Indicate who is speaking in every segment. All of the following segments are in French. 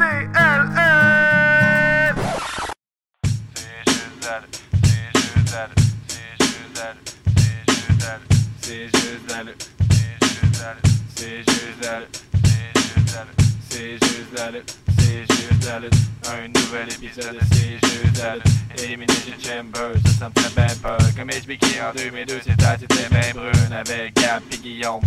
Speaker 1: Lutte. C'est juste la lutte. C'est juste la lutte. C'est juste la lutte. C'est juste la lutte. Un nouvel épisode de C'est juste la lutte. Elimination Chamber, ça, me peur. Comme HBK en 2002, c'est ta c'était bien brune. Avec Gap, Guillaume,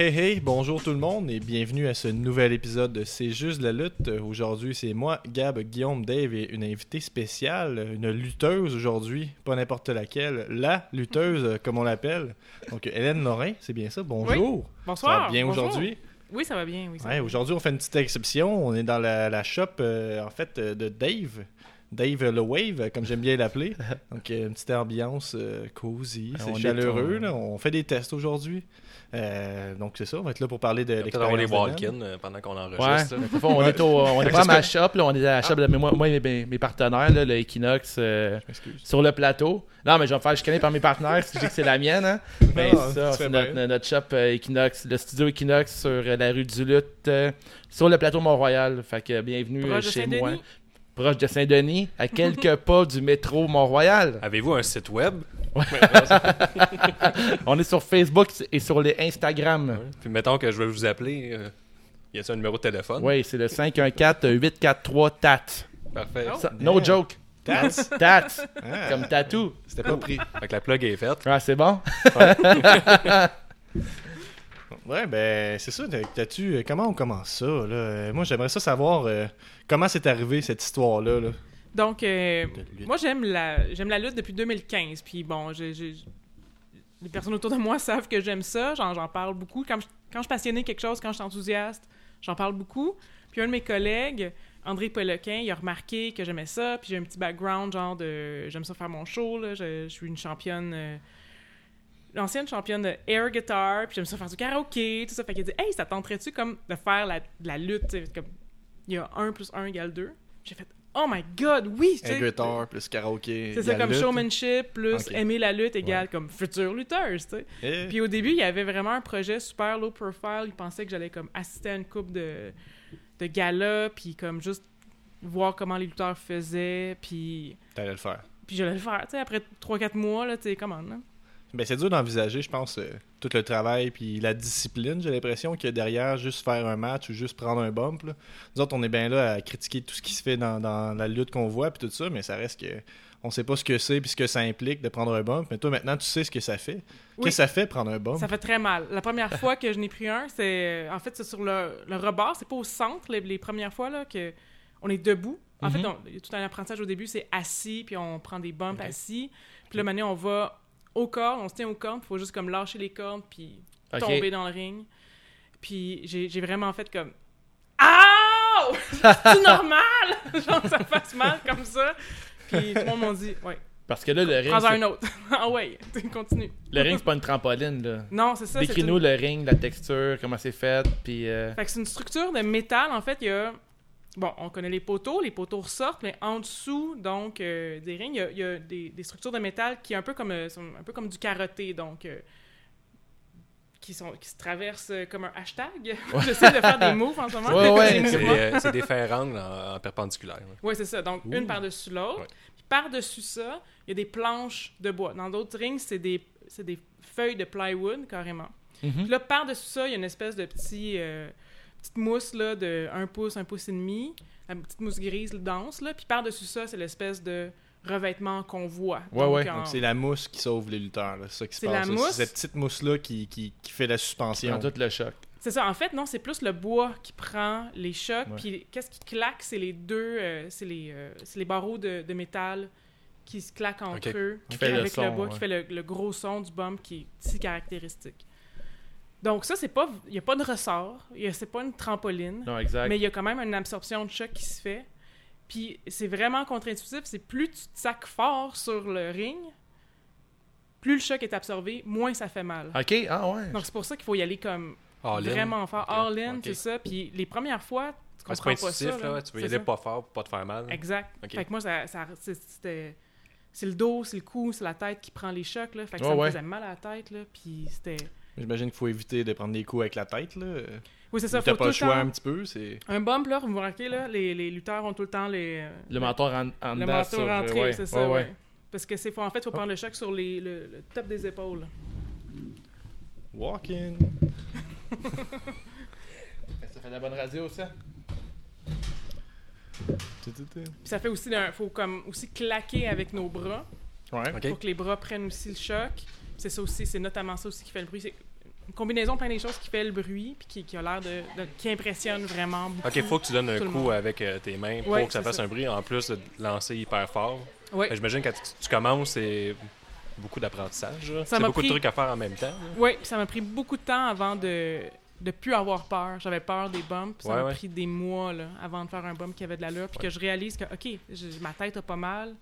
Speaker 2: Hey hey bonjour tout le monde et bienvenue à ce nouvel épisode de C'est juste la lutte. Aujourd'hui, c'est moi, Gab, Guillaume, Dave et une invitée spéciale, une lutteuse aujourd'hui, pas n'importe laquelle, la lutteuse euh, comme on l'appelle. Donc Hélène Lorrain, c'est bien ça? Bonjour.
Speaker 3: Bonsoir.
Speaker 2: Ça va bien aujourd'hui?
Speaker 3: Oui, ça va bien. Oui,
Speaker 2: Ouais, aujourd'hui, on fait une petite exception. On est dans la, la shop euh, en fait euh, de Dave. Dave le Wave, comme j'aime bien l'appeler. Donc, une petite ambiance euh,
Speaker 4: Ah,
Speaker 2: c'est
Speaker 4: est
Speaker 2: chaleureux. là. On fait des tests aujourd'hui. Euh, donc, c'est ça. On va être là pour parler de
Speaker 4: Peut-être avoir les
Speaker 2: l'expérience.
Speaker 4: walk-in euh, pendant qu'on
Speaker 5: Ouais,
Speaker 4: enregistre.
Speaker 5: parfois, on est, au, on est pas à ma shop, là, on est à la shop de moi, moi et mes, mes partenaires, là, le Equinox, euh, sur le plateau. Non, mais je vais me faire chicaner par mes partenaires si je dis que c'est la mienne. Hein. Mais
Speaker 2: Ah,
Speaker 5: ça, c'est
Speaker 2: bien.
Speaker 5: notre, notre shop euh, Equinox, le studio Equinox sur euh, la rue du Lutte, euh, sur le plateau Mont-Royal. Fait que bienvenue
Speaker 3: Proche de
Speaker 5: chez moi. Proche de Saint-Denis, à quelques pas du métro Mont-Royal.
Speaker 4: Avez-vous un site web?
Speaker 5: On est sur Facebook et sur les Instagram.
Speaker 4: Puis mettons que je vais vous appeler. euh, y a-t-il un numéro de téléphone?
Speaker 5: Oui, c'est le 514-843-TAT.
Speaker 4: Parfait.
Speaker 3: Oh.
Speaker 5: Ça- No joke.
Speaker 2: Tats?
Speaker 5: TAT,
Speaker 2: Ah,
Speaker 5: comme tatou.
Speaker 2: C'était pas pris.
Speaker 4: Fait que la plug est faite.
Speaker 5: Ah, c'est bon?
Speaker 2: Ouais, ben, c'est ça. T'as- T'as-tu. euh, Comment on commence ça, là? Euh, Moi, j'aimerais ça savoir euh, comment c'est arrivé cette histoire-là. Là?
Speaker 3: Donc, euh, moi, j'aime la, j'aime la lutte depuis 2015. Puis bon, j'ai, j'ai- les personnes autour de moi savent que j'aime ça. J'en, j'en parle beaucoup. Quand je, quand je suis passionnée de quelque chose, quand je suis enthousiaste, j'en parle beaucoup. Puis un de mes collègues, André Polequin, il a remarqué que j'aimais ça. Puis j'ai un petit background, genre de. J'aime ça faire mon show. Là. Je, je suis une championne. euh, L'ancienne championne de air guitar, puis j'aime ça faire du karaoké, tout ça. Fait qu'il a dit, hey, ça tenterait-tu comme de faire la, de la lutte, comme il y a 1 plus 1 égale 2. J'ai fait, oh my god, oui!
Speaker 2: Un guitar plus karaoké.
Speaker 3: C'est ça, comme
Speaker 2: lutte.
Speaker 3: showmanship plus aimer la lutte égale comme future lutteuse, tu sais.
Speaker 2: Eh,
Speaker 3: Puis au début, il y avait vraiment un projet super low profile. Il pensait que j'allais comme assister à une coupe de, de galas, puis comme juste voir comment les lutteurs faisaient, puis,
Speaker 2: T'allais le faire.
Speaker 3: puis j'allais le faire. Tu sais, après 3-4 mois, là, tu sais, comment, là.
Speaker 2: Ben, c'est dur d'envisager, je pense, euh, tout le travail puis la discipline. J'ai l'impression que derrière, juste faire un match ou juste prendre un bump. Là. Nous autres, on est bien là à critiquer tout ce qui se fait dans, dans la lutte qu'on voit puis tout ça, mais ça reste que on sait pas ce que c'est puis ce que ça implique de prendre un bump. Mais toi, maintenant, tu sais ce que ça fait.
Speaker 3: Oui.
Speaker 2: Qu'est-ce que ça fait prendre un bump?
Speaker 3: Ça fait très mal. La première fois que je n'ai pris un, c'est en fait c'est sur le, le rebord, c'est pas au centre les, les premières fois là que on est debout. En
Speaker 5: Mhm.
Speaker 3: fait, on- il y a tout un apprentissage au début, c'est assis puis on prend des bumps assis. Puis là maintenant on va aux cordes, on se tient aux cordes, il faut juste comme lâcher les cordes puis tomber dans le ring. Puis j'ai vraiment fait comme Ah C'est normal Genre ça fasse mal comme ça. Puis tout le monde m'a dit ouais,
Speaker 5: Parce que là, le ring,
Speaker 3: prends un autre. ah ouais, continue.
Speaker 5: le ring, c'est pas une trampoline. là.
Speaker 3: Non, c'est ça.
Speaker 5: Décris-nous
Speaker 3: une-
Speaker 5: le ring, la texture, comment c'est fait, puis... euh,
Speaker 3: Fait que c'est une structure de métal. En fait, il y a. Bon, on connaît les poteaux, les poteaux ressortent, mais en dessous, donc, euh, des rings, il y a, il y a des, des structures de métal qui est un peu comme, euh, sont un peu comme du carotté, donc. euh, qui, sont, qui se traversent comme un hashtag. J'essaie de faire des moves en ce moment.
Speaker 5: Ouais, ouais,
Speaker 3: Des
Speaker 4: C'est des ferrangles en, en perpendiculaire.
Speaker 3: Ouais, c'est ça. Donc, une par-dessus l'autre.
Speaker 4: Ouais.
Speaker 3: Puis par-dessus ça, il y a des planches de bois. Dans d'autres rings, c'est des, c'est des feuilles de plywood, carrément.
Speaker 5: mhm.
Speaker 3: Puis là, par-dessus ça, il y a une espèce de petit, petite mousse là, de 1 pouce, 1 pouce et demi. La petite mousse grise dense. Là. Puis par-dessus ça, c'est l'espèce de revêtement qu'on voit.
Speaker 5: Ouais, ouais.
Speaker 3: en-
Speaker 2: Donc, c'est la mousse qui sauve les lutteurs. là. C'est ça qui se passe.
Speaker 3: mousse.
Speaker 2: C'est cette petite mousse-là qui, qui, qui fait la suspension.
Speaker 5: Tout le choc.
Speaker 3: C'est ça. En fait, non, c'est plus le bois qui prend les chocs.
Speaker 5: Ouais.
Speaker 3: Puis qu'est-ce qui claque, c'est les deux... euh, c'est les, euh, c'est les barreaux de, de métal qui se claquent entre eux.
Speaker 5: Qui fait le
Speaker 3: avec le
Speaker 5: son,
Speaker 3: bois,
Speaker 5: ouais.
Speaker 3: qui fait le, le gros son du bump qui est si caractéristique. Donc ça, c'est pas... Il n'y a pas de ressort. Il y a- C'est pas une trampoline.
Speaker 5: Non, exact.
Speaker 3: Mais il y a quand même une absorption de choc qui se fait. Puis c'est vraiment contre-intuitif. C'est plus tu te sacs fort sur le ring, plus le choc est absorbé, moins ça fait mal.
Speaker 5: OK, ah ouais.
Speaker 3: Donc c'est pour ça qu'il faut y aller comme
Speaker 4: All in.
Speaker 3: Vraiment fort.
Speaker 4: Ok,
Speaker 3: All in,
Speaker 4: ok.
Speaker 3: c'est ça. Puis les premières fois, tu comprends
Speaker 4: pas
Speaker 3: ça.
Speaker 4: là.
Speaker 3: là.
Speaker 4: Tu veux y aller
Speaker 3: ça.
Speaker 4: pas fort pour pas te faire mal.
Speaker 3: Exact. Fait que moi, ça, ça- c'est- c'était... C'est le dos, c'est le cou, c'est la tête qui prend les chocs, là. Fait que ça me
Speaker 5: ouais.
Speaker 3: faisait mal à la tête, là. Puis c'était...
Speaker 2: J'imagine qu'il faut éviter de prendre des coups avec la tête, là.
Speaker 3: Oui, c'est ça.
Speaker 2: T'as
Speaker 3: Faut
Speaker 2: pas
Speaker 3: tout
Speaker 2: le choix
Speaker 3: temps...
Speaker 2: un petit peu, c'est...
Speaker 3: Un bump, là, vous remarquez, là, les, les lutteurs ont tout le temps les...
Speaker 5: Le mentor en, en
Speaker 3: Le
Speaker 5: sur- euh,
Speaker 3: rentré,
Speaker 5: ouais,
Speaker 3: c'est ça,
Speaker 5: ouais,
Speaker 3: ouais.
Speaker 5: ouais.
Speaker 3: Parce que c'est faut, en fait, il faut prendre le choc sur les, le, le top des épaules.
Speaker 2: Walking.
Speaker 5: Ça fait de la bonne radio, ça?
Speaker 3: Puis ça fait aussi, un, faut comme aussi claquer avec nos bras
Speaker 2: Ouais.
Speaker 4: Ok.
Speaker 3: pour que les bras prennent aussi le choc. C'est ça aussi, c'est notamment ça aussi qui fait le bruit. Une combinaison de plein des choses qui fait le bruit puis qui, qui a l'air de, de- qui impressionne vraiment beaucoup.
Speaker 4: Ok, faut que tu donnes un coup avec euh, tes mains pour
Speaker 3: Ouais,
Speaker 4: que ça fasse
Speaker 3: ça.
Speaker 4: un bruit, en plus de lancer hyper fort.
Speaker 3: Ouais.
Speaker 4: J'imagine que quand tu, tu commences, c'est beaucoup d'apprentissage. C'est beaucoup
Speaker 3: pris-
Speaker 4: de trucs à faire en même temps.
Speaker 3: Oui, ça m'a pris beaucoup de temps avant de de plus avoir peur. J'avais peur des bumps. Ça
Speaker 4: Ouais,
Speaker 3: m'a
Speaker 4: ouais.
Speaker 3: pris des mois là, avant de faire un bump qui avait de l'allure. Puis que je réalise que, OK, ma tête a pas mal.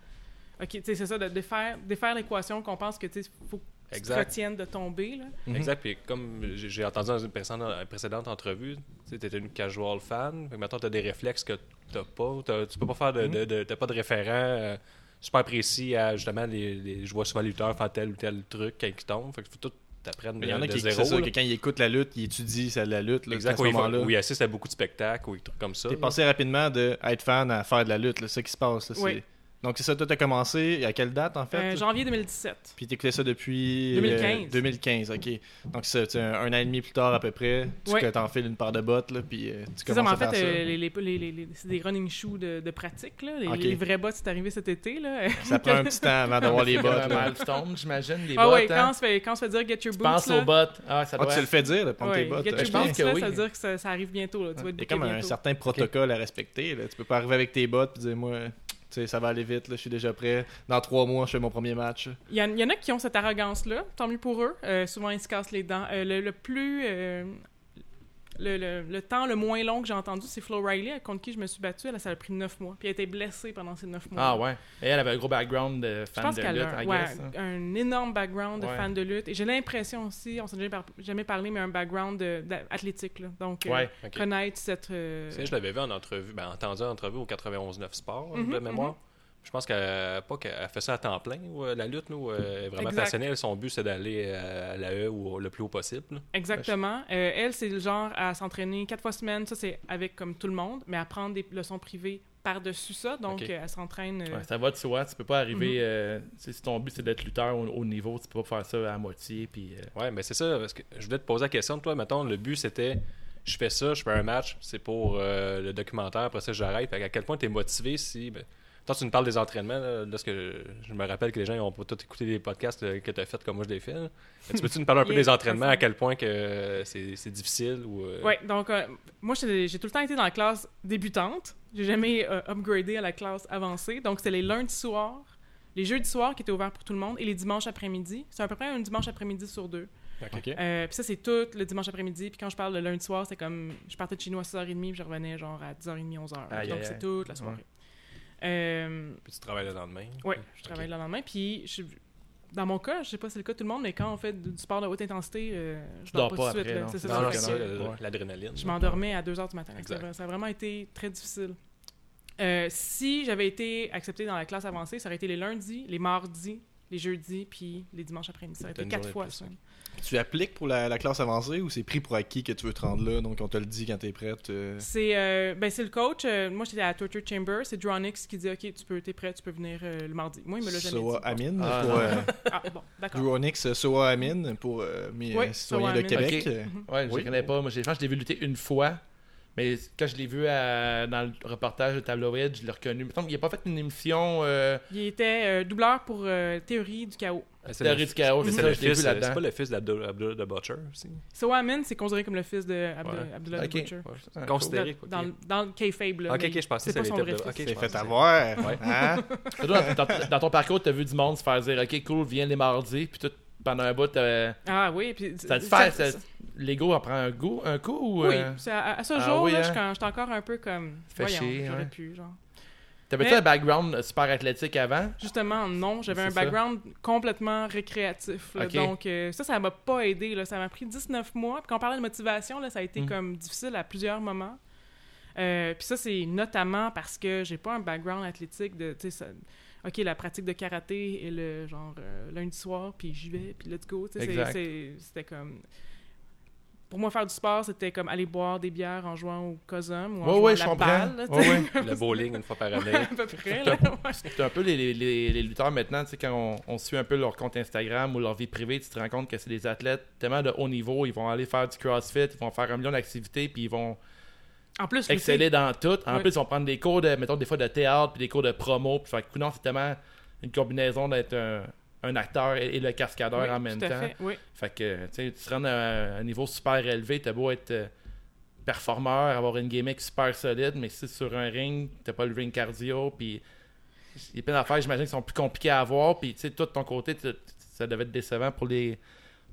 Speaker 3: OK, c'est ça, de défaire, défaire l'équation qu'on pense que, tu sais, faut tu te
Speaker 4: Exact.
Speaker 3: retiennes de tomber. Là.
Speaker 2: Mhm.
Speaker 4: Exact. Puis comme j'ai entendu dans une précédente, une précédente entrevue, tu étais une casual fan. Fait que maintenant, tu as des réflexes que tu pas. T'as- tu peux pas faire de. De, de- t'as pas de référent euh, super précis à justement les, les- Je vois souvent les lutteurs faire tel ou tel truc quand ils tombent. Fait que faut tout t'apprendre
Speaker 2: Il y en
Speaker 4: de,
Speaker 2: a qui,
Speaker 4: zéro.
Speaker 2: ça,
Speaker 4: là.
Speaker 2: que quand ils écoutent la lutte, ils étudient ça, la lutte. Là,
Speaker 4: Exact.
Speaker 2: à ce
Speaker 4: Où ils, font-
Speaker 2: moment-là.
Speaker 4: où ils assistent à beaucoup de spectacles ou des trucs comme ça.
Speaker 2: T'es
Speaker 4: là.
Speaker 2: passé rapidement de être fan à faire de la lutte, là, c'est ça qui se passe. là,
Speaker 3: Oui.
Speaker 2: Donc c'est ça, toi t'as commencé à quelle date en fait?
Speaker 3: Euh, janvier 2017.
Speaker 2: Puis t'écoutais ça depuis
Speaker 3: 2015.
Speaker 2: euh, 2015, ok. Donc c'est un, un an et demi plus tard à peu près, tu
Speaker 3: Ouais.
Speaker 2: t'enfiles une paire de bottes là, puis euh, tu
Speaker 3: ça, mais
Speaker 2: commences
Speaker 3: en
Speaker 2: à
Speaker 3: fait,
Speaker 2: faire
Speaker 3: euh, les, les, les- les- les- c'est des running shoes de, de pratique. Là. Les,
Speaker 2: Ok.
Speaker 3: les vrais bots, c'est arrivé cet été. Là.
Speaker 2: ça. Ça prend un petit temps avant d'avoir les bottes. Là.
Speaker 5: milestone, j'imagine, les
Speaker 3: ah
Speaker 5: bottes.
Speaker 3: ouais,
Speaker 5: hein.
Speaker 3: quand, on se fait, quand on se fait dire get your
Speaker 5: Tu
Speaker 3: boots.
Speaker 5: penses
Speaker 3: là,
Speaker 5: aux bottes. Ah, ça
Speaker 2: Ah,
Speaker 5: doit
Speaker 2: tu le fais dire de prendre
Speaker 3: ouais,
Speaker 2: tes bottes.
Speaker 3: get your
Speaker 5: je pense
Speaker 3: boots,
Speaker 5: que
Speaker 3: là,
Speaker 5: oui.
Speaker 3: ça veut dire que ça, ça arrive bientôt. Là. Tu vas être
Speaker 2: Il y a comme un certain protocole à respecter. Là. Tu peux pas arriver avec tes bottes et dire moi, tu sais, ça va aller vite, je suis déjà prêt. Dans trois mois, je fais mon premier match.
Speaker 3: Il y, en, a qui ont cette arrogance-là, tant mieux pour eux. Euh, souvent, ils se cassent les dents. Euh, le, le plus. euh, le, le- le temps le moins long que j'ai entendu, c'est Flo Riley, contre qui je me suis battue. Elle, ça a pris 9 mois. Puis elle a été blessée pendant ces 9 mois.
Speaker 5: Ah ouais. Et elle avait un gros background de
Speaker 3: Je
Speaker 5: fan
Speaker 3: pense
Speaker 5: de lutte,
Speaker 3: a
Speaker 5: I
Speaker 3: ouais,
Speaker 5: guess, hein.
Speaker 3: un énorme background de
Speaker 5: Ouais.
Speaker 3: fan de lutte. Et j'ai l'impression aussi, on s'en a jamais, par- jamais parlé, mais un background de- d'athlétique. là. Donc, euh, connaître cette. euh,
Speaker 4: Tu sais, je l'avais vu en entrevue, ben, entendu en entrevue au 91.9 Sport
Speaker 3: Mhm,
Speaker 4: de mémoire. Je pense qu'elle pas qu'elle fait ça à temps plein, ou, euh, la lutte, nous, euh, elle est vraiment
Speaker 3: Exact.
Speaker 4: passionnée. Son but, c'est d'aller à la E ou le plus haut possible.
Speaker 3: Exactement. Euh, elle, c'est le genre à s'entraîner quatre fois semaine. Ça, c'est avec comme tout le monde, mais à prendre des leçons privées par-dessus ça. Donc, euh, elle s'entraîne. euh,
Speaker 5: Ouais, ça va de soi, tu peux pas arriver.
Speaker 3: Mhm.
Speaker 5: euh, si ton but c'est d'être lutteur au haut niveau, tu peux pas faire ça à moitié. Puis, euh,
Speaker 4: Ouais, mais c'est ça, parce que je voulais te poser la question. Toi, mettons, le but, c'était je fais ça, je fais un match, c'est pour euh, le documentaire, après ça, j'arrête. À quel point tu es motivé si. Ben, toi, tu nous parles des entraînements, là, parce que je me rappelle que les gens n'ont pas tout écouté des podcasts euh, que tu as fait comme moi je là. Mais tu peux-tu nous parler un peu des entraînements, à quel point que c'est c'est difficile ou. euh,
Speaker 3: Ouais, donc euh, moi j'ai tout le temps été dans la classe débutante. J'ai jamais euh, upgradé à la classe avancée. Donc c'était les lundis soirs, les jeudis soirs qui étaient ouverts pour tout le monde et les dimanches après-midi. C'est à peu près un dimanche après-midi sur deux.
Speaker 2: Ok.
Speaker 3: Euh, puis ça c'est tout le dimanche après-midi. Puis quand je parle de lundi soir, c'est comme je partais de chez nous à 6h30 puis je revenais genre à 10h30, 11h.
Speaker 5: Aïe,
Speaker 3: donc c'est toute la soirée. Euh,
Speaker 4: Puis tu travailles le lendemain.
Speaker 3: Ouais, je travaille le lendemain. Puis, je- dans mon cas, je sais pas si c'est le cas de tout le monde, mais quand on fait du sport de haute intensité, euh, je dors
Speaker 5: dors
Speaker 3: pas
Speaker 5: pas
Speaker 3: tout de suite.
Speaker 5: après,
Speaker 3: là.
Speaker 5: non.
Speaker 3: C'est ça,
Speaker 4: l'adrénaline.
Speaker 3: Je m'endormais à 2 h du matin.
Speaker 4: Exact.
Speaker 3: Ça, a- ça a vraiment été très difficile. Euh, si j'avais été accepté dans la classe avancée, ça aurait été les lundis, les mardis, les jeudis, puis les dimanches après-midi. Ça aurait été quatre fois
Speaker 4: plus,
Speaker 3: ça.
Speaker 4: ouais.
Speaker 2: Tu appliques pour la, la classe avancée ou c'est pris pour acquis que tu veux te rendre là, donc on te le dit quand t'es prête? euh?
Speaker 3: C'est euh, ben, c'est le coach. euh, moi, j'étais à la Torture Chamber. C'est Dronix qui dit Ok, tu peux, t'es prêt, tu peux venir euh, le mardi. Moi, il me l'a jamais
Speaker 2: Soa
Speaker 3: dit.
Speaker 2: Amin
Speaker 5: Ah,
Speaker 2: pour euh,
Speaker 3: Ah, bon, d'accord.
Speaker 2: Onyx, Soa Amin pour euh, mes
Speaker 3: Oui,
Speaker 2: citoyens
Speaker 3: Soa
Speaker 2: de
Speaker 3: Amin.
Speaker 2: Québec.
Speaker 5: Ok.
Speaker 2: Euh,
Speaker 5: Ouais, je
Speaker 2: Oui.
Speaker 5: les connais pas. Moi, je l'ai vu lutter une fois. Mais quand je l'ai vu à- dans le reportage de Tabloïd, je l'ai reconnu. Il n'a pas fait une émission euh,
Speaker 3: Il était euh, doubleur pour euh, Théorie du chaos.
Speaker 4: Ah, c'est
Speaker 5: Théorie
Speaker 4: le-
Speaker 5: du chaos.
Speaker 4: mais
Speaker 5: C'est ça,
Speaker 4: le
Speaker 5: je l'ai vu
Speaker 4: euh,
Speaker 5: là-dedans.
Speaker 4: c'est pas le fils d'Abdul Abdul- de Butcher aussi?
Speaker 3: Soa Amin, c'est considéré comme le fils de Abd-
Speaker 4: Ouais.
Speaker 3: Abdullah
Speaker 5: Ok.
Speaker 3: the Butcher.
Speaker 4: Ouais, Considéré.
Speaker 3: Dans,
Speaker 4: quoi,
Speaker 3: dans, le- dans le là.
Speaker 4: Ok, ok, je pensais
Speaker 3: c'est
Speaker 4: que
Speaker 3: vrai
Speaker 4: de-
Speaker 3: fils.
Speaker 4: ok,
Speaker 2: C'est
Speaker 4: je
Speaker 2: fait
Speaker 4: pensais-
Speaker 2: avoir.
Speaker 4: Ouais.
Speaker 2: Hein?
Speaker 5: Dans- dans ton parcours, tu as vu du monde se faire dire Ok, cool, viens les mardis. Puis tout, pendant un bout, t'avais-
Speaker 3: Ah oui, puis...
Speaker 5: ça te fait. L'ego en prend un, goût, un coup ou.
Speaker 3: Oui,
Speaker 5: euh,
Speaker 3: c'est à, à ce
Speaker 5: Ah
Speaker 3: jour,
Speaker 5: oui,
Speaker 3: là,
Speaker 5: hein?
Speaker 3: je suis encore un peu comme...
Speaker 5: Fait
Speaker 3: Voyons,
Speaker 5: chier,
Speaker 3: j'aurais
Speaker 5: ouais.
Speaker 3: pu, genre...
Speaker 5: T'avais-tu un background super athlétique avant?
Speaker 3: Justement, non. J'avais un
Speaker 5: ça.
Speaker 3: background complètement récréatif. là. Donc, euh, ça, ça m'a pas aidé. Là. Ça m'a pris 19 mois. Puis quand on parlait de motivation, là, ça a été
Speaker 5: Mm.
Speaker 3: comme difficile à plusieurs moments. Euh, puis ça, c'est notamment parce que j'ai pas un background athlétique de, ça- OK, la pratique de karaté et le genre euh, lundi soir, puis j'y vais, puis let's go. tu sais, c'est-
Speaker 5: Exact.
Speaker 3: c'est- C'était comme... Pour moi, faire du sport, c'était comme aller boire des bières en jouant au COSUM ou en
Speaker 5: Ouais,
Speaker 3: jouant
Speaker 5: ouais,
Speaker 3: à la balle. là,
Speaker 5: Ouais.
Speaker 4: Le bowling une fois par année.
Speaker 3: à peu près.
Speaker 5: C'est un peu les, les, les, les lutteurs maintenant, tu sais, quand on, on suit un peu leur compte Instagram ou leur vie privée, tu te rends compte que c'est des athlètes tellement de haut niveau, ils vont aller faire du crossfit, ils vont faire un million d'activités, puis ils vont
Speaker 3: En plus,
Speaker 5: exceller dans tout. En
Speaker 3: Ouais.
Speaker 5: plus, ils vont prendre des cours de, mettons, des fois de théâtre, puis des cours de promo, puis fait que, non, c'est tellement une combinaison d'être un, un acteur et, et le cascadeur
Speaker 3: Oui,
Speaker 5: en même
Speaker 3: tout
Speaker 5: temps.
Speaker 3: fait, oui.
Speaker 5: Fait que, tu sais, tu te rends à un niveau super élevé, t'as beau être euh, performeur, avoir une gimmick super solide, mais si sur un ring, t'as pas le ring cardio, puis il y a plein d'affaires, j'imagine, qui sont plus compliquées à avoir, puis tu sais, toi, de ton côté, ça devait être décevant pour les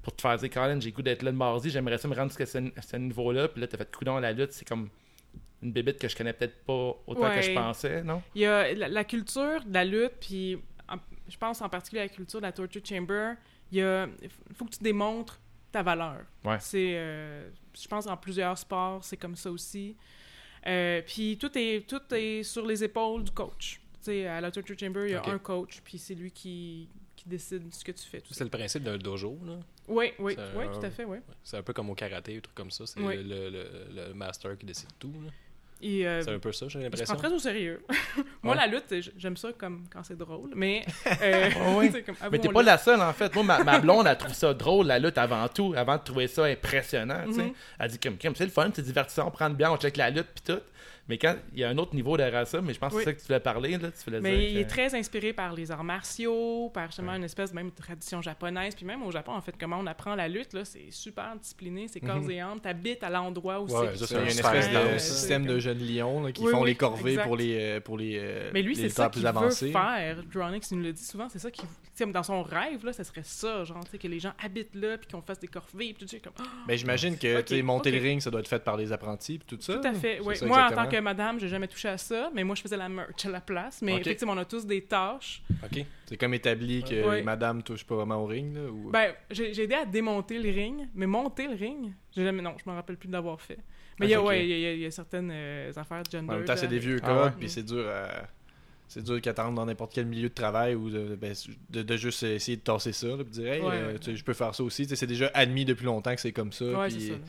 Speaker 5: pour te faire dire, Colin, j'ai le goût d'être là le mardi, j'aimerais ça me rendre jusqu'à ce niveau-là, puis là, t'as fait coudon à la lutte, c'est comme une bébite que je connais peut-être pas autant que je pensais, non?
Speaker 3: Il y a la, la culture de la lutte, puis en- je pense en particulier à la culture de la Torture Chamber, il y a, faut que tu démontres ta valeur.
Speaker 5: Ouais.
Speaker 3: C'est, euh, je pense en plusieurs sports, c'est comme ça aussi. Euh, puis tout est, tout est sur les épaules du coach. Tu sais, à la Torture Chamber, il y a un coach, puis c'est lui qui, qui décide ce que tu fais.
Speaker 4: C'est le principe d'un dojo. là.
Speaker 3: Oui, oui, oui,
Speaker 4: un-
Speaker 3: tout à fait, oui.
Speaker 4: C'est un peu comme au karaté, un truc comme ça. C'est
Speaker 3: Oui.
Speaker 4: le, le, le master qui décide tout. là.
Speaker 3: Euh,
Speaker 4: C'est un peu ça, j'ai
Speaker 3: je
Speaker 4: l'impression.
Speaker 3: prends très au sérieux. Moi,
Speaker 5: Ouais.
Speaker 3: la lutte, j'aime ça comme quand c'est drôle, mais... euh,
Speaker 5: oui.
Speaker 3: comme,
Speaker 5: Mais t'es pas la seule, en fait. Moi, ma, ma blonde, elle trouve ça drôle, la lutte, avant tout, avant de trouver ça impressionnant, tu sais.
Speaker 3: Mhm.
Speaker 5: Elle dit, comme, c'est le fun, c'est divertissant, on prend bien, on check la lutte, puis tout. Mais quand il y a un autre niveau derrière ça, mais je pense que
Speaker 3: Oui.
Speaker 5: c'est ça que tu voulais parler, là, tu voulais
Speaker 3: Mais
Speaker 5: dire
Speaker 3: il
Speaker 5: que-
Speaker 3: est très inspiré par les arts martiaux, par justement une espèce de même tradition japonaise. Puis même au Japon, en fait, comment on apprend la lutte, là, c'est super discipliné, c'est corps et âme. T'habites à l'endroit où
Speaker 4: Ouais,
Speaker 3: c'est.
Speaker 4: ça,
Speaker 2: Il y a une
Speaker 4: un
Speaker 2: espèce de système de jeunes lions là, qui
Speaker 3: Oui,
Speaker 2: font
Speaker 3: oui,
Speaker 2: les corvées
Speaker 3: exact.
Speaker 2: pour les, euh, pour les, euh,
Speaker 3: Mais lui,
Speaker 2: les
Speaker 3: c'est ça qu'il veut faire. Dronix, il nous le dit souvent, c'est ça sais, Dans son rêve, là, ça serait ça, genre, tu sais, que les gens habitent là, puis qu'on fasse des corvées, puis tout ça, comme.
Speaker 2: Mais j'imagine que
Speaker 3: Ok,
Speaker 2: tu sais, monter le ring, ça doit être fait par des apprentis puis tout ça.
Speaker 3: Tout à fait,
Speaker 2: C'est
Speaker 3: oui.
Speaker 2: ça
Speaker 3: Moi, en tant que madame, j'ai jamais touché à ça, mais moi, je faisais la merch à la place. Mais effectivement, on a tous des tâches.
Speaker 4: Ok.
Speaker 2: C'est comme établi que
Speaker 3: Ouais.
Speaker 2: les madames touchent pas vraiment au ring. Là, ou...
Speaker 3: Ben, j'ai aidé à démonter le ring, mais monter le ring, j'ai jamais. Non, je me rappelle plus de l'avoir fait. Mais il y a,
Speaker 2: Ok.
Speaker 3: ouais, il y, a- y a certaines euh, affaires de gender.
Speaker 2: en même temps, c'est des vieux
Speaker 5: Ah
Speaker 2: codes,
Speaker 5: ouais.
Speaker 2: puis c'est dur à. C'est dur qu'attendre dans n'importe quel milieu de travail ou de, ben, de, de juste essayer de tasser ça, là, puis dire, hey,
Speaker 3: Ouais,
Speaker 2: euh,
Speaker 3: ouais.
Speaker 2: tu sais, je peux faire ça aussi. Tu sais, C'est déjà admis depuis longtemps que c'est comme ça.
Speaker 3: Ouais,
Speaker 2: puis-
Speaker 3: c'est ça. là.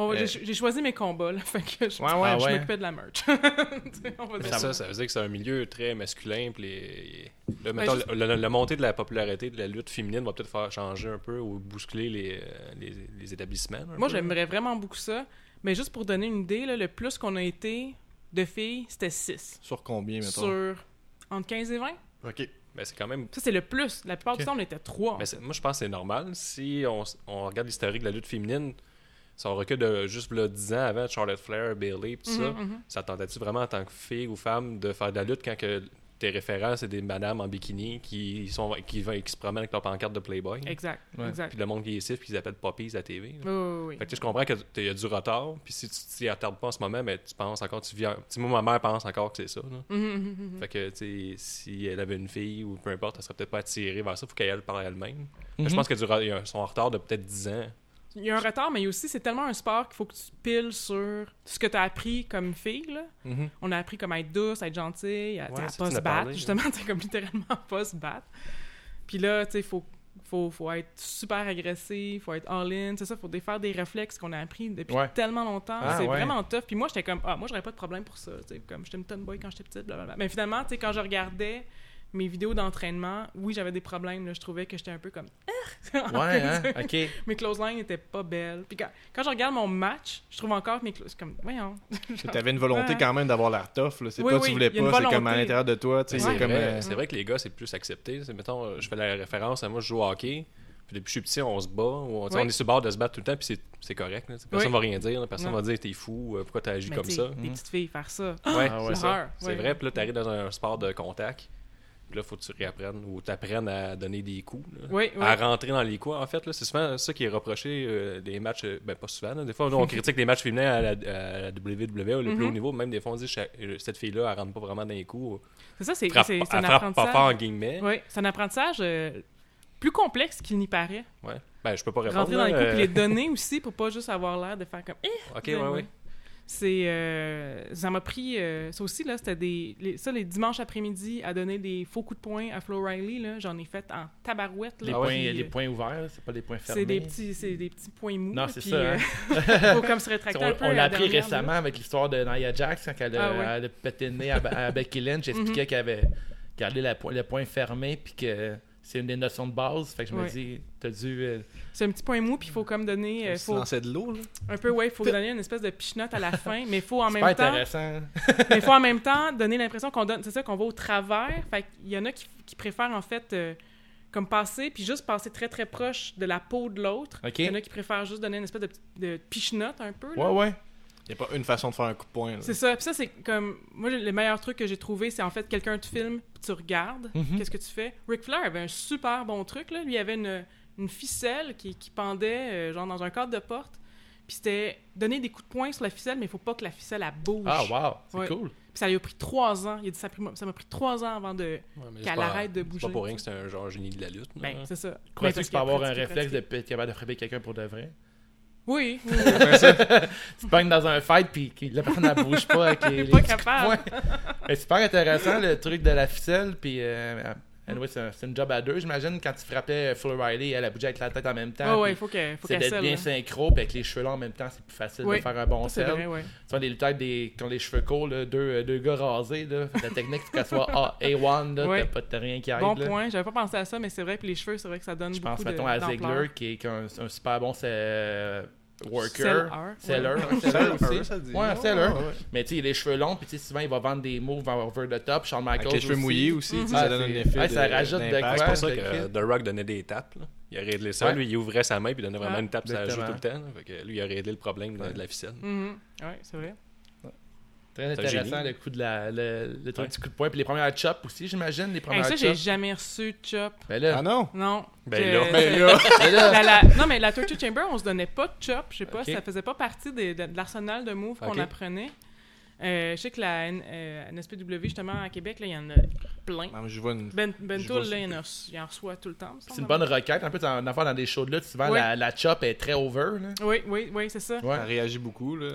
Speaker 3: On va-
Speaker 2: euh,
Speaker 3: J'ai j'ai choisi mes combats, là. Fait que je,
Speaker 2: Ouais, ouais,
Speaker 5: Ah
Speaker 3: je
Speaker 5: ouais.
Speaker 3: m'occupais de la merch. On va dire
Speaker 4: ça,
Speaker 3: ça.
Speaker 4: veut dire que c'est un milieu très masculin. Puis les... le, mettons,
Speaker 3: juste-
Speaker 4: le, le- le montée de la popularité de la lutte féminine va peut-être faire changer un peu ou bousculer les, euh, les, les établissements.
Speaker 3: Moi,
Speaker 4: peu.
Speaker 3: j'aimerais vraiment beaucoup ça. Mais juste pour donner une idée, là, le plus qu'on a été de filles, c'était 6.
Speaker 2: Sur combien, mettons?
Speaker 3: Sur entre 15 et 20.
Speaker 2: Ok.
Speaker 4: Mais c'est quand même.
Speaker 3: Ça, c'est le plus. La plupart du temps, on était 3.
Speaker 4: Mais c'est- moi, je pense que c'est normal. Si on, on regarde l'historique de la lutte féminine, si on recule de juste là, 10 ans avant Charlotte Flair, Bailey, tout ça,
Speaker 3: Mhm,
Speaker 4: ça tentait-tu vraiment en tant que fille ou femme de faire de la lutte quand que tes référents, c'est des madames en bikini qui, sont, qui, vont- qui se promènent avec leur pancarte de Playboy?
Speaker 3: Exact.
Speaker 5: Ouais.
Speaker 3: Exact.
Speaker 4: Puis le monde qui est siffle, puis ils appellent Poppies à TV.
Speaker 3: Oui, oui, oui.
Speaker 4: Fait que je comprends qu'il y a du retard, puis si tu t'y attardes pas en ce moment, mais tu penses encore, tu sais, moi, ma mère pense encore que c'est ça. là.
Speaker 3: Mhm, mhm, mhm.
Speaker 4: Fait que, tu sais, si elle avait une fille ou peu importe, elle serait peut-être pas attirée vers ça, faut qu'elle aille par elle-même. Mais
Speaker 5: Mhm.
Speaker 4: Je pense qu'ils sont en retard de peut-être 10 ans.
Speaker 3: Il y a un retard, mais il aussi, c'est tellement un sport qu'il faut que tu piles sur ce que tu as appris comme fille. Là.
Speaker 2: Mhm.
Speaker 3: On a appris comme à être douce, à être gentille, à,
Speaker 4: Ouais,
Speaker 3: à pas se battre.
Speaker 4: parlé,
Speaker 3: justement, tu sais, comme littéralement pas se battre. Puis là, tu sais, faut, faut, faut être super agressif, faut être all-in, c'est ça, faut défaire des réflexes qu'on a appris depuis
Speaker 5: Ouais.
Speaker 3: tellement longtemps.
Speaker 5: Ah,
Speaker 3: c'est
Speaker 5: ouais.
Speaker 3: vraiment tough. Puis moi, j'étais comme, ah, moi, j'aurais pas de problème pour ça. Comme, j'étais une tomboy quand j'étais petite, blablabla. Mais finalement, tu sais, quand je regardais mes vidéos d'entraînement, oui, j'avais des problèmes. là. Je trouvais que j'étais un peu comme.
Speaker 5: Ouais, hein? Ok.
Speaker 3: mes close lines étaient pas belles. Puis quand, quand je regarde mon match, je trouve encore que mes close. Comme, voyons.
Speaker 2: T'avais une volonté
Speaker 3: Ouais.
Speaker 2: quand même d'avoir l'air tough. là. C'est
Speaker 3: Oui,
Speaker 2: pas
Speaker 3: oui,
Speaker 2: tu voulais pas, c'est comme à l'intérieur de toi. tu C'est comme.
Speaker 4: vrai,
Speaker 2: euh,
Speaker 4: c'est vrai que les gars, c'est plus accepté. C'est, mettons, euh, je fais la référence à moi, je joue au hockey. Puis depuis que je suis petit, on se bat. ou on, tu est sur le bord de se battre tout le temps, puis c'est, c'est correct. là. Personne
Speaker 3: Oui.
Speaker 4: va rien dire. là. Personne
Speaker 3: Non.
Speaker 4: va dire t'es fou, euh, pourquoi t'as agi
Speaker 3: Mais
Speaker 4: comme
Speaker 3: tu
Speaker 4: ça?
Speaker 3: Des
Speaker 5: Mhm.
Speaker 3: petites filles faire ça.
Speaker 4: Ouais,
Speaker 5: Ah ouais,
Speaker 4: c'est ça. C'est vrai, puis là, t'arrives dans un sport de contact. Puis là, faut que tu réapprennes ou t'apprennes à donner des coups. là.
Speaker 3: Oui, oui.
Speaker 4: À rentrer dans les coups, en fait. C'est souvent ça qui est reproché euh, des matchs. euh, Ben, pas souvent. là. Des fois, nous, on critique les matchs féminins à la, à la WWE, le plus
Speaker 3: Mhm.
Speaker 4: haut niveau. Même des fois, on dit euh, cette fille-là, elle rentre pas vraiment dans les coups.
Speaker 3: C'est ça, c'est
Speaker 4: pas-
Speaker 3: un
Speaker 4: pas
Speaker 3: apprentissage.
Speaker 4: fort, en guillemets.
Speaker 3: Oui, c'est un apprentissage euh, plus complexe qu'il n'y paraît.
Speaker 4: Ouais. Ben, je peux pas répondre.
Speaker 3: Rentrer dans les coups et
Speaker 4: euh,
Speaker 3: les donner aussi pour pas juste avoir l'air de faire comme Eh!
Speaker 4: Ok, ouais, ouais.
Speaker 3: C'est. euh, ça m'a pris. euh, ça aussi, là, c'était des. les- ça, les dimanches après-midi, à donner des faux coups de poing à Flo Riley, là, j'en ai fait en tabarouette. Là,
Speaker 5: Les,
Speaker 4: Ah ouais?
Speaker 5: points,
Speaker 3: puis,
Speaker 5: les points ouverts, c'est pas des points fermés.
Speaker 3: C'est des petits, c'est des petits points mous.
Speaker 5: Non, c'est
Speaker 3: puis,
Speaker 5: ça,
Speaker 3: euh,
Speaker 5: hein.
Speaker 3: faut comme se rétracter un
Speaker 5: On,
Speaker 3: peu.
Speaker 5: on
Speaker 3: à
Speaker 5: l'a appris
Speaker 3: dernière
Speaker 5: récemment avec l'histoire de Nia Jax quand elle a,
Speaker 3: Ah ouais.
Speaker 5: elle a pété le nez à, à Becky Lynch. J'expliquais
Speaker 3: Mhm.
Speaker 5: qu'elle avait gardé la le point fermé puis que c'est une des notions de base. Fait que je me
Speaker 3: Ouais.
Speaker 5: dis, t'as dû. euh,
Speaker 3: C'est un petit point mou, puis il faut comme donner. euh, faut,
Speaker 2: lançait de l'eau, là.
Speaker 3: un peu, ouais, il faut donner une espèce de pichenote à la fin, mais il faut en
Speaker 5: C'est
Speaker 3: même
Speaker 5: pas
Speaker 3: temps.
Speaker 5: intéressant.
Speaker 3: mais il faut en même temps donner l'impression qu'on donne c'est ça qu'on va au travers fait qu'il y en a qui, qui préfèrent en fait euh, comme passer puis juste passer très très proche de la peau de l'autre il y en a qui préfèrent juste donner une espèce de, de pichenote un peu là.
Speaker 5: Ouais, ouais.
Speaker 2: Il n'y a pas une façon de faire un coup de poing. là.
Speaker 3: c'est ça puis ça c'est comme moi le meilleur truc que j'ai trouvé c'est en fait quelqu'un te filme puis tu regardes
Speaker 5: Mhm.
Speaker 3: qu'est-ce que tu fais? Ric Flair avait un super bon truc là lui il avait une, une ficelle qui, qui pendait euh, genre dans un cadre de porte puis c'était donner des coups de poing sur la ficelle mais il faut pas que la ficelle elle bouge
Speaker 5: Ah, wow. C'est
Speaker 3: Ouais.
Speaker 5: cool.
Speaker 3: puis ça lui a pris trois ans il a dit ça a pris- ça m'a pris trois ans avant de
Speaker 4: Ouais, c'est
Speaker 3: qu'elle arrête de
Speaker 4: C'est
Speaker 3: bouger.
Speaker 4: pas pour rien que c'est un genre génie de la lutte.
Speaker 3: Ben, c'est ça. Ben,
Speaker 5: Crois-tu
Speaker 3: parce
Speaker 5: que tu peux avoir un réflexe de être capable de frapper quelqu'un pour de vrai?
Speaker 3: Oui, oui,
Speaker 5: Tu pognes dans un fight puis que la personne ne bouge pas avec les,
Speaker 3: Pas capable.
Speaker 5: C'est super intéressant le truc de la ficelle. Puis, euh, anyway, c'est un, c'est une job à deux. J'imagine quand tu frappais Flo Riley, elle a bougé avec la tête en même temps.
Speaker 3: Ouais, ouais, faut qu'elle faut
Speaker 5: c'est d'être bien
Speaker 3: là.
Speaker 5: synchro, puis avec les cheveux là en même temps, c'est plus facile
Speaker 3: Oui.
Speaker 5: de faire un bon
Speaker 3: C'est
Speaker 5: sel.
Speaker 3: vrai, ouais.
Speaker 5: Tu vois, les lutteurs des, qui ont les cheveux courts, là, deux, euh, deux gars rasés, là, la technique, c'est qu'elle soit A- A1, là,
Speaker 3: Ouais.
Speaker 5: t'as rien qui aille.
Speaker 3: Bon
Speaker 5: là.
Speaker 3: point, j'avais pas pensé à ça, mais c'est vrai, puis les cheveux, c'est vrai que ça donne
Speaker 5: Je
Speaker 3: beaucoup
Speaker 5: pense,
Speaker 3: de
Speaker 5: mettons, à. Ziegler, qui est, un super bon c'est, worker.
Speaker 3: Seller,
Speaker 5: Seller,
Speaker 3: ouais.
Speaker 5: ouais, seller aussi. Ouais, seller.
Speaker 2: ouais.
Speaker 5: Mais tu sais, il a les cheveux longs, puis tu sais, souvent, il va vendre des moves over the top. Shawn Michaels
Speaker 2: Avec les cheveux
Speaker 5: aussi.
Speaker 2: mouillés aussi,
Speaker 5: Ah,
Speaker 2: ça donne un effet.
Speaker 5: ouais, ça rajoute de quoi?
Speaker 4: C'est pour ça que euh. The Rock donnait des tapes. là. Il a réglé ça.
Speaker 5: Ouais.
Speaker 4: Lui, il ouvrait sa main puis il donnait vraiment
Speaker 3: Ah,
Speaker 4: une tape, ça joue tout le temps. là. Fait que lui, il a réglé le problème de-
Speaker 5: Ouais.
Speaker 4: de la ficelle.
Speaker 3: Mhm. Ouais, c'est vrai.
Speaker 5: Très intéressant, le coup de la, le, le truc
Speaker 4: Ouais.
Speaker 5: du coup de poing. Puis les premières chops aussi, j'imagine. Les
Speaker 3: Hey,
Speaker 5: premières
Speaker 3: ça, j'ai jamais reçu de chop.
Speaker 5: Ben là,
Speaker 2: Ah non?
Speaker 3: Non.
Speaker 4: Ben
Speaker 3: Que-
Speaker 4: là.
Speaker 2: Ben là.
Speaker 5: ben là,
Speaker 3: La- la- non, mais la Torture Chamber, on se donnait pas de chop. Je sais pas, ça faisait pas partie des- de, de l'arsenal de moves qu'on apprenait. Euh, je sais que la N- euh, NSPW, justement, à Québec, là, il y en a plein.
Speaker 2: Non, mais je vois une.
Speaker 3: Ben, ben
Speaker 2: Je vois
Speaker 3: là, il en, en reçoit tout le temps.
Speaker 5: c'est une bonne requête. Un peu, dans, dans, dans des shows de lutte, souvent,
Speaker 3: Ouais.
Speaker 5: la, la chop est très over. Là.
Speaker 3: Oui, oui, oui, c'est ça.
Speaker 5: Ouais.
Speaker 2: Ça réagit beaucoup. Là.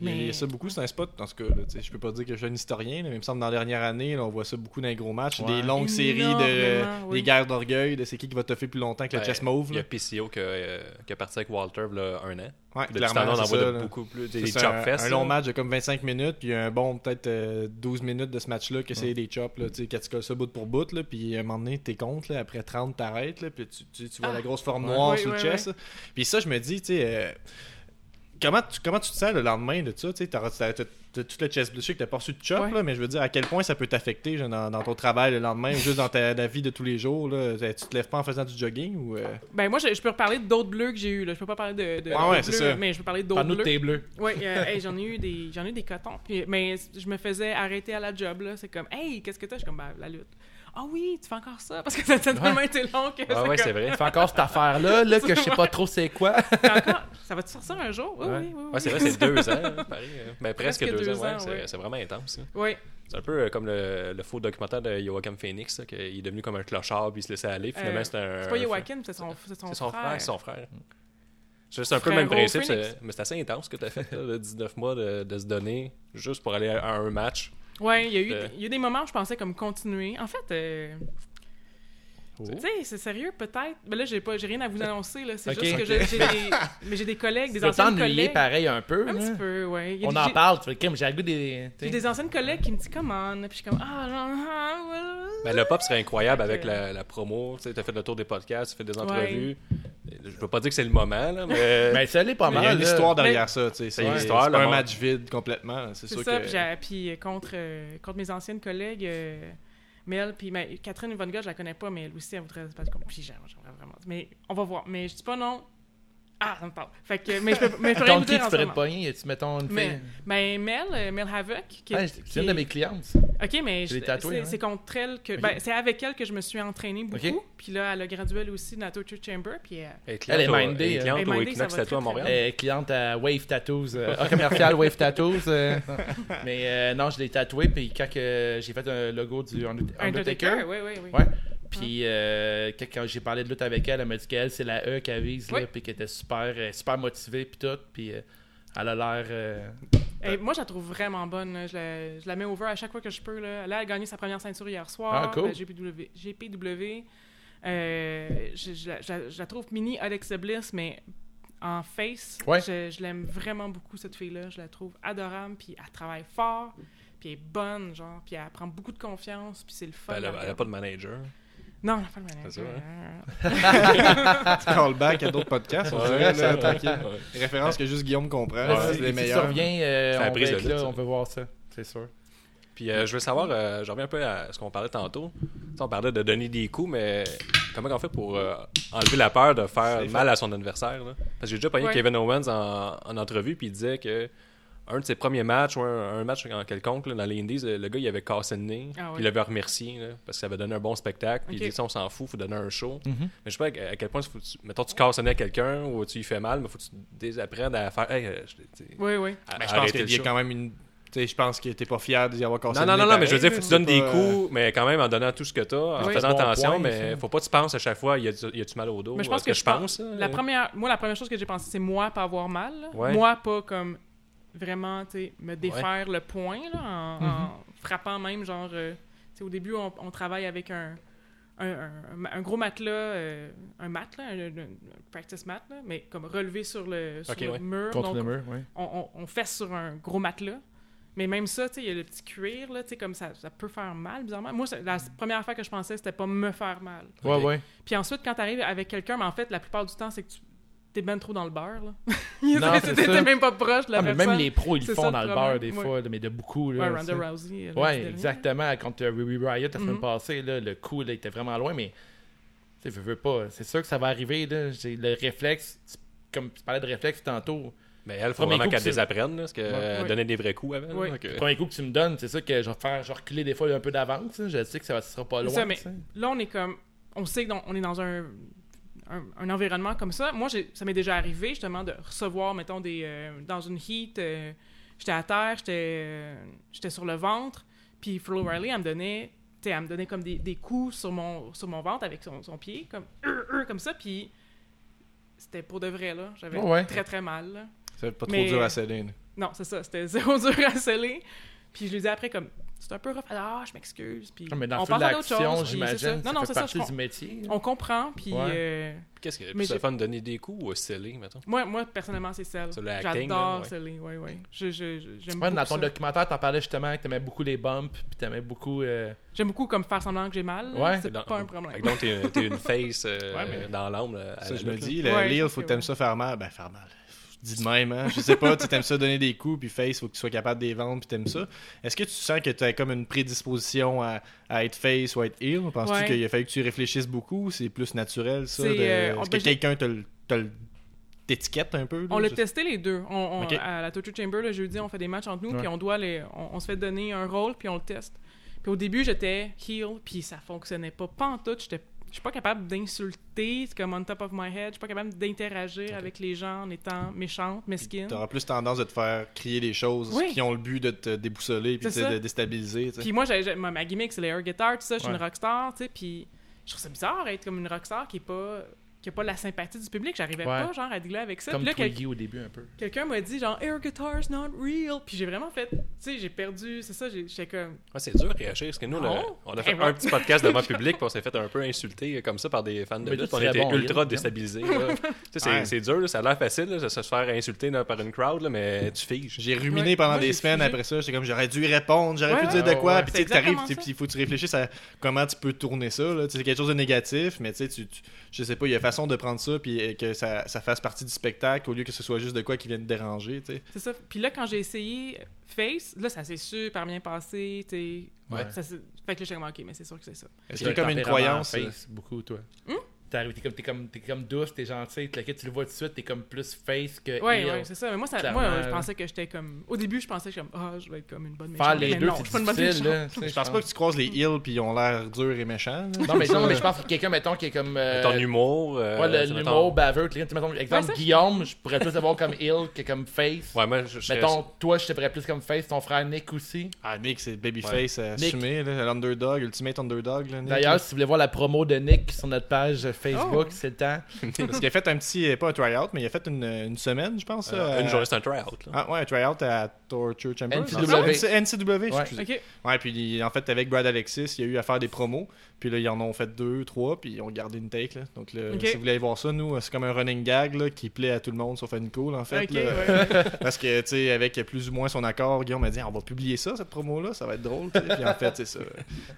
Speaker 2: Il y a-
Speaker 3: Mais-
Speaker 2: il y a ça beaucoup, c'est un spot dans ce cas. Là, je peux pas dire que je suis un historien, là, mais il me semble que dans la dernière année, là, on voit ça beaucoup dans les gros matchs.
Speaker 5: Ouais.
Speaker 2: Des longues séries de
Speaker 3: oui.
Speaker 2: des guerres d'orgueil, de c'est qui qui va toffer plus longtemps que le chest move.
Speaker 4: Il y a
Speaker 2: Là.
Speaker 4: PCO qui a, euh, qui a parti avec Walter là, un an.
Speaker 2: Ouais, clairement,
Speaker 4: on en voit
Speaker 2: là.
Speaker 4: beaucoup plus. Des chop
Speaker 2: un,
Speaker 4: fest.
Speaker 2: un long
Speaker 4: là.
Speaker 2: match de comme 25 minutes, puis un bon peut-être euh, 12 minutes de ce match-là que c'est des chops, là, tu sais, quand tu colles ça bout pour bout, là, puis à un moment donné, t'es contre, là, après 30, t'arrêtes, là, puis tu, tu, tu vois
Speaker 3: Ah.
Speaker 2: la grosse forme noire
Speaker 3: Oui,
Speaker 2: sur
Speaker 3: oui,
Speaker 2: le chest. Puis ça, je me dis, tu sais, euh, comment, tu, comment tu te sens le lendemain de ça, tu sais, tout le chest bleu, que t'as pas reçu de chop,
Speaker 3: Ouais.
Speaker 2: là, mais je veux dire, à quel point ça peut t'affecter dans, dans ton travail le lendemain, ou juste dans ta, la vie de tous les jours, là, tu te lèves pas en faisant du jogging, ou... euh,
Speaker 3: Ben moi, je, je peux reparler d'autres bleus que j'ai eu. Là. Je peux pas parler de, de
Speaker 2: Ouais, ouais,
Speaker 3: bleus,
Speaker 2: ça.
Speaker 3: mais je peux parler d'autres
Speaker 5: de
Speaker 3: bleus.
Speaker 5: tes bleus.
Speaker 3: Oui, j'en ai eu des, j'en ai eu des cotons. Puis, mais je me faisais arrêter à la job là. C'est comme, hey, qu'est-ce que t'as? Je suis comme, ben, la lutte. Ah oui, tu fais encore ça? Parce que ça a tellement été long que
Speaker 4: Ah ouais,
Speaker 3: c'est
Speaker 4: vrai.
Speaker 5: Tu fais encore cette affaire-là, là, que je sais pas trop c'est quoi.
Speaker 3: Encore, ça va te sortir un jour? Oui,
Speaker 5: Ouais.
Speaker 3: oui, oui. oui.
Speaker 4: Ouais, c'est vrai, c'est deux ans. hein, pareil, euh, ben, presque,
Speaker 3: Presque
Speaker 4: deux,
Speaker 3: deux
Speaker 4: ans. c'est-
Speaker 3: ouais.
Speaker 4: C'est vraiment intense. hein.
Speaker 3: Oui,
Speaker 4: C'est un peu euh, comme le, le faux documentaire de Joachim Phoenix, qu'il est devenu comme un clochard puis il se laissait aller. Finalement,
Speaker 3: Euh,
Speaker 4: c'est un.
Speaker 3: c'est pas Joachim, c'est son, son,
Speaker 4: son
Speaker 3: frère.
Speaker 4: c'est son frère. C'est un peu le même principe, mais c'est assez intense ce que tu as fait, là, de 19 mois de, de se donner juste pour aller à un match.
Speaker 3: Ouais, il y, a eu,
Speaker 4: Euh.
Speaker 3: il y a eu des moments où je pensais comme continuer. En fait, euh,
Speaker 2: Oh.
Speaker 3: tu sais, c'est sérieux peut-être. Mais là, j'ai pas, j'ai rien à vous annoncer là. C'est juste que j'ai, j'ai des, mais j'ai des collègues, des anciennes
Speaker 5: t'ennuyer
Speaker 3: collègues.
Speaker 5: pareil un peu.
Speaker 3: Un petit peu, ouais.
Speaker 5: On
Speaker 3: des-
Speaker 5: en parle, tu fais comme j'ai le goût des.
Speaker 3: J'ai des anciennes collègues qui me disent comment, puis je suis comme ah non.
Speaker 4: Ben, le pop serait incroyable
Speaker 3: Fait
Speaker 4: avec la promo. Tu as fait le tour des podcasts, tu fais des entrevues. Je veux pas dire que c'est le moment, là, mais.
Speaker 5: Mais ça l'est pas
Speaker 2: Il y a
Speaker 5: mal.
Speaker 2: une histoire derrière ça, tu sais. C'est
Speaker 4: une histoire,
Speaker 2: un
Speaker 4: monde-
Speaker 2: match vide complètement. C'est
Speaker 3: C'est
Speaker 2: sûr
Speaker 3: ça,
Speaker 2: que.
Speaker 3: puis, j'ai- puis, euh, contre, euh, contre mes anciennes collègues, euh, Mel, puis Catherine Von Gogh, je la connais pas, mais elle aussi, elle voudrait se battre contre. Puis j'aimerais j'aimerais vraiment. Mais on va voir. Mais je dis pas non. Ah, ça me parle. Fait que, mais je peux, mais je peux rien
Speaker 5: Contre
Speaker 3: vous
Speaker 5: qui
Speaker 3: dire
Speaker 5: tu
Speaker 3: en ce
Speaker 5: ferais te pogner? Tu mettons une
Speaker 3: Mais,
Speaker 5: fille?
Speaker 3: mais Mel, euh, Mel Havoc, qui est-
Speaker 5: Ah,
Speaker 3: qui
Speaker 5: c'est une de
Speaker 3: est-
Speaker 5: mes clientes. ça.
Speaker 3: Ok, mais
Speaker 5: Je
Speaker 3: c'est
Speaker 5: hein.
Speaker 3: c'est contre elle que.
Speaker 5: Ok.
Speaker 3: Ben, c'est avec elle que je me suis entraîné beaucoup.
Speaker 5: Ok.
Speaker 3: Puis là, elle a gradué elle aussi dans la Torture Chamber. Puis euh,
Speaker 4: Elle est
Speaker 5: Elle est mindée,
Speaker 4: elle est cliente
Speaker 3: Elle est
Speaker 4: au Equinox Tattoo à Montréal.
Speaker 3: bien.
Speaker 5: Euh, cliente à Wave Tattoos, euh, ah, commercial Wave Tattoos. euh. mais euh, non, je l'ai tatoué, puis quand que j'ai fait un logo du Undert- Undertaker,
Speaker 3: Undertaker, oui, oui, oui.
Speaker 5: Ouais. Puis euh, quand, j'ai parlé de lutte avec elle, elle m'a dit qu'elle, c'est la E qu'elle vise, là,
Speaker 3: Oui.
Speaker 5: puis qu'elle était super, euh, super motivée, puis tout, puis euh, elle a l'air... euh,
Speaker 3: Et moi, je la trouve vraiment bonne. Je la, je la mets over à chaque fois que je peux. Là, Là, elle a gagné sa première ceinture hier soir.
Speaker 5: Ah, cool.
Speaker 3: la GPW. GPW. Euh, je, je la- je la- je la trouve mini Alexa Bliss, mais en face,
Speaker 5: Ouais.
Speaker 3: je, je l'aime vraiment beaucoup, cette fille-là. Je la trouve adorable, puis elle travaille fort, puis elle est bonne, genre, puis elle prend beaucoup de confiance, puis c'est le fun.
Speaker 4: Ben, Elle
Speaker 3: à
Speaker 4: a- elle a
Speaker 3: regarder.
Speaker 4: pas de manager.
Speaker 3: Non, elle a pas le manager.
Speaker 4: C'est ça,
Speaker 2: Callback à d'autres podcasts, on dirait, là, tranquille.
Speaker 4: Ouais.
Speaker 2: Références que juste Guillaume comprend, c'est les
Speaker 5: si
Speaker 2: meilleurs.
Speaker 5: ça revient, euh, on, là,
Speaker 4: ça.
Speaker 5: on veut voir ça, c'est sûr.
Speaker 4: Puis euh, je veux savoir, euh, je reviens un peu à ce qu'on parlait tantôt. On parlait de donner des coups, mais comment on fait pour euh, enlever la peur de faire mal à son adversaire? là? Parce que j'ai déjà
Speaker 3: Ouais.
Speaker 4: Kevin Owens en, en entrevue, puis il disait que un de ses premiers matchs, ou un, un match en quelconque là, dans les Indies, le le gars il avait cassé le nez,
Speaker 3: Ah
Speaker 4: puis il l'avait remercié là, parce que ça avait donné un bon spectacle, puis
Speaker 3: Ok.
Speaker 4: il dit ça, on s'en fout, faut donner un show.
Speaker 5: Mhm.
Speaker 4: Mais je sais pas à à quel point, faut tu, mettons, tu casses le nez à quelqu'un ou tu lui fais mal, mais faut que tu désapprennes à faire. Hey, euh,
Speaker 3: Oui, oui.
Speaker 4: à-
Speaker 2: je pense qu'il y a quand même une. Je pense que t'es pas fier d'y avoir cassé
Speaker 4: Non,
Speaker 2: le
Speaker 4: non,
Speaker 2: nez
Speaker 4: non, non, mais je veux dire, faut que tu donnes des
Speaker 2: pas, euh,
Speaker 4: coups, mais quand même en donnant tout ce que tu as, en
Speaker 3: Oui.
Speaker 4: faisant
Speaker 5: bon
Speaker 4: attention,
Speaker 5: point,
Speaker 4: mais faut pas que tu penses à chaque fois, y a- y a-tu mal au dos?
Speaker 3: Mais je pense que
Speaker 4: je
Speaker 3: pense-? La première, moi, la première chose que j'ai pensé, c'est moi pas avoir mal.
Speaker 4: Ouais.
Speaker 3: Moi, pas comme vraiment, tu me défaire le point là, en, en frappant même, genre, euh, tu sais, au début, on, on travaille avec un, un, un- un gros matelas, euh, un mat, là, un, un- un practice mat, là, mais comme relevé sur le, sur
Speaker 4: Ok,
Speaker 3: le
Speaker 4: ouais.
Speaker 3: mur.
Speaker 5: Contre
Speaker 3: donc,
Speaker 5: le mur,
Speaker 3: on, on, on fesse sur un gros matelas. Mais même ça, tu sais, il y a le petit cuir, là, tu sais, comme ça, ça peut faire mal, bizarrement. Moi, la première fois que je pensais, c'était pas me faire mal.
Speaker 5: Ouais,
Speaker 4: Ok.
Speaker 5: ouais.
Speaker 3: Puis ensuite, quand t'arrives avec quelqu'un, mais en fait, la plupart du temps, c'est que tu t'es ben trop dans le beurre, là.
Speaker 5: Non, c'est
Speaker 3: T'es
Speaker 5: ça.
Speaker 3: t'es même pas proche de la
Speaker 5: Ah, mais même les pros, ils le font
Speaker 3: ça,
Speaker 5: dans
Speaker 3: le
Speaker 5: beurre des
Speaker 3: Ouais.
Speaker 5: fois, là, mais de beaucoup. Là,
Speaker 3: Ouais. Ronda Rousey.
Speaker 5: Ouais, exactement. Contre euh, Riri Riot la semaine
Speaker 3: Mhm.
Speaker 5: passée, là, le coup là, était vraiment loin, mais tu sais, je veux pas. C'est sûr que ça va arriver. Là. J'ai le réflexe, comme tu parlais de réflexe tantôt.
Speaker 4: Mais elle, faut vraiment qu'elle désapprenne, là, parce que euh,
Speaker 3: Ouais.
Speaker 4: donner des vrais coups avant.
Speaker 3: Ouais.
Speaker 4: donc, euh,
Speaker 5: Le premier coup que tu me donnes, c'est ça que je vais faire, je vais reculer des fois un peu d'avance. Je sais que ça, ça sera pas loin.
Speaker 3: ça, mais-. Là, on est comme. On sait qu'on est dans un, un, un environnement comme ça. Moi, ça m'est déjà arrivé, justement, de recevoir, mettons, des. euh, dans une heat, euh, j'étais à terre, j'étais euh, j'étais sur le ventre, puis Flo Riley, elle me donnait. elle me donnait comme des, des coups sur mon, sur mon ventre avec son, son pied, comme, comme ça, puis c'était pour de vrai, là. J'avais
Speaker 5: ouais.
Speaker 3: très, très mal, là.
Speaker 2: C'est pas trop
Speaker 3: Mais-
Speaker 2: dur à là.
Speaker 3: Non, c'est ça, c'était zéro dur à sceller. Puis je lui dis après, comme, c'est un peu rough. Ah, je m'excuse. Puis
Speaker 5: Ah, mais dans
Speaker 3: on
Speaker 5: le feu de
Speaker 3: parle d'autre
Speaker 5: l'action,
Speaker 3: chose, c'est
Speaker 5: j'imagine,
Speaker 3: Non, non, c'est ça. je
Speaker 5: du métier.
Speaker 3: On comprend, puis
Speaker 5: Ouais.
Speaker 3: euh,
Speaker 4: Qu'est-ce que
Speaker 3: j'ai-
Speaker 4: le fun de donner des coups ou sceller, mettons?
Speaker 3: moi, moi, personnellement, c'est.
Speaker 4: C'est là,
Speaker 3: J'adore
Speaker 4: ouais.
Speaker 3: sceller, oui, oui. Je, j'aime beaucoup
Speaker 5: dans ton
Speaker 3: ça.
Speaker 5: documentaire, t'en parlais justement que t'aimais beaucoup les bumps, puis t'aimais beaucoup. euh,
Speaker 3: J'aime beaucoup comme faire semblant que j'ai mal.
Speaker 5: Ouais.
Speaker 3: c'est pas un problème.
Speaker 4: Donc, t'es une face euh, dans l'ombre.
Speaker 2: Ça,
Speaker 4: la
Speaker 2: je me dis, le
Speaker 3: Ouais, je
Speaker 2: Lille,
Speaker 3: pense
Speaker 2: faut
Speaker 3: que
Speaker 2: t'aimes ça faire mal. Ben, faire mal. Dis de même, hein? Je sais pas, tu t'aimes ça donner des coups, puis face, faut que tu sois capable de les vendre, puis t'aimes ça. Est-ce que tu sens que tu as comme une prédisposition à, à être face ou à être heel? Penses-tu
Speaker 3: Ouais.
Speaker 2: qu'il a fallu que tu réfléchisses beaucoup ou c'est plus naturel, ça? De-
Speaker 3: euh,
Speaker 2: Est-ce que
Speaker 3: ben, j'ai-
Speaker 2: quelqu'un te t'étiquette un peu? là?
Speaker 3: On l'a testé les deux. On. À la Torture Chamber, le jeudi, on fait des matchs entre nous, puis on doit les, on, on se fait donner un rôle, puis on le teste. Puis au début, j'étais heel, puis ça fonctionnait pas. Pas en tout. J'étais, je suis pas capable d'insulter, comme on top of my head. Je suis pas capable d'interagir avec les gens en étant méchante, mesquine.
Speaker 2: T'auras plus tendance de te faire crier des choses
Speaker 3: Oui.
Speaker 2: qui ont le but de te déboussoler puis tu de déstabiliser. tu.
Speaker 3: Puis moi, ma, ma gimmick, c'est les air guitar, tout ça. Je suis
Speaker 5: Ouais.
Speaker 3: une rockstar, tu sais. Puis je trouve ça bizarre être comme une rockstar qui est pas a pas la sympathie du public. J'arrivais
Speaker 5: Ouais.
Speaker 3: pas, genre, à dealer avec ça.
Speaker 5: comme
Speaker 3: là, quel-
Speaker 5: Twiggy au début un peu.
Speaker 3: quelqu'un m'a dit, genre, air guitar's not real. Puis j'ai vraiment fait, tu sais, j'ai perdu, c'est ça, j'ai- j'étais comme,
Speaker 4: Ouais, c'est dur à réagir parce que nous, là, on a fait un petit podcast devant le public puis on s'est fait un peu insulter comme ça par des fans de lutte. On était
Speaker 5: bon,
Speaker 4: ultra
Speaker 5: Yann.
Speaker 4: déstabilisés. là. Tu sais, c'est dur, là, ça a l'air facile là, de se faire insulter là, par une crowd, là, mais tu figes.
Speaker 2: J'ai ruminé
Speaker 3: Ouais,
Speaker 2: pendant des semaines
Speaker 3: figé.
Speaker 2: après ça. J'étais comme, j'aurais dû y répondre, j'aurais pu dire de quoi. Puis tu sais, t'arrives, puis il faut que tu réfléchisses à comment tu peux tourner ça. là. Tu sais, C'est quelque chose de négatif, mais tu sais, je sais pas, il y a façon de prendre ça puis euh, que ça, ça fasse partie du spectacle au lieu que ce soit juste de quoi qui vient te déranger. tu sais.
Speaker 3: c'est ça. Puis là, quand j'ai essayé Face, là, ça s'est super bien passé, tu sais.
Speaker 5: Ouais.
Speaker 3: Ça s'est- fait que là, j'étais comme, ok, mais c'est sûr que c'est ça.
Speaker 2: Est-ce
Speaker 5: T'as
Speaker 2: qu'il y a
Speaker 5: un
Speaker 2: comme une croyance? euh,
Speaker 5: face, beaucoup, toi? T'arrives, t'es comme, t'es comme, t'es comme douce, t'es gentil, tu tu le vois tout de suite, t'es comme plus face que
Speaker 3: Ouais,
Speaker 5: heel.
Speaker 3: ouais, c'est ça. Mais moi, ça,
Speaker 5: Clairement,
Speaker 3: moi, je pensais que j'étais comme. Au début, je pensais que j'étais comme, ah, je vais être comme une bonne
Speaker 5: Faire
Speaker 3: méchante.
Speaker 5: les
Speaker 3: mais
Speaker 5: deux,
Speaker 3: non, je suis pas
Speaker 5: c'est
Speaker 3: une bonne
Speaker 5: là.
Speaker 2: Je pense pas que tu croises les heels puis ils ont l'air durs et méchants. là.
Speaker 5: Non, mais, non, mais je pense que quelqu'un, mettons, qui est comme. euh,
Speaker 4: Ton humour. euh,
Speaker 5: Ouais, l'humour
Speaker 4: mettons-
Speaker 5: baveux. tu sais, mettons, exemple, Guillaume, je pourrais plus le voir comme heel que comme face.
Speaker 4: Ouais, moi, je,
Speaker 5: Mettons, toi, je te verrais plus comme face, ton frère Nick aussi.
Speaker 2: Ah, Nick, c'est babyface euh,
Speaker 5: Nick.
Speaker 2: assumé, l'underdog, ultimate underdog. Là, Nick,
Speaker 5: D'ailleurs, si vous voulez voir la promo de Nick sur notre page Facebook,
Speaker 3: Oh.
Speaker 5: c'est le temps.
Speaker 2: Parce qu'il a fait un petit, pas un tryout, mais il a fait une, une semaine, je pense.
Speaker 4: Euh,
Speaker 2: euh,
Speaker 4: une journée, c'est un tryout.
Speaker 2: Ah, ouais, un tryout à Torture Chamber.
Speaker 5: NCW.
Speaker 2: Ah, NC- NCW,
Speaker 5: Ouais.
Speaker 2: excusez.
Speaker 3: Ok.
Speaker 2: Ouais, puis en fait, avec Brad Alexis, il y a eu à faire des promos. Puis là, ils en ont fait deux, trois, puis ils ont gardé une take. Là. Donc, là, si vous voulez aller voir ça, nous, c'est comme un running gag là, qui plaît à tout le monde, sauf à Nico, là, en fait.
Speaker 3: Ok,
Speaker 2: là.
Speaker 3: ouais.
Speaker 2: Parce que, tu sais, avec plus ou moins son accord, Guillaume m'a dit on va publier ça, cette promo-là, ça va être drôle. Puis en fait, c'est ça.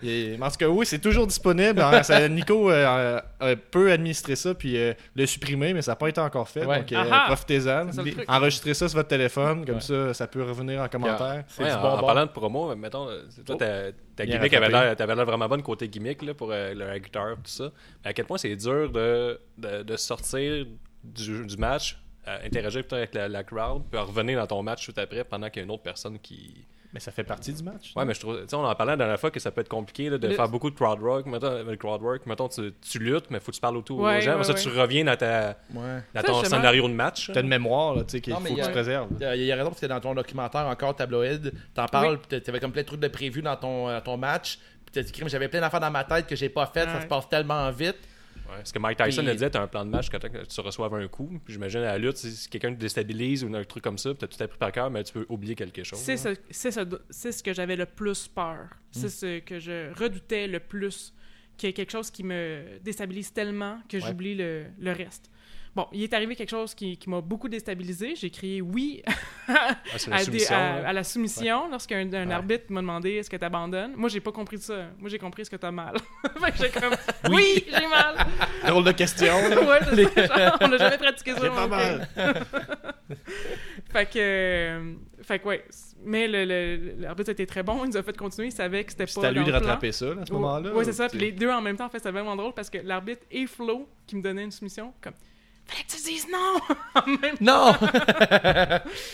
Speaker 2: Et, mais en tout cas, oui, c'est toujours disponible. hein. Ça- Nico euh, euh, peut administrer ça, puis euh, le supprimer, mais ça n'a pas été encore fait.
Speaker 5: Ouais.
Speaker 2: Donc, euh,
Speaker 3: Aha!
Speaker 2: profitez-en. Enregistrez ça sur votre téléphone, comme
Speaker 5: Ouais.
Speaker 2: ça, ça peut revenir en commentaire.
Speaker 5: C'est
Speaker 4: Ouais,
Speaker 5: du
Speaker 4: en, parlant de promo, mettons, euh, toi,
Speaker 2: Oh.
Speaker 4: ta, gimmick avait l'air, vraiment bonne côté gimmick là, pour euh, le guitare tout ça. Mais à quel point c'est dur de, de, de sortir du, du match, euh, interagir peut-être avec la, la crowd, puis revenir dans ton match tout après pendant qu'il y a une autre personne qui.
Speaker 2: Mais ça fait partie du match.
Speaker 4: Ouais, mais je trouve. Tu sais, on en parlait la dernière fois que ça peut être compliqué là, de
Speaker 3: Le-
Speaker 4: faire beaucoup de crowd work. Mettons, le crowd work, mettons, tu, tu luttes, mais faut que tu parles autour
Speaker 3: Ouais,
Speaker 4: aux gens.
Speaker 3: ouais,
Speaker 4: ça,
Speaker 3: ouais.
Speaker 4: tu reviens dans, ta,
Speaker 5: Ouais.
Speaker 4: dans ton scénario de match.
Speaker 2: T'as une mémoire, là, tu sais, qu'il faut que tu
Speaker 5: a-
Speaker 2: te réserves.
Speaker 5: Il y a- raison parce que dans ton documentaire encore tabloïd, t'en parles, puis t'avais comme plein de trucs de prévus dans ton, euh, ton match. Puis t'as dit, j'avais plein d'affaires dans ma tête que j'ai pas faites, ça se passe tellement vite.
Speaker 4: Ouais, parce que Mike Tyson
Speaker 5: Puis-
Speaker 4: a dit t'as un plan de match quand tu reçoives un coup. Puis j'imagine à la lutte, si quelqu'un te déstabilise ou un truc comme ça, puis t'as tout appris par cœur, mais tu peux oublier quelque chose.
Speaker 3: C'est ce, c'est ce- c'est ce que j'avais le plus peur. C'est
Speaker 5: Mm.
Speaker 3: ce que je redoutais le plus. Qu'il y ait quelque chose qui me déstabilise tellement que
Speaker 2: Ouais.
Speaker 3: j'oublie le, le reste. Bon, il est arrivé quelque chose qui, qui m'a beaucoup déstabilisé. J'ai crié oui
Speaker 4: Ah, la
Speaker 3: à, des-
Speaker 4: soumission.
Speaker 3: à-
Speaker 4: là.
Speaker 3: à la soumission lorsqu'un un
Speaker 2: Ouais.
Speaker 3: arbitre m'a demandé est-ce que tu abandonnes. Moi, j'ai pas compris ça. Moi, j'ai compris est-ce que tu as mal. j'ai comme oui, j'ai mal.
Speaker 2: Drôle de question.
Speaker 3: ouais. Genre, on n'a jamais pratiqué ça.
Speaker 2: J'ai pas mal.
Speaker 3: Fait que. euh, fait que, ouais. Mais l'arbitre était très bon. Il nous a fait continuer. Il savait que c'était pas.
Speaker 2: C'était à lui de
Speaker 3: le plan.
Speaker 2: rattraper ça, à ce moment-là.
Speaker 3: Oui, c'est ça. Puis les deux en même temps, en fait, c'était vraiment drôle parce que l'arbitre et Flo, qui me donnaient une soumission, comme. Fallait que tu dises non!
Speaker 5: Non!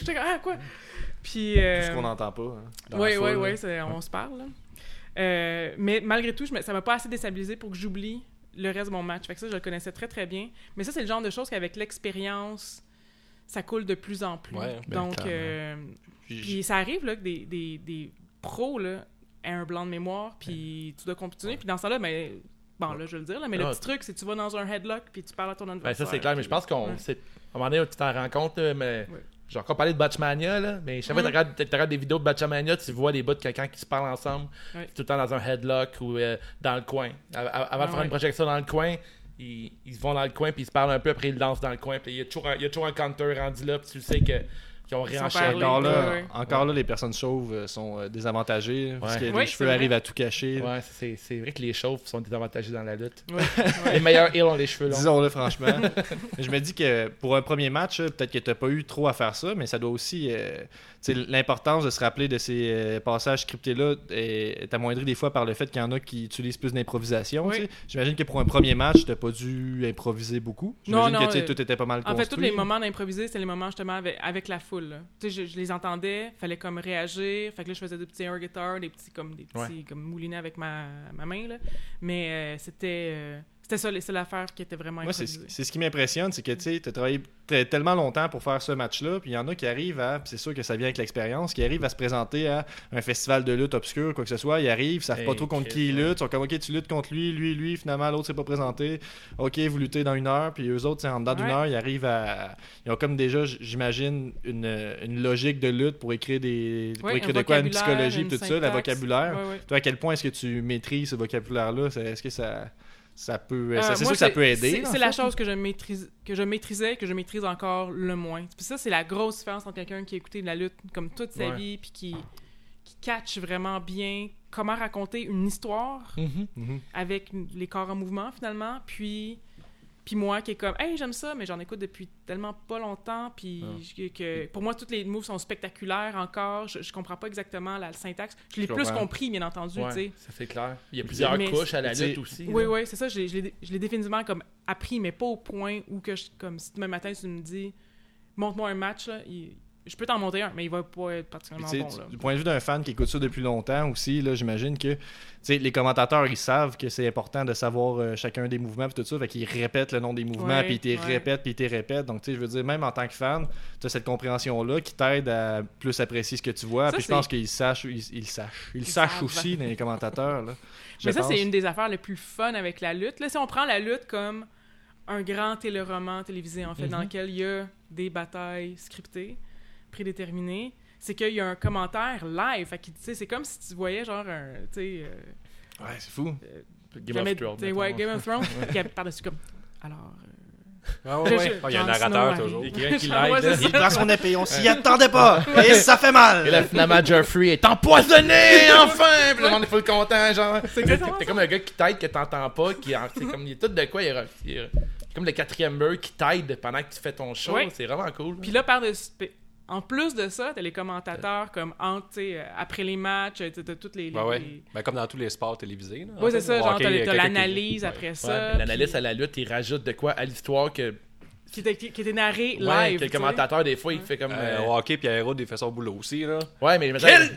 Speaker 3: J'étais comme, ah, quoi? Puis. euh,
Speaker 2: Tout ce qu'on n'entend pas. hein,
Speaker 3: oui, oui, oui, on se parle. là. Euh, mais malgré tout, je me- ça m'a pas assez déstabilisé pour que j'oublie le reste de mon match. Fait que ça, je le connaissais très, très bien. Mais ça, c'est le genre de choses qu'avec l'expérience, ça coule de plus en plus.
Speaker 4: Ouais,
Speaker 2: ben,
Speaker 3: Donc, euh,
Speaker 2: Puis-
Speaker 3: puis ça arrive là, que des, des, des pros là, aient un blanc de mémoire, puis tu dois continuer. Puis dans ça là, ben, bon, là, je vais le dire, là, mais le
Speaker 5: Ah.
Speaker 3: petit truc, c'est que tu vas dans un headlock, puis tu parles à ton
Speaker 5: Ben,
Speaker 3: adversaire.
Speaker 5: ça, c'est clair, mais je pense qu'on.
Speaker 3: Ouais.
Speaker 5: À un moment donné, tu t'en rends compte, là, mais.
Speaker 3: Ouais.
Speaker 5: J'ai encore parlé de Batchmania, là, mais chaque fois que
Speaker 3: Mhm.
Speaker 5: tu regardes, des vidéos de Batchmania, tu vois des bouts de quelqu'un qui se parle ensemble, tout le temps dans un headlock ou euh, dans le coin. Avant de
Speaker 3: Ah
Speaker 5: faire une projection dans le coin, ils, ils vont dans le coin, puis ils se parlent un peu, après ils dansent dans le coin, puis il y a toujours un, il y a toujours un counter rendu là, puis tu sais que qu'ils ont réenchaîné.
Speaker 2: Encore là,
Speaker 3: Ouais, ouais.
Speaker 2: encore là, les personnes chauves euh, sont euh, désavantagées parce
Speaker 5: Ouais.
Speaker 2: que
Speaker 3: Oui,
Speaker 2: les cheveux
Speaker 3: vrai.
Speaker 2: arrivent à tout cacher.
Speaker 5: Ouais, c'est c'est vrai que les chauves sont désavantagés dans la lutte.
Speaker 3: Ouais, ouais.
Speaker 5: Les meilleurs heels ont les cheveux longs.
Speaker 2: Disons-le franchement. Je me dis que pour un premier match, là, peut-être que tu n'as pas eu trop à faire ça, mais ça doit aussi. euh, L'importance de se rappeler de ces euh, passages scriptés-là est, est amoindrie des fois par le fait qu'il y en a qui utilisent plus d'improvisation.
Speaker 3: Oui.
Speaker 2: J'imagine que pour un premier match, tu n'as pas dû improviser beaucoup.
Speaker 3: Non,
Speaker 2: J'imagine
Speaker 3: non,
Speaker 2: que
Speaker 3: euh,
Speaker 2: tout était pas mal
Speaker 3: En
Speaker 2: construit.
Speaker 3: fait, tous les moments d'improviser, c'est les moments justement avec, avec la foule. Là. Tu sais, je, je les entendais, fallait comme réagir. Fait que là, je faisais des petits air guitar, des petits comme des petits
Speaker 5: Ouais.
Speaker 3: comme moulinets avec ma, ma main là. Mais euh, c'était euh, c'était ça, c'est l'affaire qui était vraiment
Speaker 2: Moi, c'est ce qui m'impressionne, c'est que tu as travaillé tellement longtemps pour faire ce match-là, puis il y en a qui arrivent à, puis c'est sûr que ça vient avec l'expérience, qui arrivent à se présenter à un festival de lutte obscur, quoi que ce soit, ils arrivent, ils savent pas trop contre qui ils luttent, ils sont comme ok, tu luttes contre lui, lui, lui, finalement l'autre s'est pas présenté, ok, vous luttez dans une heure, puis eux autres, c'est en dedans d'une heure, ils arrivent à. Ils ont comme déjà, j'imagine, une, une logique de lutte pour écrire des. pour
Speaker 3: Ouais,
Speaker 2: écrire
Speaker 3: un
Speaker 2: de quoi, une psychologie,
Speaker 3: une
Speaker 2: tout ça, le vocabulaire.
Speaker 3: Ouais, ouais.
Speaker 2: Toi, à quel point est-ce que tu maîtrises ce vocabulaire-là? Est-ce que ça. Ça peut.
Speaker 3: Euh,
Speaker 2: ça- c'est
Speaker 3: moi,
Speaker 2: sûr que ça peut aider.
Speaker 3: C'est la chose que je maîtrise, que je maîtrisais, que je maîtrise encore le moins. Puis ça, c'est la grosse différence entre quelqu'un qui a écouté de la lutte comme toute sa
Speaker 5: Ouais.
Speaker 3: vie, puis qui qui catch vraiment bien comment raconter une histoire
Speaker 5: Mhm.
Speaker 2: Mhm.
Speaker 3: avec les corps en mouvement finalement, puis puis moi qui est comme hey j'aime ça mais j'en écoute depuis tellement pas longtemps puis
Speaker 5: Ah.
Speaker 3: que pour moi tous les moves sont spectaculaires encore je, je comprends pas exactement la, le syntaxe je l'ai plus compris bien entendu
Speaker 5: Ouais,
Speaker 3: tu sais
Speaker 5: ça c'est clair. Il y a plusieurs
Speaker 3: Mais-
Speaker 5: couches à la lutte aussi.
Speaker 3: oui
Speaker 5: là.
Speaker 3: oui c'est ça je l'ai- je l'ai je l'ai définitivement comme appris mais pas au point où que je, comme si demain matin tu me dis montre-moi un match là il- je peux t'en monter un mais il va pas être particulièrement bon
Speaker 2: du-
Speaker 3: là
Speaker 2: du point de vue d'un fan qui écoute ça depuis longtemps aussi, là, j'imagine que les commentateurs ils savent que c'est important de savoir euh, chacun des mouvements puis tout ça, fait qu'ils répètent le nom des mouvements puis ils te
Speaker 3: ouais.
Speaker 2: répètent puis ils te répètent. Donc tu sais, je veux dire même en tant que fan, tu as cette compréhension là qui t'aide à plus apprécier ce que tu vois. Puis je pense qu'ils sachent, ils, ils sachent, ils,
Speaker 3: Ils
Speaker 2: sachent
Speaker 3: savent.
Speaker 2: aussi dans les commentateurs là.
Speaker 3: Mais ça, c'est une des affaires les plus fun avec la lutte. Là, si on prend la lutte comme un grand téléroman télévisé, en fait, dans
Speaker 5: Mhm.
Speaker 3: lequel il y a des batailles scriptées, prédéterminées, c'est qu'il y a un commentaire live. Fait que, c'est comme si tu voyais, genre, un, tu sais... euh,
Speaker 2: Ouais, c'est fou.
Speaker 5: Game
Speaker 3: jamais-
Speaker 5: of Thrones.
Speaker 3: ouais, Game of Thrones, qui par-dessus comme... Alors... euh,
Speaker 4: Ah ouais,
Speaker 3: je-
Speaker 4: Ah, il y a un narrateur toujours.
Speaker 5: Il y a quelqu'un qui
Speaker 3: Ouais, ça.
Speaker 2: Il prend son épée, on s'y attendait pas et ça fait mal.
Speaker 5: Et là, finalement, Jeffrey est empoisonné, enfin! Puis le monde est full content, genre. T'es comme un gars qui t'aide que t'entends pas, qui c'est comme, il est tout de quoi, il est, il comme le quatrième beurre qui t'aide pendant que tu fais ton show.
Speaker 3: Ouais.
Speaker 5: C'est vraiment cool.
Speaker 3: Puis là, par en plus de ça, t'as les commentateurs comme entre, tu sais, euh, après les matchs, t'as toutes les... les-
Speaker 4: Ouais, ouais.
Speaker 3: les-
Speaker 4: Ben, comme dans tous les sports télévisés. là,
Speaker 3: Ouais, c'est ça, genre, t'as
Speaker 4: qui-
Speaker 3: l'analyse après
Speaker 5: Ouais,
Speaker 3: ça.
Speaker 5: puis L'analyste
Speaker 3: puis-
Speaker 5: à la lutte, il rajoute de quoi à l'histoire que,
Speaker 3: qui était, qui était narré
Speaker 5: ouais,
Speaker 3: live.
Speaker 5: que le commentateur, des fois, il fait comme.
Speaker 4: Euh,
Speaker 5: euh,
Speaker 4: hockey, Pierre Hérault, il fait son boulot aussi. Là.
Speaker 5: Ouais, mais.
Speaker 3: Oui, ben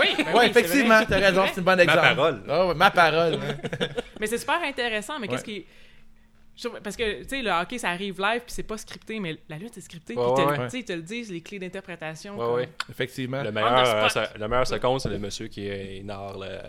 Speaker 3: oui, ben
Speaker 5: Ouais,
Speaker 3: oui,
Speaker 5: effectivement, t'as raison, c'est un bon exemple.
Speaker 4: parole.
Speaker 5: Ah ouais, ma parole. hein.
Speaker 3: Mais c'est super intéressant, mais qu'est-ce
Speaker 5: Ouais.
Speaker 3: qui. Parce que, tu sais, le hockey, ça arrive live, puis c'est pas scripté, mais la lutte est scriptée, puis
Speaker 4: Ouais,
Speaker 3: te-
Speaker 4: ouais,
Speaker 5: ouais.
Speaker 3: tu sais, ils te le disent, les clés d'interprétation.
Speaker 4: Ouais,
Speaker 3: comme-
Speaker 4: ouais.
Speaker 5: Effectivement.
Speaker 4: Le meilleur, euh, ça- le meilleur seconde, c'est le monsieur qui est narre la,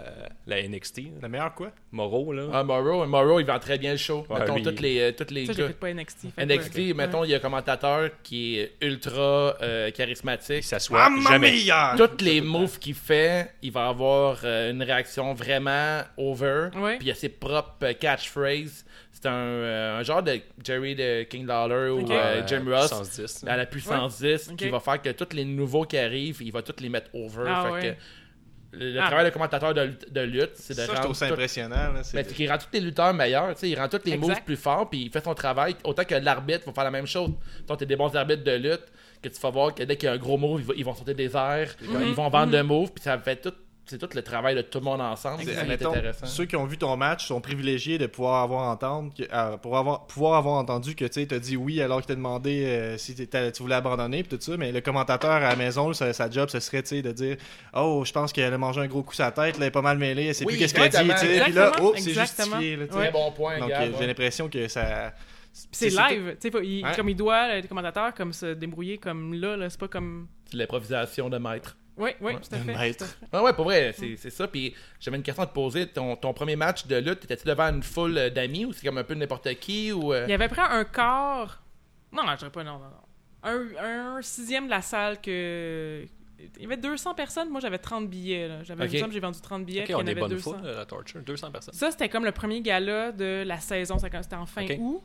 Speaker 4: la NXT. là.
Speaker 2: La meilleure quoi?
Speaker 4: Moreau, là.
Speaker 5: Ah, Morrow, Morrow, il vend très bien le show.
Speaker 4: Ouais,
Speaker 5: mettons,
Speaker 4: lui,
Speaker 5: toutes les, euh, toutes les
Speaker 3: Ça,
Speaker 5: gars-
Speaker 3: j'écoute pas NXT. que,
Speaker 5: NXT, mettons, il y a un commentateur qui est ultra euh, charismatique.
Speaker 4: Il s'assoit
Speaker 2: Mamma
Speaker 4: jamais.
Speaker 2: mia!
Speaker 5: Toutes les moves qu'il fait, il va avoir euh, une réaction vraiment over.
Speaker 3: Ouais.
Speaker 5: Puis il y a ses propres euh, catchphrases. C'est un, euh, un genre de Jerry de King Lawler ou euh, Jim Ross
Speaker 4: Puissance 10.
Speaker 5: à la puissance 10 qui va faire que tous les nouveaux qui arrivent, il va tous les mettre over.
Speaker 3: Ah
Speaker 5: Fait
Speaker 3: ouais.
Speaker 5: que le,
Speaker 3: Ah.
Speaker 5: travail de commentateur de, lutte- de lutte, c'est de
Speaker 2: Ça, je trouve ça
Speaker 5: tout-
Speaker 2: impressionnant. là,
Speaker 5: ben,
Speaker 2: c'est
Speaker 5: qu'il rend tous les lutteurs meilleurs, tu sais, il rend tous les
Speaker 3: Exact.
Speaker 5: moves plus forts, puis il fait son travail, autant que l'arbitre va faire la même chose. Toi, t'es des bons arbitres de lutte, que tu vas voir que dès qu'il y a un gros move, ils, vont- ils vont sauter des airs, ils vont vendre le move, puis ça fait tout, c'est tout le travail de tout le monde ensemble.
Speaker 2: C'est-
Speaker 5: intéressant.
Speaker 2: Ceux qui ont vu ton match sont privilégiés de pouvoir avoir entendre que- euh, pour avoir pouvoir avoir entendu que tu as dit oui alors qu'il t'a demandé euh, si t'étais- tu voulais abandonner pis tout ça mais le commentateur à la maison sa, sa job ce serait de dire oh je pense qu'elle a mangé un gros coup sur la tête là, elle est pas mal mêlée elle sait
Speaker 5: Oui,
Speaker 2: plus qu'est-ce qu'elle a dit puis là
Speaker 3: Exactement,
Speaker 2: oh c'est justifié là,
Speaker 5: bon point,
Speaker 2: donc euh, j'ai l'impression que ça
Speaker 3: Puis c'est live, tu sais, comme il doit, le commentateur, comme se débrouiller comme là, là c'est pas comme.
Speaker 5: C'est l'improvisation de maître.
Speaker 3: Oui, oui, tout à
Speaker 2: Un
Speaker 3: fait.
Speaker 2: maître.
Speaker 5: Ah ouais, pour vrai, c'est c'est ça. Puis j'avais une question à te poser. Ton, ton premier match de lutte, étais-tu devant une foule euh, d'amis ou c'est comme un peu n'importe qui ou euh,
Speaker 3: Il y avait près un quart. Non, non, je dirais pas, non, non, non. Un, un sixième de la salle que. Il y avait 200 personnes, moi j'avais 30 billets. là. J'avais
Speaker 5: Ok.
Speaker 3: il me semble que j'ai vendu 30 billets.
Speaker 4: Ok,
Speaker 3: puis il y
Speaker 4: on
Speaker 3: en
Speaker 4: est
Speaker 3: avait
Speaker 4: bonne
Speaker 3: 200.
Speaker 4: foule, la Torture. 200 personnes.
Speaker 3: Ça, c'était comme le premier gala de la saison. Ça- C'était en fin août.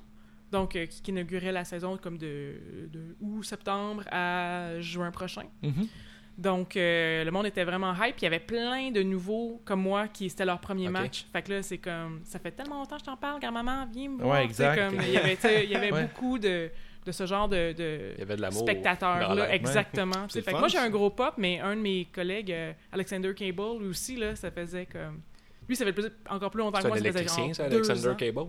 Speaker 3: Donc, euh, qui, inaugurait la saison comme de, de août, septembre à juin prochain.
Speaker 5: Mhm.
Speaker 3: Donc, euh, le monde était vraiment hype. Il y avait plein de nouveaux comme moi qui c'était leur premier match. Fait que là, c'est comme. Ça fait tellement longtemps que je t'en parle, grand-maman, viens me
Speaker 5: Ouais,
Speaker 3: voir. Tu sais,
Speaker 5: exact.
Speaker 3: comme, il y avait, il y avait
Speaker 5: Ouais.
Speaker 3: beaucoup de, de ce genre de, de
Speaker 4: Il y avait de l'amour. dans
Speaker 3: spectateurs-là.
Speaker 4: l'air.
Speaker 3: Exactement.
Speaker 2: C'est
Speaker 3: Fait que moi, j'ai un gros pop, mais un de mes collègues, euh, Alexander Cable, lui aussi, là, ça faisait comme. Lui, ça fait plus- encore plus longtemps
Speaker 4: C'est
Speaker 3: que
Speaker 4: un
Speaker 3: moi. ça faisait
Speaker 4: électricien, ça, Alexander
Speaker 3: ans.
Speaker 4: Cable.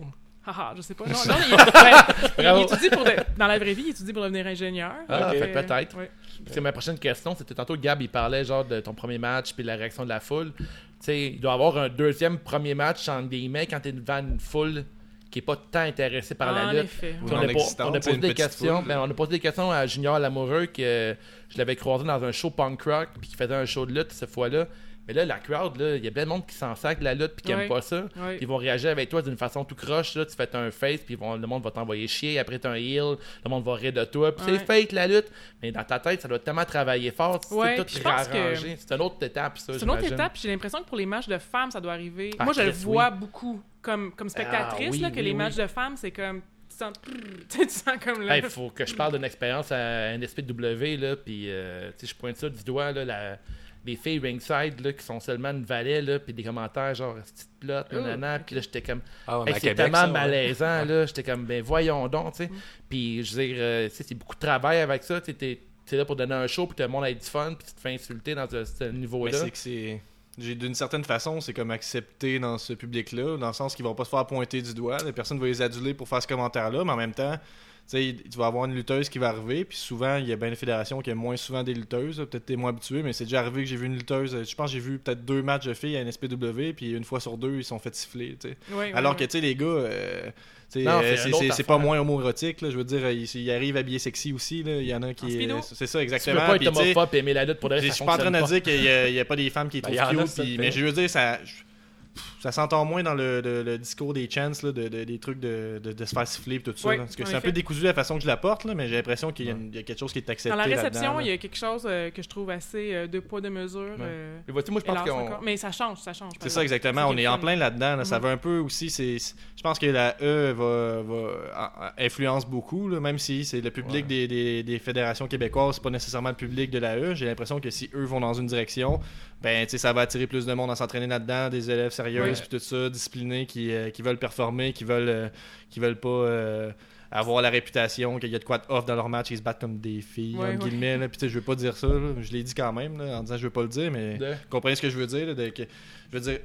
Speaker 3: Haha, je sais pas. Non, non, il, ouais, il
Speaker 5: Bravo.
Speaker 3: étudie pour de- dans la vraie vie, il étudie pour devenir ingénieur.
Speaker 5: Ah,
Speaker 3: euh,
Speaker 5: peut-être.
Speaker 3: ouais.
Speaker 5: C'est ma prochaine question. C'était tantôt Gab, il parlait genre de ton premier match puis de la réaction de la foule. Tu sais, il doit y avoir un deuxième premier match en guillemets quand t'es devant une foule qui est pas tant intéressée par la lutte.
Speaker 3: effet.
Speaker 2: Ou
Speaker 5: Puis on, a, on posé des questions. ben, on a posé des questions à Junior Lamoureux que je l'avais croisé dans un show punk rock puis qui faisait un show de lutte cette fois-là. Mais là, la crowd, il y a plein de monde qui s'en sac de la lutte puis qui
Speaker 3: Ouais.
Speaker 5: aime pas ça.
Speaker 3: Ouais.
Speaker 5: Ils vont réagir avec toi d'une façon tout croche. Là. Tu fais un face, puis le monde va t'envoyer chier. Après, t'as un heel, le monde va rire de toi. Puis
Speaker 3: Ouais.
Speaker 5: c'est fake la lutte. Mais dans ta tête, ça doit tellement travailler fort. C'est tout
Speaker 3: pense que-
Speaker 5: réarrangé. C'est une autre étape, ça.
Speaker 3: C'est une autre étape, j'ai l'impression que pour les matchs de femmes, ça doit arriver.
Speaker 5: Ah,
Speaker 3: Moi, je le vois beaucoup comme, comme spectatrice,
Speaker 5: Ah, oui,
Speaker 3: là, que
Speaker 5: oui,
Speaker 3: les matchs de femmes, c'est comme. Tu sens, tu sens comme là.
Speaker 5: Il faut que je parle d'une expérience à NSPW, là, puis euh, tu je pointe ça du doigt, là, la, des filles ringside là, qui sont seulement une valet, là, puis des commentaires genre petite plot,
Speaker 3: Oh,
Speaker 5: nanana, puis là, j'étais comme.
Speaker 4: Ah, ouais, mais
Speaker 5: Hey, c'est tellement
Speaker 4: ça, ouais.
Speaker 5: malaisant, là. J'étais comme, ben voyons donc, tu sais. Puis, je veux dire, euh, tu sais, c'est beaucoup de travail avec ça. Tu sais, t'es t'es là pour donner un show, puis tout le monde a du fun, puis tu te fais insulter dans ce, ce
Speaker 2: Mais
Speaker 5: niveau-là.
Speaker 2: c'est que c'est. j'ai- D'une certaine façon, c'est comme accepté dans ce public-là, dans le sens qu'ils vont pas se faire pointer du doigt. La personne va les aduler pour faire ce commentaire-là, mais en même temps, sais, tu vas avoir une lutteuse qui va arriver, puis souvent, il y a bien une fédération qui a moins souvent des lutteuses. Peut-être t'es moins habitué, mais c'est déjà arrivé que j'ai vu une lutteuse. Je pense que j'ai vu peut-être deux matchs de filles à NSPW, puis une fois sur deux, ils se sont fait siffler. Alors que, tu sais, les gars, euh, euh,
Speaker 5: c'est
Speaker 2: pas moins homoérotique. là. Je veux dire, ils, ils arrivent habillés sexy aussi. là. Il y en a qui. euh, C'est ça,
Speaker 5: Tu
Speaker 2: exactement.
Speaker 5: peux pas
Speaker 2: Puis,
Speaker 5: être
Speaker 2: tu sais,
Speaker 5: homophobe et aimer la lutte pour de
Speaker 2: je suis pas en train de dire qu'il y, y a pas des femmes qui
Speaker 4: Ben,
Speaker 2: trouvent cute, puis- mais je veux dire, ça, ça s'entend moins dans le, le- le discours des chants, là, de, de- des trucs de, de, de se faire siffler et tout ça.
Speaker 3: Oui,
Speaker 2: là. parce que c'est un peu décousu la façon que je la porte, là, mais j'ai l'impression qu'il y, a y quelque chose qui est accepté.
Speaker 3: Dans la réception, il y a quelque chose euh, que je trouve assez euh, deux poids, deux mesures. euh,
Speaker 5: Mais vois-tu, moi, je pense
Speaker 3: hélas,
Speaker 5: qu'on.
Speaker 3: encore. Mais ça change, ça change.
Speaker 2: C'est ça exactement, on est en plein là-dedans. là. Ça
Speaker 3: Mhm.
Speaker 2: va un peu aussi, je pense que la E va, influence beaucoup, là, même si c'est le public des,
Speaker 5: Ouais.
Speaker 2: des- des fédérations québécoises, c'est pas nécessairement le public de la E. J'ai l'impression que si eux vont dans une direction, ben ça va attirer plus de monde à s'entraîner là-dedans, des élèves sérieux Puis tout ça, disciplinés qui, euh, qui veulent performer, qui veulent euh, qui veulent pas euh, avoir la réputation qu'il y a de quoi de off dans leur match, ils se battent comme des filles,
Speaker 3: Ouais,
Speaker 2: entre
Speaker 3: ouais.
Speaker 2: guillemets. Puis tu sais, je veux pas dire ça, là. je l'ai dit quand même, là, en disant je veux pas le dire, mais
Speaker 5: De-
Speaker 2: vous comprenez ce que je veux dire? là, de que- je veux dire,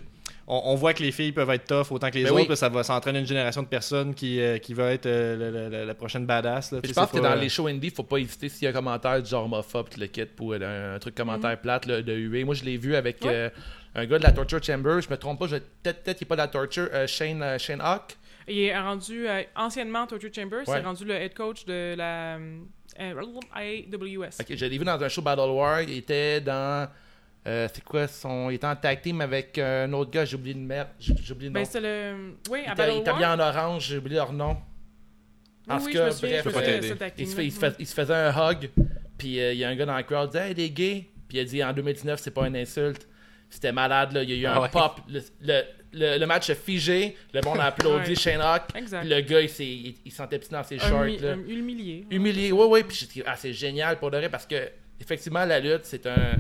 Speaker 2: on, on voit que les filles peuvent être tough autant que les
Speaker 5: Ben
Speaker 2: autres,
Speaker 5: oui.
Speaker 2: là, ça va s'entraîner une génération de personnes qui, euh, qui va être euh, la, prochaine badass. Là,
Speaker 5: Je pense que
Speaker 2: pas,
Speaker 5: dans
Speaker 2: euh,
Speaker 5: les shows indie, faut pas hésiter s'il y a un commentaire du genre homophobe, tu le quittes pour euh, un, truc commentaire plate là, de huée. Moi, je l'ai vu avec
Speaker 3: Ouais.
Speaker 5: Un gars de la Torture Chamber. Je me trompe pas, je- peut-être peut-être qu'il n'est pas de la Torture. euh, Shane, euh, Shane Hawk.
Speaker 3: Il est rendu euh, anciennement Torture Chamber,
Speaker 5: Ouais.
Speaker 3: c'est rendu le head coach de la euh, AWS.
Speaker 5: Ok, je l'ai vu dans un show Battle War. Il était dans. euh, c'est quoi son. Il était en tag team avec un autre gars, j'ai oublié le merde. J'ai oublié le nom.
Speaker 3: Ben, c'est le. Oui,
Speaker 5: il
Speaker 3: à
Speaker 5: était, il
Speaker 3: Battle
Speaker 5: était bien en orange, j'ai oublié leur nom.
Speaker 3: Oui,
Speaker 5: En tout
Speaker 3: oui,
Speaker 5: cas,
Speaker 3: je me souviens,
Speaker 5: bref,
Speaker 3: je de
Speaker 5: Il se, fait- il se fait- il se faisait un hug, puis euh, il y a un gars dans le crowd qui dit Hey, des gays. Puis il a dit En 2019, c'est pas une insulte. C'était malade, là. Il y a eu
Speaker 4: Ah
Speaker 5: un
Speaker 4: ouais.
Speaker 5: pop. Le, le, le- le match a figé. Le monde a applaudi
Speaker 3: Ouais.
Speaker 5: Shane. Puis le gars, il, s'est- il, il sentait petit dans ses shorts.
Speaker 3: Humi-
Speaker 5: là.
Speaker 3: hum- humilié.
Speaker 5: Humilié. Oui, oui. Puis Ah, c'est génial pour de vrai parce que, effectivement, la lutte, c'est un.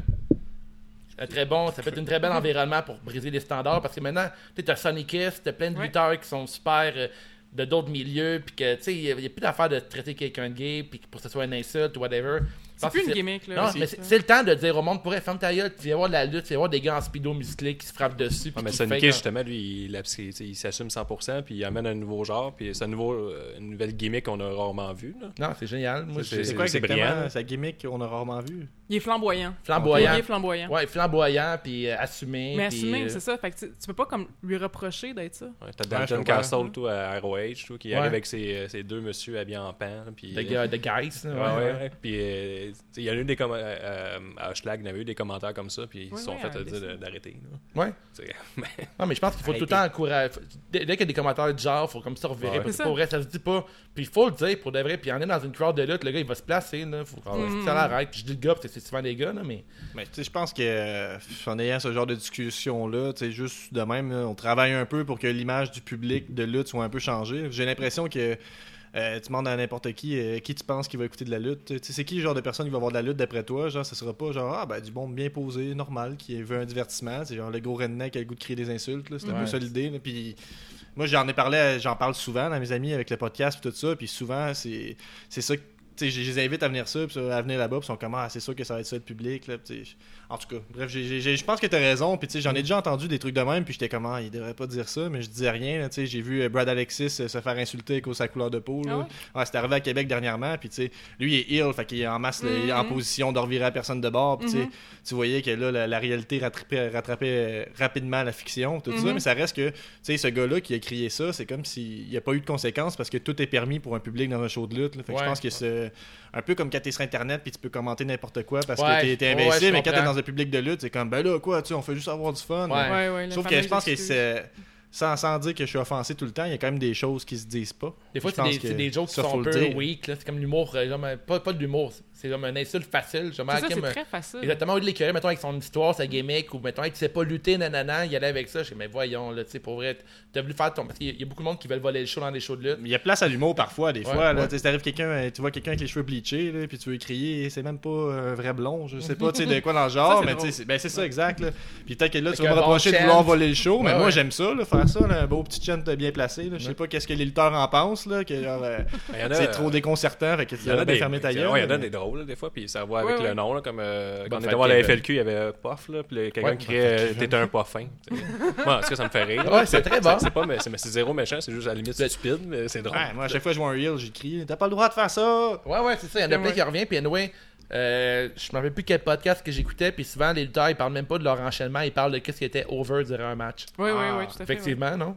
Speaker 5: un très bon, ça être un très bel environnement pour briser les standards parce que maintenant, tu sais, as Sonny Kiss, t'as plein de
Speaker 3: Ouais.
Speaker 5: lutteurs qui sont super euh, de d'autres milieux, puis que, tu sais, il n'y a, plus d'affaire de traiter quelqu'un de gay, puis pour que ce soit une insulte ou whatever.
Speaker 3: C'est plus une gimmick, là.
Speaker 5: Non, mais c'est le temps de dire au monde, pourrait ferme ta gueule, tu viens voir de la lutte, tu viens voir des gars en speedo musclés qui se frappent dessus.
Speaker 4: Ouais,
Speaker 5: puis
Speaker 4: mais Sonic justement, lui, il, s'assume 100%, puis il amène un nouveau genre, puis c'est un nouveau, euh, une nouvelle gimmick qu'on a rarement vue. là.
Speaker 5: Non, c'est génial. Moi,
Speaker 4: C'est-
Speaker 2: quoi
Speaker 4: c'est
Speaker 2: exactement
Speaker 4: brillant.
Speaker 2: sa gimmick qu'on a rarement vu?
Speaker 3: Il est flamboyant.
Speaker 5: Flamboyant.
Speaker 3: Il est flamboyant.
Speaker 5: Ouais, flamboyant, puis euh, assumé.
Speaker 3: Mais
Speaker 5: puis,
Speaker 3: assumé,
Speaker 5: euh,
Speaker 3: c'est ça. Fait que tu, tu peux pas comme lui reprocher d'être ça.
Speaker 4: Ouais, T'as
Speaker 2: Ouais,
Speaker 4: Dalton. Castle, tout, à ROH, tout, qui
Speaker 5: Ouais.
Speaker 4: arrive avec ses, euh, ses deux messieurs habillés en pan. Puis,
Speaker 5: De, gars- de guys.
Speaker 4: Ouais,
Speaker 5: ouais.
Speaker 4: Puis, euh, il y en a eu des commentaires. Euh, à Schlag, il y avait eu des commentaires comme ça, puis ils
Speaker 3: Ouais,
Speaker 4: se sont
Speaker 3: ouais,
Speaker 4: fait dire de- d'arrêter.
Speaker 5: Ouais. Non, mais je pense qu'il faut tout le temps encourager. Dès, dès qu'il y a des commentaires du genre, faut comme ça revirer.
Speaker 4: Ouais.
Speaker 5: Parce que pour vrai, ça se dit pas. Puis il faut le dire pour de vrai. Puis il en a dans une crowd de lutte, le gars il va se placer. Là. Faut, que ça l'arrête. Puis je dis le gars, c'est souvent des gars, là, mais.
Speaker 2: Mais tu sais, je pense que euh, en ayant ce genre de discussion-là, tu sais, juste de même, là, on travaille un peu pour que l'image du public de lutte soit un peu changée. J'ai l'impression que euh, tu demandes à n'importe qui euh, qui tu penses qui va écouter de la lutte. Tu sais, c'est qui le genre de personne qui va voir de la lutte d'après toi? Genre, ce sera pas genre ah ben du bon bien posé, normal, qui veut un divertissement. C'est genre le gros redneck qui a le goût de crier des insultes. là. C'est un
Speaker 5: Ouais.
Speaker 2: peu ça l'idée. Puis moi j'en ai parlé, j'en parle souvent dans mes amis avec le podcast et tout ça. Puis souvent c'est c'est ça. Je les invite à venir ça, à venir là-bas, puis ils sont comme ah, c'est sûr que ça va être ça le public. Là, en tout cas, bref, je pense que t'as raison. Puis tu sais, j'en ai déjà entendu des trucs de même, puis j'étais comme ah, il devrait pas dire ça, mais je disais rien. tu sais, J'ai vu euh, Brad Alexis euh, se faire insulter à cause de sa couleur de peau. là.
Speaker 3: Ah ouais?
Speaker 2: Ouais, c'est arrivé à Québec dernièrement, puis tu sais, lui il est ill, fait qu'il est en masse, il est en
Speaker 3: Mhm.
Speaker 2: position de revirer à personne de bord, puis tu sais,
Speaker 3: Mhm.
Speaker 2: tu voyais que là, la, la réalité rattrapait, rattrapait euh, rapidement la fiction, tout ça,
Speaker 3: Mhm.
Speaker 2: mais ça reste que, tu sais, ce gars-là qui a crié ça, c'est comme s'il n'y a pas eu de conséquences parce que tout est permis pour un public dans un show de lutte. là. Fait que
Speaker 5: Ouais.
Speaker 2: je pense que c'est un peu comme quand t'es sur Internet puis tu peux commenter n'importe quoi parce que t'es-
Speaker 5: je
Speaker 2: mais quand t'es dans public de lutte, c'est comme, ben là, quoi, tu sais, on fait juste avoir du fun.
Speaker 5: Ouais.
Speaker 3: Ouais, ouais, la
Speaker 2: Sauf que je pense que c'est. Sans, sans dire que je suis offensé tout le temps, il y a quand même des choses qui se disent pas.
Speaker 5: Des fois, c'est des, des jokes qui sont un peu weak. là. C'est comme l'humour. euh, pas, pas de l'humour. C'est comme un insulte facile.
Speaker 3: C'est
Speaker 5: euh,
Speaker 3: très facile.
Speaker 5: Exactement, au lieu de l'écœurer, mettons, avec son histoire, sa gimmick, ou mettons, tu sais pas lutter, nanana, il allait avec ça. Je dis, mais voyons, là, tu sais, pour vrai, t'as voulu faire ton. Parce qu'il y a beaucoup de monde qui veulent voler le show dans des shows de lutte.
Speaker 2: Il y a place à l'humour parfois, des
Speaker 5: Ouais,
Speaker 2: fois. Là,
Speaker 5: ouais.
Speaker 2: Si t'arrives quelqu'un, euh, tu vois quelqu'un avec les cheveux bleachés, là, puis tu veux crier, c'est même pas un vrai blond, je sais pas, tu sais, de quoi dans le genre,
Speaker 3: Ça,
Speaker 2: mais tu sais, c'est- ben c'est ça, exact. Là. Puis peut-être que là, tu vas me
Speaker 5: bon
Speaker 2: reprocher de vouloir voler le show, mais
Speaker 5: Ouais,
Speaker 2: moi j'aime ça, là, faire ça, là, un beau petit chant bien placé. Je sais pas qu'est-ce que les lutteurs en pensent, là, que euh,
Speaker 4: Mais il y en a,
Speaker 2: c'est trop
Speaker 4: euh,
Speaker 2: déconcertant, fait que tu fermer ta gueule.
Speaker 4: Des drôles, là, des fois, puis ça va avec
Speaker 3: Ouais,
Speaker 4: le
Speaker 3: ouais.
Speaker 4: nom, là, comme euh, quand on était voir la. FLQ, il y avait euh, Puff, là, puis quelqu'un
Speaker 5: Ouais,
Speaker 4: criait T'es un pas fin. tu sais. Moi, en tout cas, ça me fait rire.
Speaker 5: Ouais, c'est très bon.
Speaker 4: C'est pas, mais c'est zéro méchant, c'est juste à la limite c'est stupide, mais c'est drôle.
Speaker 2: Ouais, moi, à chaque fois que je vois un reel, j'écris T'as pas le droit de faire ça
Speaker 5: Ouais, ouais, c'est ça. Il y en a plein qui revient. Puis, anyway, euh, je me rappelle plus quel podcast que j'écoutais. Puis, souvent, les lutteurs, ils parlent même pas de leur enchaînement. Ils parlent de qu'est-ce qui était over durant un match.
Speaker 3: Oui, oui,
Speaker 2: Ah,
Speaker 3: oui, tout à fait.
Speaker 5: Effectivement, non?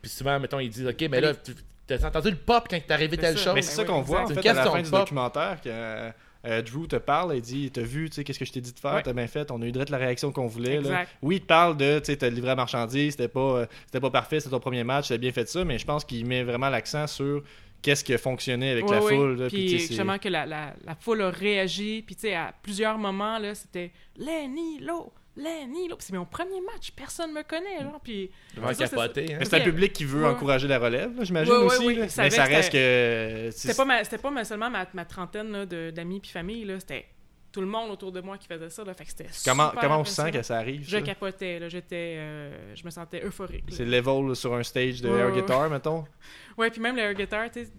Speaker 5: Puis, souvent, mettons, ils disent, OK, mais là, tu- t'as entendu le pop quand t'es arrivé telle
Speaker 3: ça.
Speaker 5: chose?
Speaker 2: Mais c'est ça qu'on voit en fait à la fin du
Speaker 5: pop.
Speaker 2: documentaire que euh, Drew te parle et dit T'as vu, tu sais, qu'est-ce que je t'ai dit de faire,
Speaker 3: Ouais.
Speaker 2: t'as bien fait, on a eu direct la réaction qu'on voulait. là. Oui, il te parle de, tu sais, t'as livré la marchandise, c'était pas, euh, c'était pas parfait, c'était ton premier match, t'as bien fait ça, mais je pense qu'il met vraiment l'accent sur qu'est-ce qui a fonctionné avec
Speaker 3: Ouais,
Speaker 2: la foule. là,
Speaker 3: Puis, justement que la, la, la foule a réagi. Puis tu sais, à plusieurs moments, là, c'était Lenny Lo, Lenny Lo. Puis c'est mon premier match, personne me connaît. Genre, puis
Speaker 5: capoter, hein?
Speaker 2: Mais c'est un public qui veut
Speaker 3: Ouais.
Speaker 2: encourager la relève, là, j'imagine
Speaker 3: Ouais, ouais,
Speaker 2: aussi. là. Mais ça reste que.
Speaker 3: c'était pas, ma, c'était pas seulement ma, ma trentaine là, de- d'amis puis famille. Là, c'était tout le monde autour de moi qui faisait ça. Là, fait que c'était
Speaker 2: Comment,
Speaker 3: super
Speaker 2: comment on se sent que ça arrive
Speaker 3: Je
Speaker 2: ça?
Speaker 3: capotais. Là, j'étais, euh, je me sentais euphorique. là.
Speaker 2: C'est level sur un stage de
Speaker 3: Ouais,
Speaker 2: air
Speaker 3: ouais,
Speaker 2: guitar, mettons?
Speaker 3: Ouais, puis même le air guitar, tu sais.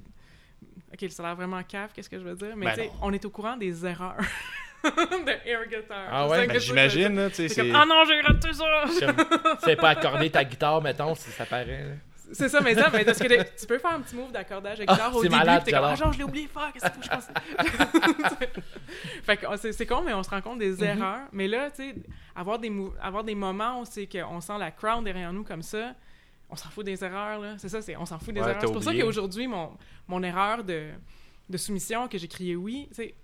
Speaker 3: Ok, ça a l'air vraiment cave, qu'est-ce que je veux dire? Mais
Speaker 2: Ben
Speaker 3: tu sais,
Speaker 2: non.
Speaker 3: on est au courant des erreurs de air guitar.
Speaker 5: Ah ouais?
Speaker 2: Ben, j'imagine, là, tu sais,
Speaker 3: C'est ah non, j'ai raté ça!
Speaker 5: Pas accorder ta guitare, mettons, si ça paraît. là.
Speaker 3: C'est ça, mais ça, mais parce que le- tu peux faire un petit move d'accordage avec
Speaker 5: Ah,
Speaker 3: guitare au
Speaker 5: c'est
Speaker 3: début,
Speaker 5: malade,
Speaker 3: t'es comme, ah genre, je l'ai oublié faire, qu'est-ce que je fasse? fait que c'est con, mais on se rend compte des
Speaker 5: Mhm.
Speaker 3: erreurs. Mais là, tu sais, avoir des, mou- avoir des moments où c'est qu'on sent la crowd derrière nous comme ça, on s'en fout des erreurs, là. C'est ça, c'est on s'en fout des
Speaker 4: Ouais,
Speaker 3: erreurs. C'est pour ça qu'aujourd'hui, mon, mon erreur de, de soumission, que j'ai crié oui, tu sais,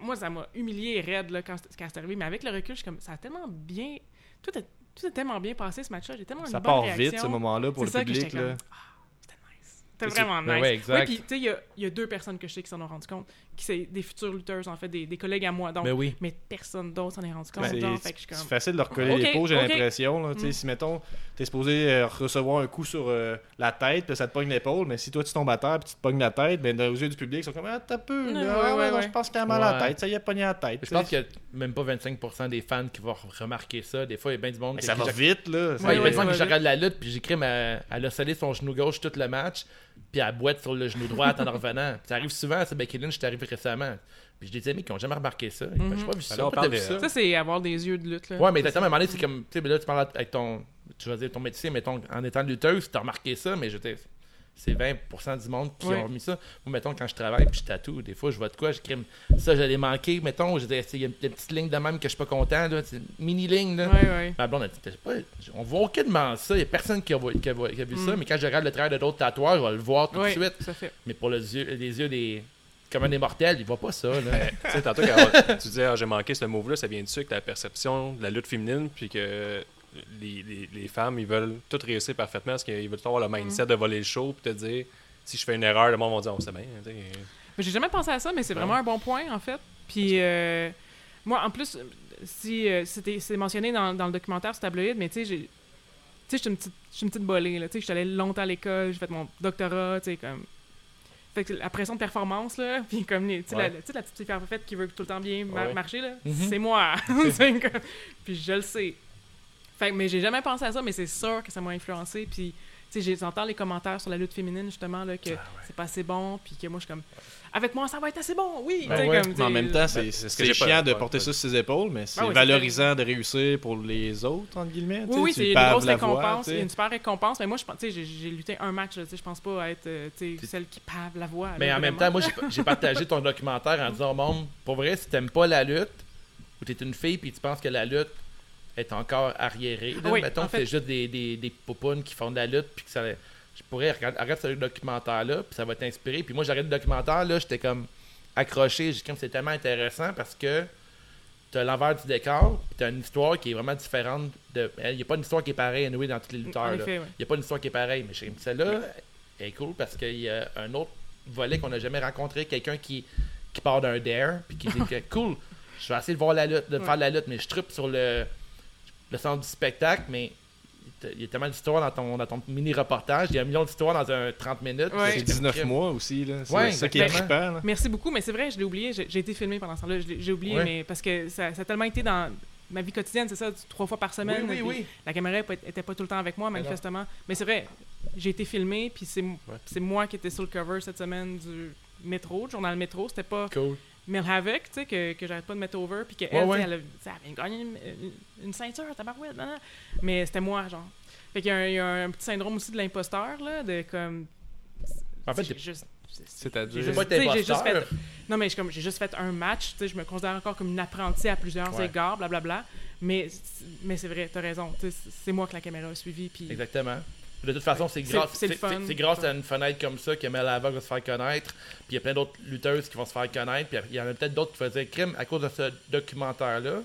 Speaker 3: moi, ça m'a humilié raide là, quand, c'est- quand c'est arrivé, mais avec le recul, je suis comme, ça a tellement bien. Tout a, tout a tellement bien passé ce match-là. J'ai tellement
Speaker 2: Ça
Speaker 3: une bonne
Speaker 2: part
Speaker 3: réaction.
Speaker 2: vite, ce moment-là, pour le
Speaker 3: ça
Speaker 2: public.
Speaker 3: j'étais
Speaker 2: là.
Speaker 3: comme, Ah, c'était nice. C'était vraiment
Speaker 5: Ben
Speaker 3: nice.
Speaker 5: ouais, exact.
Speaker 3: Ouais, puis tu sais, il y a, il y a deux personnes que je sais qui s'en ont rendu compte, qui c'est des futures lutteuses, en fait, des, des collègues à moi. Donc,
Speaker 5: Mais oui.
Speaker 3: mais personne d'autre s'en est rendu compte.
Speaker 2: Ben,
Speaker 3: genre,
Speaker 2: c'est
Speaker 3: fait que je suis
Speaker 2: c'est
Speaker 3: comme...
Speaker 2: facile de recoller
Speaker 3: Ok,
Speaker 2: les peaux, j'ai l'impression.
Speaker 3: Mm.
Speaker 2: Si, mettons, t'es supposé euh, recevoir un coup sur euh, la tête, puis ça te pogne l'épaule, mais si toi tu tombes à terre, puis tu te pognes la tête, ben, aux yeux du public, ils sont comme Ah, t'as peu.
Speaker 3: Ouais,
Speaker 2: Ah, ouais,
Speaker 3: ouais,
Speaker 2: non,
Speaker 3: ouais.
Speaker 2: je pense qu'il a mal à la tête, ça y est pogné à la tête.
Speaker 5: Je pense qu'il y a même pas 25% des fans qui vont remarquer ça. Des fois, il y a bien du monde
Speaker 2: Mais
Speaker 5: qui
Speaker 2: ça va vite, là.
Speaker 5: Il y a bien du monde qui regarde la lutte, puis j'écris, mais elle a scellé son genou gauche tout le match, puis elle boite sur le genou droit en en revenant. Puis ça arrive souvent, c'est Becky Lynch, c'est arrivé récemment. Puis j'ai des amis qui ont jamais remarqué ça. Ils
Speaker 3: Mhm.
Speaker 5: J'ai pas vu
Speaker 4: Ben
Speaker 5: ça.
Speaker 4: on parle de-
Speaker 5: ça?
Speaker 3: Ça, c'est avoir des yeux de lutte. Là.
Speaker 5: Ouais, mais exactement, à un moment donné, c'est comme, tu sais, là, tu parles avec ton, tu vas dire, ton métier, mettons, en étant lutteuse, t'as remarqué ça, mais je t'ai- c'est 20% du monde qui
Speaker 3: Ouais.
Speaker 5: ont mis ça. Moi, mettons, quand je travaille puis je tatoue, des fois, je vois de quoi, j'écris, ça, je l'ai manqué, mettons, je il y a une petite ligne de même que je suis pas content, là, une mini-ligne, là.
Speaker 3: Ouais, ouais.
Speaker 5: Ma blonde a dit, T'as pas- on voit aucunement ça, il y a personne qui a, vu- qui a vu- qui a vu ça,
Speaker 3: Mm.
Speaker 5: mais quand je regarde le travail de d'autres tatoueurs, je vais le voir tout
Speaker 3: Ouais,
Speaker 5: de suite.
Speaker 3: ça fait.
Speaker 5: Mais pour les yeux, les yeux des. Comme un des mortels, ils voient pas ça, là.
Speaker 4: Tu sais, tantôt, quand tu disais, ah, j'ai manqué ce move-là, ça vient dessus avec la perception de la lutte féminine, puis que les, les- les femmes, ils veulent tout réussir parfaitement parce qu'ils veulent tout avoir le mindset de voler le show, puis te dire, si je fais une erreur, le monde va dire, on sait bien.
Speaker 3: j'ai jamais pensé à ça, mais c'est vraiment un bon point, en fait. Puis, euh, moi, en plus, si euh, c'était c'est mentionné dans, dans le documentaire sur Tabloïd, mais tu sais, j'ai. Tu sais, je suis une petite- je suis une petite bolée, là. Tu sais, je suis allée longtemps à l'école, j'ai fait mon doctorat, tu sais, comme. Fait que la pression de performance, là, puis comme, tu sais, la,
Speaker 5: Ouais.
Speaker 3: la petite fille parfaite qui veut tout le temps bien
Speaker 4: Ouais.
Speaker 3: marcher, là,
Speaker 5: Mhm.
Speaker 3: c'est moi. Comme- puis je le sais. Fait que, mais j'ai jamais pensé à ça, mais c'est sûr que ça m'a influencé. Puis, tu sais, j'entends les commentaires sur la lutte féminine, justement, là, que c'est pas assez bon, puis que moi, je suis comme, avec moi, ça va être assez bon, oui.
Speaker 5: Ben ouais.
Speaker 3: comme,
Speaker 2: Mais en même temps, c'est
Speaker 4: Ben,
Speaker 2: chiant de porter
Speaker 4: ouais.
Speaker 2: ça sur ses épaules, mais c'est
Speaker 3: Ah oui, c'est
Speaker 2: valorisant de réussir pour les autres, entre guillemets.
Speaker 3: Oui, oui, c'est une grosse récompense. Il y a une super récompense. Mais moi, je pense, tu sais, j'ai- lutté un match. tu sais, Je pense pas être euh, tu sais, celle qui pave la voix.
Speaker 5: Mais
Speaker 3: là,
Speaker 5: en même temps, moi, j'ai- partagé ton documentaire en disant monde, pour vrai, si t'aimes pas la lutte, ou t'es une fille puis tu penses que la lutte est encore là,
Speaker 3: oui,
Speaker 5: mettons
Speaker 3: en
Speaker 5: que
Speaker 3: fait-
Speaker 5: c'est juste des, des, des qui font de la lutte puis que ça... Je pourrais, regarde, regarde ce documentaire-là, puis ça va t'inspirer. Puis moi, regardé le documentaire, là, j'étais comme accroché. J'ai dit, comme c'est tellement intéressant parce que t'as l'envers du décor, puis t'as une histoire qui est vraiment différente. de Il n'y a pas une histoire qui est pareille, anyway, dans tous les lutteurs.
Speaker 3: Ouais.
Speaker 5: Il n'y a pas une histoire qui est pareille, mais celle-là est cool parce qu'il y a un autre volet qu'on n'a jamais rencontré, quelqu'un qui, qui part d'un dare, puis qui dit que cool, je vais essayer de voir la lutte, de
Speaker 3: Ouais.
Speaker 5: faire la lutte, mais je trippe sur le, le sens du spectacle, mais il y a tellement d'histoires dans ton, dans ton mini-reportage, il y a un million d'histoires dans un 30 minutes.
Speaker 3: Ouais.
Speaker 2: C'est 19 mois aussi, là. C'est
Speaker 5: Ouais,
Speaker 2: ça qui est trippant, là.
Speaker 3: Merci beaucoup, mais c'est vrai, je l'ai oublié. J'ai été filmé pendant ce temps-là. J'ai oublié,
Speaker 5: Ouais.
Speaker 3: mais parce que ça, ça a tellement été dans ma vie quotidienne, c'est ça, trois fois par
Speaker 5: Oui,
Speaker 3: semaine.
Speaker 5: oui,
Speaker 3: puis
Speaker 5: oui.
Speaker 3: La caméra était pas- tout le temps avec moi, manifestement. Mais c'est vrai, j'ai été filmé, puis c'est
Speaker 4: Ouais.
Speaker 3: c'est moi qui étais sur le cover cette semaine du métro, du journal métro. C'était pas
Speaker 5: Cool.
Speaker 3: Mel Havoc, tu sais, que, que j'arrête pas de mettre over, puis qu'elle,
Speaker 5: Ouais, ouais.
Speaker 3: elle, elle avait gagné une, une- une ceinture, tabarouette, nan, nan. mais c'était moi, genre. Fait qu'il y a, un, il y a un petit syndrome aussi de l'imposteur, là, de comme.
Speaker 5: En fait,
Speaker 3: j'ai juste.
Speaker 2: C'est-à-dire?
Speaker 3: J'ai juste, fait, non, mais j'ai juste fait un match, tu sais, je me considère encore comme une apprentie à plusieurs
Speaker 5: Ouais.
Speaker 3: égards, blablabla. Mais, mais c'est vrai, t'as raison. tu sais, C'est moi que la caméra a suivi. Puis
Speaker 5: Exactement. De toute façon, c'est grâce,
Speaker 3: c'est le
Speaker 5: c'est-
Speaker 3: fun.
Speaker 5: c'est- c'est grâce à une fenêtre comme ça que Mel Havoc va se faire connaître. Puis il y a plein d'autres lutteuses qui vont se faire connaître. Puis il y en a peut-être d'autres qui dire crime à cause de ce documentaire-là.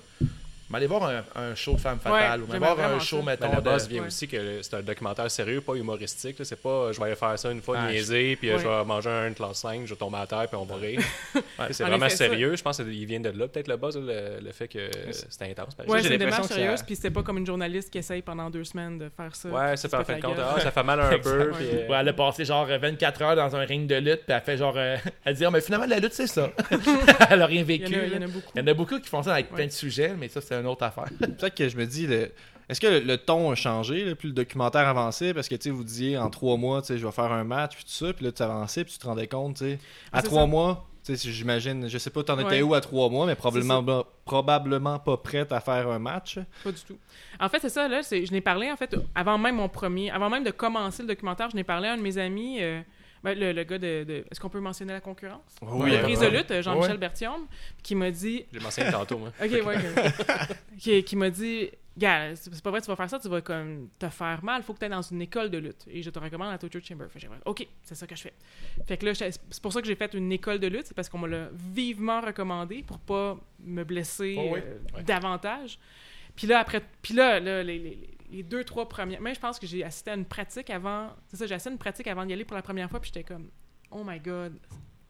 Speaker 5: Mais allez voir un, un show de femme fatale. ou
Speaker 3: j'aimerais
Speaker 5: voir un show,
Speaker 3: ça.
Speaker 5: mettons.
Speaker 4: Ben, la
Speaker 5: de-
Speaker 4: base vient
Speaker 3: ouais.
Speaker 4: aussi que c'est un documentaire sérieux, pas humoristique. C'est pas je vais aller faire ça une fois,
Speaker 5: Ah,
Speaker 4: niaiser, puis euh, je vais manger un classe 5, je vais tomber à terre, puis on va rire. c'est
Speaker 3: En
Speaker 4: vraiment
Speaker 3: ça-
Speaker 4: sérieux. Je pense qu'il vient de là, peut-être le buzz, le, le fait que c'était intense.
Speaker 2: j'ai
Speaker 3: c'est une
Speaker 2: l'impression
Speaker 3: démarche
Speaker 2: que
Speaker 3: sérieuse,
Speaker 2: ça-
Speaker 3: puis c'était pas comme une journaliste qui essaye pendant deux semaines de faire ça.
Speaker 4: Ouais, c'est pas
Speaker 3: se
Speaker 4: en fin de compte. Ah, ça fait mal un peu. Euh,
Speaker 5: elle a passé genre 24 heures dans un ring de lutte, puis elle fait genre. euh, elle dit, Ah, mais finalement, la lutte, c'est ça. elle a rien vécu.
Speaker 3: il y en a beaucoup.
Speaker 5: Il y en a beaucoup qui font ça avec plein de sujets, mais ça, c'est une autre affaire.
Speaker 2: Peut-être que je me dis, le- est-ce que le, le ton a changé, là, plus le documentaire avançait, parce que tu vous disiez en trois mois, tu sais, je vais faire un match, puis tout ça, puis là, tu avançais, puis tu te rendais compte, tu sais, à
Speaker 3: Ah, c'est
Speaker 2: trois
Speaker 3: ça.
Speaker 2: mois, j'imagine, je sais pas, t'en étais
Speaker 3: Ouais.
Speaker 2: où à trois mois, mais probablement, pas- probablement pas prête à faire un match.
Speaker 3: Pas du tout. En fait, c'est ça, là, c'est- je n'ai parlé, en fait, avant même mon premier, avant même de commencer le documentaire, je n'ai parlé à un de mes amis, euh, ben, le, le gars de... de- Est-ce qu'on peut mentionner la concurrence?
Speaker 2: Oui,
Speaker 5: ouais,
Speaker 3: prise de lutte, Jean-Michel. Bertium, qui m'a dit...
Speaker 4: Je l'ai mentionné tantôt, moi.
Speaker 3: Ok, ouais. qui, qui m'a dit, gars, c'est pas vrai, tu vas faire ça, tu vas comme te faire mal, faut que tu ailles dans une école de lutte. Et je te recommande la Torture Chamber. Fait que ok, c'est ça que je fais. Fait que là, c'est pour ça que j'ai fait une école de lutte, c'est parce qu'on me l'a vivement recommandé pour pas me blesser
Speaker 5: Oh oui.
Speaker 3: euh,
Speaker 4: Ouais.
Speaker 3: davantage. Puis là, après, puis là, là, les, les- les deux, trois premières. Mais je pense que j'ai assisté à une pratique avant. C'est ça, j'ai assisté à une pratique avant d'y aller pour la première fois, puis j'étais comme, oh my god,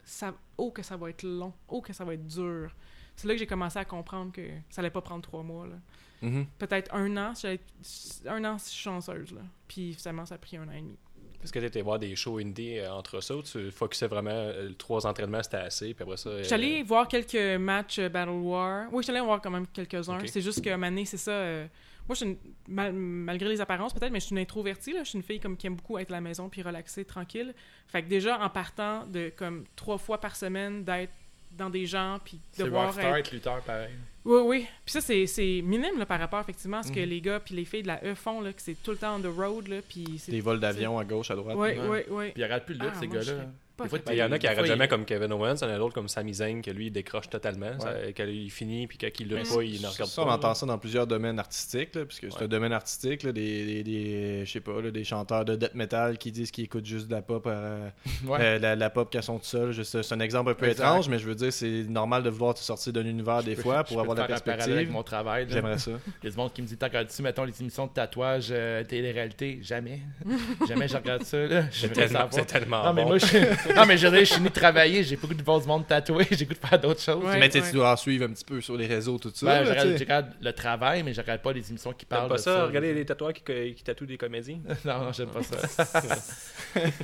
Speaker 3: ça, oh que ça va être long, oh que ça va être dur. C'est là que j'ai commencé à comprendre que ça allait pas prendre trois mois. là.
Speaker 2: Mhm.
Speaker 3: Peut-être un an, si j'allais être- un an si je suis chanceuse. Là. Puis finalement, ça a pris un an et demi.
Speaker 4: Est-ce que tu étais voir des shows indie euh, entre ça ou tu focusais vraiment euh, trois entraînements, c'était assez, puis après ça.
Speaker 3: Je suis allée voir quelques matchs euh, Battle War. Oui, je suis allée en voir quand même quelques-uns. C'est juste que année, c'est ça. Moi, je suis une- mal- malgré les apparences peut-être, mais je suis une introvertie. Là. Je suis une fille comme qui aime beaucoup être à la maison puis relaxer, tranquille. Fait que déjà, en partant de comme trois fois par semaine, d'être dans des gens puis de
Speaker 5: C'est
Speaker 3: voir être-
Speaker 5: être lutteur, pareil.
Speaker 3: Oui, oui. Puis ça, c'est c'est minime là, par rapport effectivement à ce que
Speaker 5: Mhm.
Speaker 3: les gars puis les filles de la E font, là, que c'est tout le temps on the road. Là, puis c'est-
Speaker 2: Des vols d'avion à gauche, à droite.
Speaker 3: Oui, oui, oui.
Speaker 5: Puis il arrête plus de lutte,
Speaker 3: Ah,
Speaker 5: ces
Speaker 3: moi, je
Speaker 5: gars-là.
Speaker 3: Pas
Speaker 5: fois.
Speaker 4: Ben, Il y en a qui
Speaker 5: Des
Speaker 4: arrêtent
Speaker 5: fois,
Speaker 4: jamais
Speaker 5: il-
Speaker 4: comme Kevin Owens, il y en a d'autres comme Sami Zayn que lui il décroche totalement.
Speaker 5: Ouais.
Speaker 4: Ça- quand il finit puis quand il
Speaker 3: Mais
Speaker 4: pas, il ne regarde
Speaker 2: Ça,
Speaker 4: pas.
Speaker 2: on
Speaker 4: là.
Speaker 2: entend ça dans plusieurs domaines artistiques, là, puisque c'est un domaine artistique, là, des, des, des- je sais pas, là, des chanteurs de death metal qui disent qu'ils écoutent juste de la pop, euh,
Speaker 5: Ouais.
Speaker 2: euh, la, la pop qu'elles sont tout seuls. C'est un exemple un peu
Speaker 5: Exact.
Speaker 2: étrange, mais je veux dire, c'est normal de vouloir te sortir d'un univers des
Speaker 5: peux-
Speaker 2: fois pour avoir de la
Speaker 5: faire un parallèle
Speaker 2: perspective.
Speaker 5: avec mon travail.
Speaker 2: J'aimerais ça.
Speaker 5: Il y a du monde qui me dit T'as regardé-tu, mettons, les émissions de tatouage euh, télé-réalité? Jamais. Jamais je regarde ça.
Speaker 4: C'est tellement, tellement
Speaker 5: Non, mais
Speaker 4: bon.
Speaker 5: moi, je... non, mais je veux dire, je suis venu travailler, j'ai beaucoup de voir du monde tatoué, j'ai goût de faire d'autres choses.
Speaker 3: Ouais.
Speaker 2: mais tu sais, tu dois en suivre un petit peu sur les réseaux, tout ça.
Speaker 5: Ben,
Speaker 2: là,
Speaker 5: je, regarde, je le travail, mais je regarde pas les émissions qui parlent
Speaker 4: pas
Speaker 5: de
Speaker 4: ça,
Speaker 5: ça.
Speaker 4: regarder les tatoueurs qui, qui tatouent des comédies
Speaker 5: non, non, j'aime pas ça.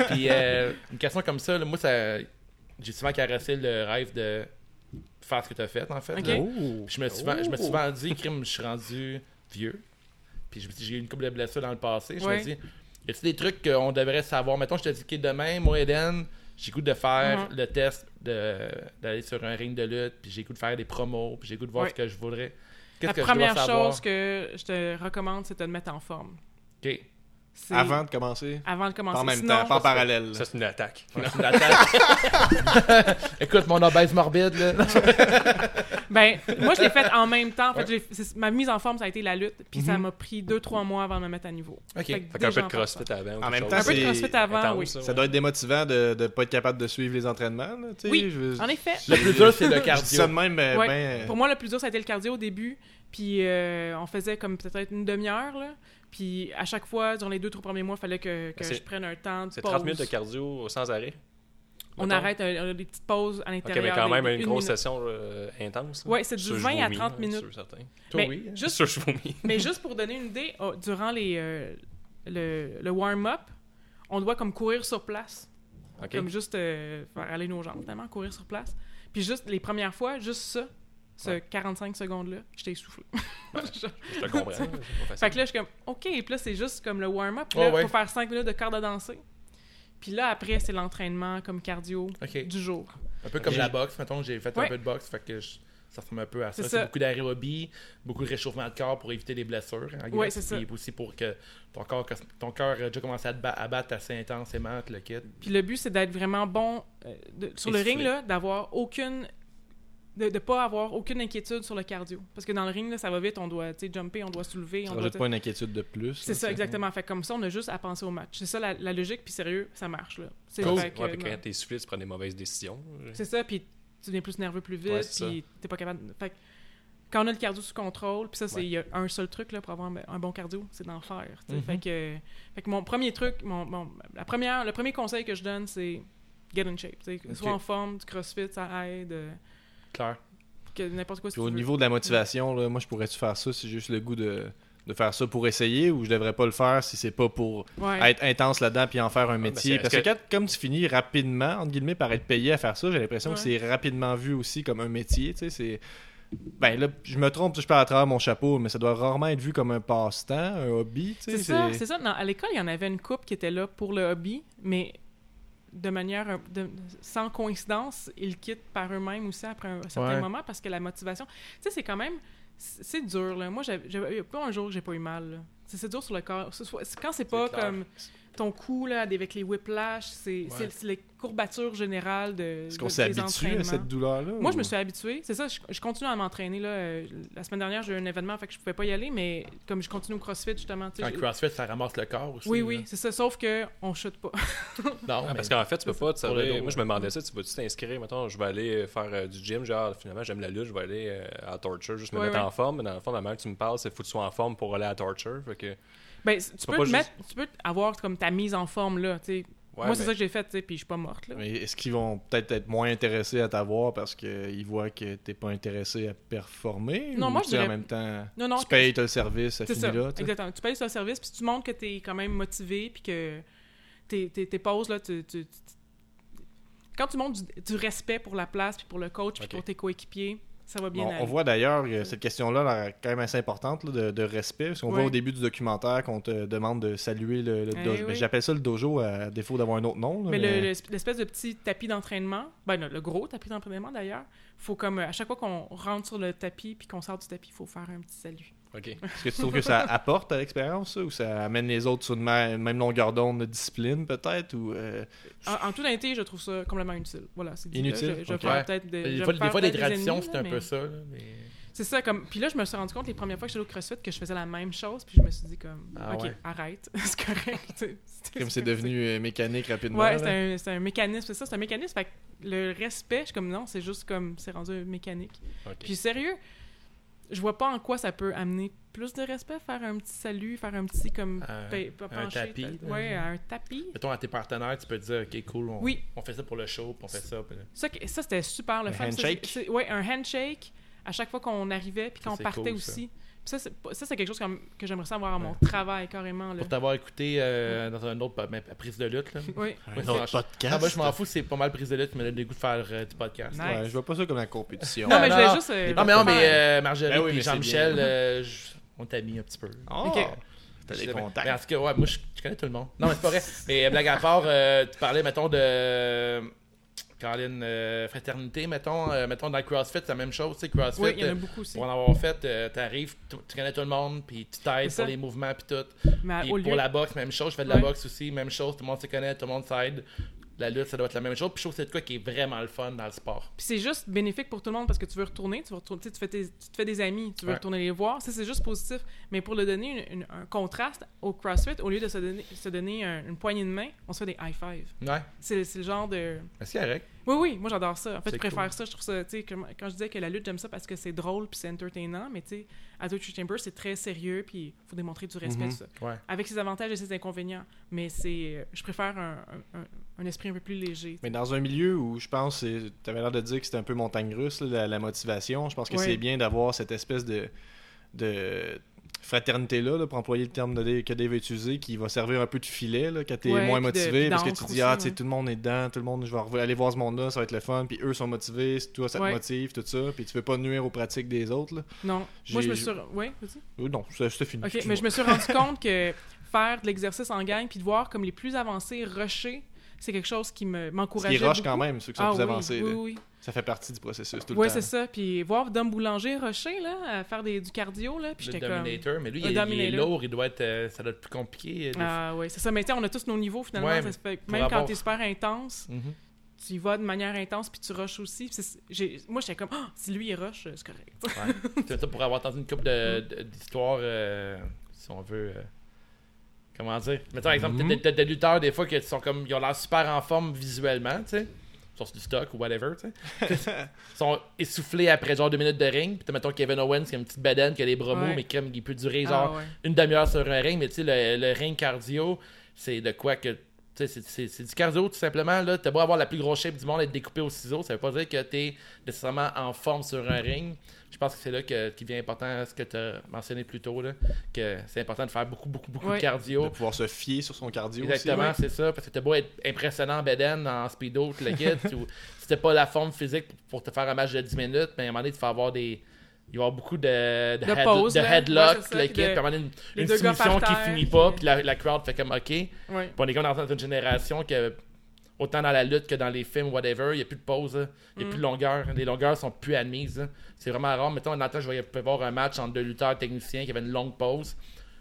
Speaker 5: Puis, euh, une question comme ça, là, moi, ça... j'ai souvent caressé le rêve de faire ce que tu as fait, en fait.
Speaker 3: Ok.
Speaker 5: là.
Speaker 2: Oh.
Speaker 5: Puis je me suis, souvent- je me suis souvent dit, crime, je suis rendu vieux. Puis je me suis dit, j'ai eu une couple de blessures dans le passé. Je
Speaker 3: Ouais.
Speaker 5: me dis, y a-t-il des trucs qu'on devrait savoir? Mettons, je te dis, demain, moi, Eden, j'ai goût de faire
Speaker 3: Mhm.
Speaker 5: le test de- d'aller sur un ring de lutte, puis j'ai goût de faire des promos, puis j'ai goût de voir ce que je voudrais.
Speaker 3: La
Speaker 5: Qu'est-ce que
Speaker 3: première
Speaker 5: je dois savoir?
Speaker 3: chose que je te recommande, c'est de te mettre en forme.
Speaker 5: OK.
Speaker 3: C'est-
Speaker 2: Avant de commencer?
Speaker 3: Avant de commencer.
Speaker 2: En même
Speaker 3: Sinon-
Speaker 2: temps, pas en parallèle.
Speaker 4: Ça, c'est une attaque.
Speaker 5: Ouais, c'est une attaque. Écoute, mon obèse morbide, là.
Speaker 3: Ben, moi, je l'ai fait en même temps. En fait,
Speaker 5: Ouais.
Speaker 3: j'ai- c'est- ma mise en forme, ça a été la lutte. Puis ça
Speaker 5: Mhm.
Speaker 3: m'a pris 2-3 mois avant de me mettre à niveau.
Speaker 5: OK.
Speaker 4: Fait qu'un
Speaker 3: déjà
Speaker 4: peu de crossfit avant.
Speaker 2: En même temps,
Speaker 3: Un peu de crossfit avant, oui.
Speaker 4: ça,
Speaker 2: Ça doit être démotivant de ne pas être capable de suivre les entraînements. là, tu sais,
Speaker 3: Oui,
Speaker 2: je-
Speaker 3: En effet.
Speaker 5: Le plus dur, c'est le
Speaker 2: ça
Speaker 5: cardio.
Speaker 2: de même, mais
Speaker 3: Ouais.
Speaker 2: ben,
Speaker 3: Pour moi, le plus dur, ça a été le cardio au début. Puis euh, on faisait comme peut-être une demi-heure. là. Puis à chaque fois, durant les deux, trois premiers mois, il fallait que, je prenne un temps de
Speaker 4: C'est
Speaker 3: pause.
Speaker 4: 30 minutes de cardio sans arrêt?
Speaker 3: On
Speaker 4: Mettons.
Speaker 3: arrête, euh, on a des petites pauses à
Speaker 4: Ok,
Speaker 3: l'intérieur.
Speaker 4: mais quand
Speaker 3: des-
Speaker 4: même
Speaker 3: des
Speaker 4: une
Speaker 3: une
Speaker 4: grosse
Speaker 3: minute.
Speaker 4: session euh, intense.
Speaker 3: Ouais, c'est du
Speaker 4: Sûr, je
Speaker 3: 20 à
Speaker 4: vomis,
Speaker 3: 30
Speaker 4: là,
Speaker 3: minutes.
Speaker 4: sûr, certain.
Speaker 5: Toi,
Speaker 3: Mais
Speaker 5: oui. hein.
Speaker 3: juste,
Speaker 4: Sûr, je vomis.
Speaker 3: mais juste pour donner une idée, oh, durant les, euh, le, le warm-up, on doit comme courir sur place.
Speaker 4: Ok.
Speaker 3: Comme juste euh, faire aller nos jambes, finalement, courir sur place. Puis juste les premières fois, juste ça, ce
Speaker 4: Ouais.
Speaker 3: 45 secondes-là, j'étais essoufflé.
Speaker 4: Je te comprends. pas.
Speaker 3: Fait que là, je suis comme, OK, puis là, c'est juste comme le warm-up. Puis
Speaker 5: Ouais,
Speaker 3: là, il
Speaker 5: ouais.
Speaker 3: faut faire 5 minutes de corde à danser. Puis là, après, c'est l'entraînement comme cardio du jour.
Speaker 5: Un peu comme la boxe, mettons, j'ai fait
Speaker 3: Ouais.
Speaker 5: un peu de boxe, fait que je- ça ressemble un peu à ça.
Speaker 3: C'est
Speaker 5: beaucoup d'aérobie, beaucoup de réchauffement de corps pour éviter les blessures.
Speaker 3: Ouais,
Speaker 5: guess,
Speaker 3: c'est ça.
Speaker 5: Puis aussi pour que ton corps, ton cœur a déjà commencé à, te ba- à battre assez intensément, le kit.
Speaker 3: Puis le but, c'est d'être vraiment bon euh, de- sur le ring, là, d'avoir aucune. De ne pas avoir aucune inquiétude sur le cardio. Parce que dans le ring, là, ça va vite, on doit tu sais, jumper, on doit soulever.
Speaker 2: Ça
Speaker 3: on
Speaker 2: rajoute
Speaker 3: doit...
Speaker 2: pas une inquiétude de plus.
Speaker 3: C'est ça, exactement. Fait que comme ça, on a juste à penser au match. C'est ça la, la logique, puis sérieux, ça marche. là. C'est
Speaker 5: Cool.
Speaker 3: fait que,
Speaker 4: Ouais,
Speaker 3: non.
Speaker 4: quand t'es soufflé, tu prends des mauvaises décisions.
Speaker 3: C'est ça, puis tu deviens plus nerveux plus vite,
Speaker 4: Ouais,
Speaker 3: puis t'es pas capable. de- Fait que quand on a le cardio sous contrôle, puis ça, c'est
Speaker 4: Ouais.
Speaker 3: il y a un seul truc là, pour avoir un, un bon cardio, c'est d'en faire.
Speaker 5: Mhm.
Speaker 3: Fait que, fait que mon premier truc, mon, mon- la première, le premier conseil que je donne, c'est get in shape. tu sais. Sois en forme, du crossfit, ça aide. euh,
Speaker 5: Clair.
Speaker 3: que n'importe quoi si
Speaker 2: Puis
Speaker 3: tu
Speaker 2: au
Speaker 3: veux.
Speaker 2: niveau de la motivation, là, moi, je pourrais-tu faire ça si j'ai juste le goût de, de faire ça pour essayer ou je devrais pas le faire si c'est pas pour
Speaker 3: Ouais.
Speaker 2: être intense là-dedans puis en faire un
Speaker 4: ben,
Speaker 2: métier? Parce que, quand, comme tu finis rapidement, entre guillemets, par être payé à faire ça, j'ai l'impression que c'est rapidement vu aussi comme un métier. Tu sais, c'est. Ben là, je me trompe, je parle à travers mon chapeau, mais ça doit rarement être vu comme un passe-temps, un hobby. tu sais,
Speaker 3: C'est ça, c'est ça. Non, à l'école, il y en avait une couple qui était là pour le hobby, mais de manière de- sans coïncidence, ils quittent par eux-mêmes aussi après un certain
Speaker 5: Ouais.
Speaker 3: moment parce que la motivation, tu sais, c'est quand même c'est dur là. Moi, a pas un jour que j'ai pas eu mal. C'est dur sur le corps. Quand c'est pas comme ton cou là, avec les whiplash, c'est
Speaker 5: Ouais.
Speaker 3: les courbatures générales de,
Speaker 2: Est-ce
Speaker 3: de-
Speaker 2: qu'on s'est habitué à cette douleur-là
Speaker 3: Moi,
Speaker 2: ou-
Speaker 3: je me suis habitué. C'est ça, je, je continue à m'entraîner. là. Euh, La semaine dernière, j'ai eu un événement, fait que je pouvais pas y aller, mais comme je continue au CrossFit, justement. tu sais,
Speaker 5: En
Speaker 3: j'ai-
Speaker 5: CrossFit, ça ramasse le corps aussi.
Speaker 3: oui,
Speaker 5: là.
Speaker 3: oui, c'est ça. Sauf que on chute pas.
Speaker 5: Non,
Speaker 4: Ah,
Speaker 5: mais-
Speaker 4: parce qu'en fait, tu peux pas Moi, je me demandais ça. Tu vas-tu t'inscrire Mettons, je vais aller faire euh, du gym. Genre, finalement, j'aime la lutte. Je vais aller euh, à Torture, juste me
Speaker 3: Ouais,
Speaker 4: mettre
Speaker 3: ouais.
Speaker 4: en forme. Mais dans le fond, la manière que tu me parles, c'est faut que tu sois en forme pour aller à Torture. Fait que,
Speaker 3: Ben, tu peux,
Speaker 4: juste-
Speaker 3: mettre, tu peux avoir comme ta mise en forme là. tu sais.
Speaker 4: ouais,
Speaker 3: Moi, c'est ça que j'ai fait, tu sais, puis je suis pas morte. Là.
Speaker 2: Mais est-ce qu'ils vont peut-être être moins intéressés à t'avoir parce qu'ils voient que t'es pas intéressé à performer?
Speaker 3: Non,
Speaker 2: ou,
Speaker 3: moi, je
Speaker 2: tu sais, en
Speaker 3: dirais-
Speaker 2: même temps,
Speaker 3: Non, non,
Speaker 2: tu payes, le service,
Speaker 3: c'est
Speaker 2: finit
Speaker 3: ça.
Speaker 2: là.
Speaker 3: Exactement. Tu payes le service, puis tu montres que tu es quand même motivé, puis que tes, tes, tes pauses, là, tu, tu- tu- quand tu montres du, du respect pour la place, puis pour le coach, puis pour tes coéquipiers, ça va bien
Speaker 2: On,
Speaker 3: aller.
Speaker 2: on voit d'ailleurs cette question-là là, quand même assez importante là, de, de respect. Parce qu'on voit au début du documentaire qu'on te demande de saluer le, le
Speaker 3: Eh
Speaker 2: dojo.
Speaker 3: oui.
Speaker 2: J'appelle ça le dojo à défaut d'avoir un autre nom. là,
Speaker 3: Mais
Speaker 2: mais-
Speaker 3: le- le- l'espèce de petit tapis d'entraînement, ben non, le gros tapis d'entraînement d'ailleurs, faut comme euh, à chaque fois qu'on rentre sur le tapis puis qu'on sort du tapis, il faut faire un petit salut.
Speaker 4: Ok.
Speaker 2: Est-ce que tu trouves que ça apporte à l'expérience ça, ou ça amène les autres sur une même longueur d'onde de discipline peut-être ou euh,
Speaker 3: En, en toute honnêteté, je trouve ça complètement inutile. Voilà, c'est
Speaker 2: Inutile?
Speaker 3: Je, je vais
Speaker 2: Ok.
Speaker 3: faire
Speaker 5: Ouais.
Speaker 3: peut-être des,
Speaker 5: fois, des, fois,
Speaker 3: des
Speaker 5: traditions, c'est un peu ça. là, mais-
Speaker 3: C'est ça, comme. Puis là, je me suis rendu compte les premières fois que j'étais au CrossFit que je faisais la même chose, puis je me suis dit comme,
Speaker 5: Ah
Speaker 3: ok,
Speaker 5: ouais.
Speaker 3: arrête, c'est correct.
Speaker 2: comme c'est devenu euh, mécanique rapidement?
Speaker 3: Ouais, c'est un, c'est un mécanisme, c'est ça, c'est un mécanisme. Fait que le respect, je suis comme non, c'est juste comme, c'est rendu mécanique. Puis sérieux, je vois pas en quoi ça peut amener plus de respect, faire un petit salut, faire un petit comme
Speaker 5: Un-
Speaker 3: pe- pe-
Speaker 5: un tapis.
Speaker 3: Ouais, un tapis.
Speaker 5: Mettons, à tes partenaires, tu peux te dire, OK, cool, on,
Speaker 3: Oui.
Speaker 5: on fait ça pour le show, puis on fait ça. puis.
Speaker 3: Ça, ça c'était super le
Speaker 2: Un
Speaker 3: fun. Ça,
Speaker 2: handshake?
Speaker 3: c'est- ouais, un handshake à chaque fois qu'on arrivait puis
Speaker 5: Ça,
Speaker 3: qu'on partait
Speaker 5: cool, ça.
Speaker 3: aussi. Ça, ça, c'est quelque chose comme- que j'aimerais savoir à mon
Speaker 5: Ouais.
Speaker 3: travail carrément. Là.
Speaker 5: Pour t'avoir écouté euh, dans un autre mais, prise de lutte. Là.
Speaker 3: Oui.
Speaker 2: Un
Speaker 5: Ouais,
Speaker 2: autre
Speaker 5: c'est-
Speaker 2: podcast.
Speaker 5: Ah, moi, je m'en fous, c'est pas mal prise de lutte, mais le dégoût de faire euh, du podcast.
Speaker 3: Nice.
Speaker 2: Ouais, je vois pas ça comme la compétition.
Speaker 3: Non, mais
Speaker 5: non,
Speaker 3: je voulais
Speaker 5: non.
Speaker 3: juste. euh,
Speaker 5: Ah, mais non, mais euh, Marjorie
Speaker 2: Ben oui, mais
Speaker 5: Jean-Michel, euh, on t'a mis un petit peu.
Speaker 2: Oh,
Speaker 3: Ok.
Speaker 2: T'as des contacts.
Speaker 5: mais en tout cas, ouais, moi, je, je connais tout le monde. Non, mais c'est pas vrai. Mais blague à part, euh, tu parlais, mettons, de. Caroline, euh, fraternité, mettons, euh, mettons dans le CrossFit, c'est la même chose, tu sais, CrossFit.
Speaker 3: Oui, il y en a
Speaker 5: euh,
Speaker 3: beaucoup aussi.
Speaker 5: pour en avoir fait, euh, t'arrives, tu connais tout le monde, puis tu t'aides pour les mouvements, puis tout.
Speaker 3: Mais
Speaker 5: Puis
Speaker 3: au
Speaker 5: pour
Speaker 3: lieu.
Speaker 5: la boxe, même chose. Je fais de la
Speaker 3: Ouais.
Speaker 5: boxe aussi, même chose. Tout le monde se connaît, tout le monde s'aide. La lutte, ça doit être la même chose. Puis je trouve que c'est de quoi qui est vraiment le fun dans le sport.
Speaker 3: Puis c'est juste bénéfique pour tout le monde parce que tu veux retourner, tu, veux retourner, tu, fais tes- tu te fais des amis, tu veux
Speaker 5: Ouais.
Speaker 3: retourner les voir. Ça, c'est juste positif. Mais pour le donner une- une- un contraste au CrossFit, au lieu de se donner, se donner un- une poignée de main, on se fait des high five.
Speaker 5: Ouais,
Speaker 3: C'est c'est le genre de.
Speaker 5: c'est correct.
Speaker 3: Oui, oui, moi j'adore ça. En fait,
Speaker 5: C'est
Speaker 3: je préfère
Speaker 5: cool.
Speaker 3: ça. Je trouve ça, tu sais, quand je disais que la lutte, j'aime ça parce que c'est drôle puis c'est entertainant, mais tu sais, à Torture Chamber, c'est très sérieux puis il faut démontrer du respect,
Speaker 2: Mhm.
Speaker 3: tout ça.
Speaker 5: Ouais.
Speaker 3: Avec ses avantages et ses inconvénients. Mais c'est, je préfère un, un- un- un esprit un peu plus léger.
Speaker 2: Mais dans un milieu où je pense, tu avais l'air de dire que c'était un peu montagne russe, là, la, la motivation, je pense que
Speaker 3: Ouais.
Speaker 2: c'est bien d'avoir cette espèce de, de fraternité-là, là, pour employer le terme de que Dave a utilisé, qui va servir un peu de filet là, quand t'es
Speaker 3: Ouais,
Speaker 2: moins
Speaker 3: de-
Speaker 2: motivé, parce que tu dis, ah, tu tout le monde est dedans, tout le monde, je vais aller voir ce monde-là, ça va être le fun, puis eux sont motivés, toi, ça te motive, tout ça, puis tu veux pas nuire aux pratiques des autres. Là.
Speaker 3: Non, moi je me suis. Oui, vas-y.
Speaker 2: Euh, non, c'est c'est fini.
Speaker 3: Ok, mais je me suis rendu compte que faire de l'exercice en gang puis de voir comme les plus avancés rusher, c'est quelque chose qui me m'encourageait.
Speaker 2: qui rush
Speaker 3: beaucoup.
Speaker 2: quand même, ceux qui sont
Speaker 3: Ah
Speaker 2: plus
Speaker 3: oui,
Speaker 2: avancés.
Speaker 3: Oui,
Speaker 2: là.
Speaker 3: oui.
Speaker 2: Ça fait partie du processus tout le
Speaker 3: Ouais,
Speaker 2: temps.
Speaker 3: c'est ça. Puis voir Dom Boulanger rusher, là, à faire des, du cardio, là, puis
Speaker 5: Le
Speaker 3: j'étais comme...
Speaker 5: Dominator, mais lui,
Speaker 3: Le
Speaker 5: il, est- il est lourd, il doit être, euh, ça doit être plus compliqué. euh, des
Speaker 3: Ah oui, c'est ça. Mais tu sais, on a tous nos niveaux, finalement.
Speaker 5: Ouais,
Speaker 3: ça se fait que
Speaker 5: pour
Speaker 3: même quand
Speaker 5: avoir-
Speaker 3: t'es super intense.
Speaker 5: Mhm.
Speaker 3: tu y vas de manière intense puis tu rushes aussi. Moi, j'étais comme, Ah, si lui, il rush, c'est correct.
Speaker 5: Ouais. C'est ça pour avoir entendu une couple de- de- d'histoires, euh, si on veut. euh, comment dire? Mettons, par exemple, t'as des- t'as des lutteurs, des fois, qui sont comme. Ils ont l'air super en forme visuellement, tu sais. Sur du stock ou whatever, tu sais. Ils sont essoufflés après genre deux minutes de ring. Puis t'as, mettons, Kevin Owens qui a une petite bedaine, qui a les bras
Speaker 3: Ouais.
Speaker 5: mais comme il peut durer
Speaker 3: Ah,
Speaker 5: genre
Speaker 3: ouais.
Speaker 5: une demi-heure sur un ring. Mais tu sais, le, le ring cardio, c'est de quoi que. tu sais, C'est, c'est- c'est du cardio tout simplement. Là. T'as beau avoir la plus grosse shape du monde et être découpé au ciseau, ça veut pas dire que t'es nécessairement en forme sur un ring. Je pense que c'est là que, qui vient important ce que tu as mentionné plus tôt, là, que c'est important de faire beaucoup, beaucoup, beaucoup
Speaker 3: Ouais.
Speaker 5: de cardio.
Speaker 2: De pouvoir se fier sur son cardio
Speaker 5: Exactement, c'est ça. Parce que t'as beau être impressionnant en Beden, en speedo, tout le kit, ou si t'as pas la forme physique pour te faire un match de 10 minutes, mais à un moment donné, tu vas avoir des. Il va y avoir beaucoup de, de,
Speaker 3: De
Speaker 5: head-
Speaker 3: pauses,
Speaker 5: de
Speaker 3: là.
Speaker 5: headlock,
Speaker 3: Ouais,
Speaker 5: le
Speaker 3: de-
Speaker 5: une, une soumission qui finit pas,
Speaker 3: puis-
Speaker 5: la, la crowd fait comme OK. Puis on est comme dans une génération que, autant dans la lutte que dans les films, whatever, il n'y a plus de pause, là. il n'y a
Speaker 3: Mm.
Speaker 5: plus de longueur. Les longueurs sont plus admises. C'est vraiment rare. Mettons, dans le temps, je voyais pouvais voir un match entre deux lutteurs techniciens qui avaient une longue pause.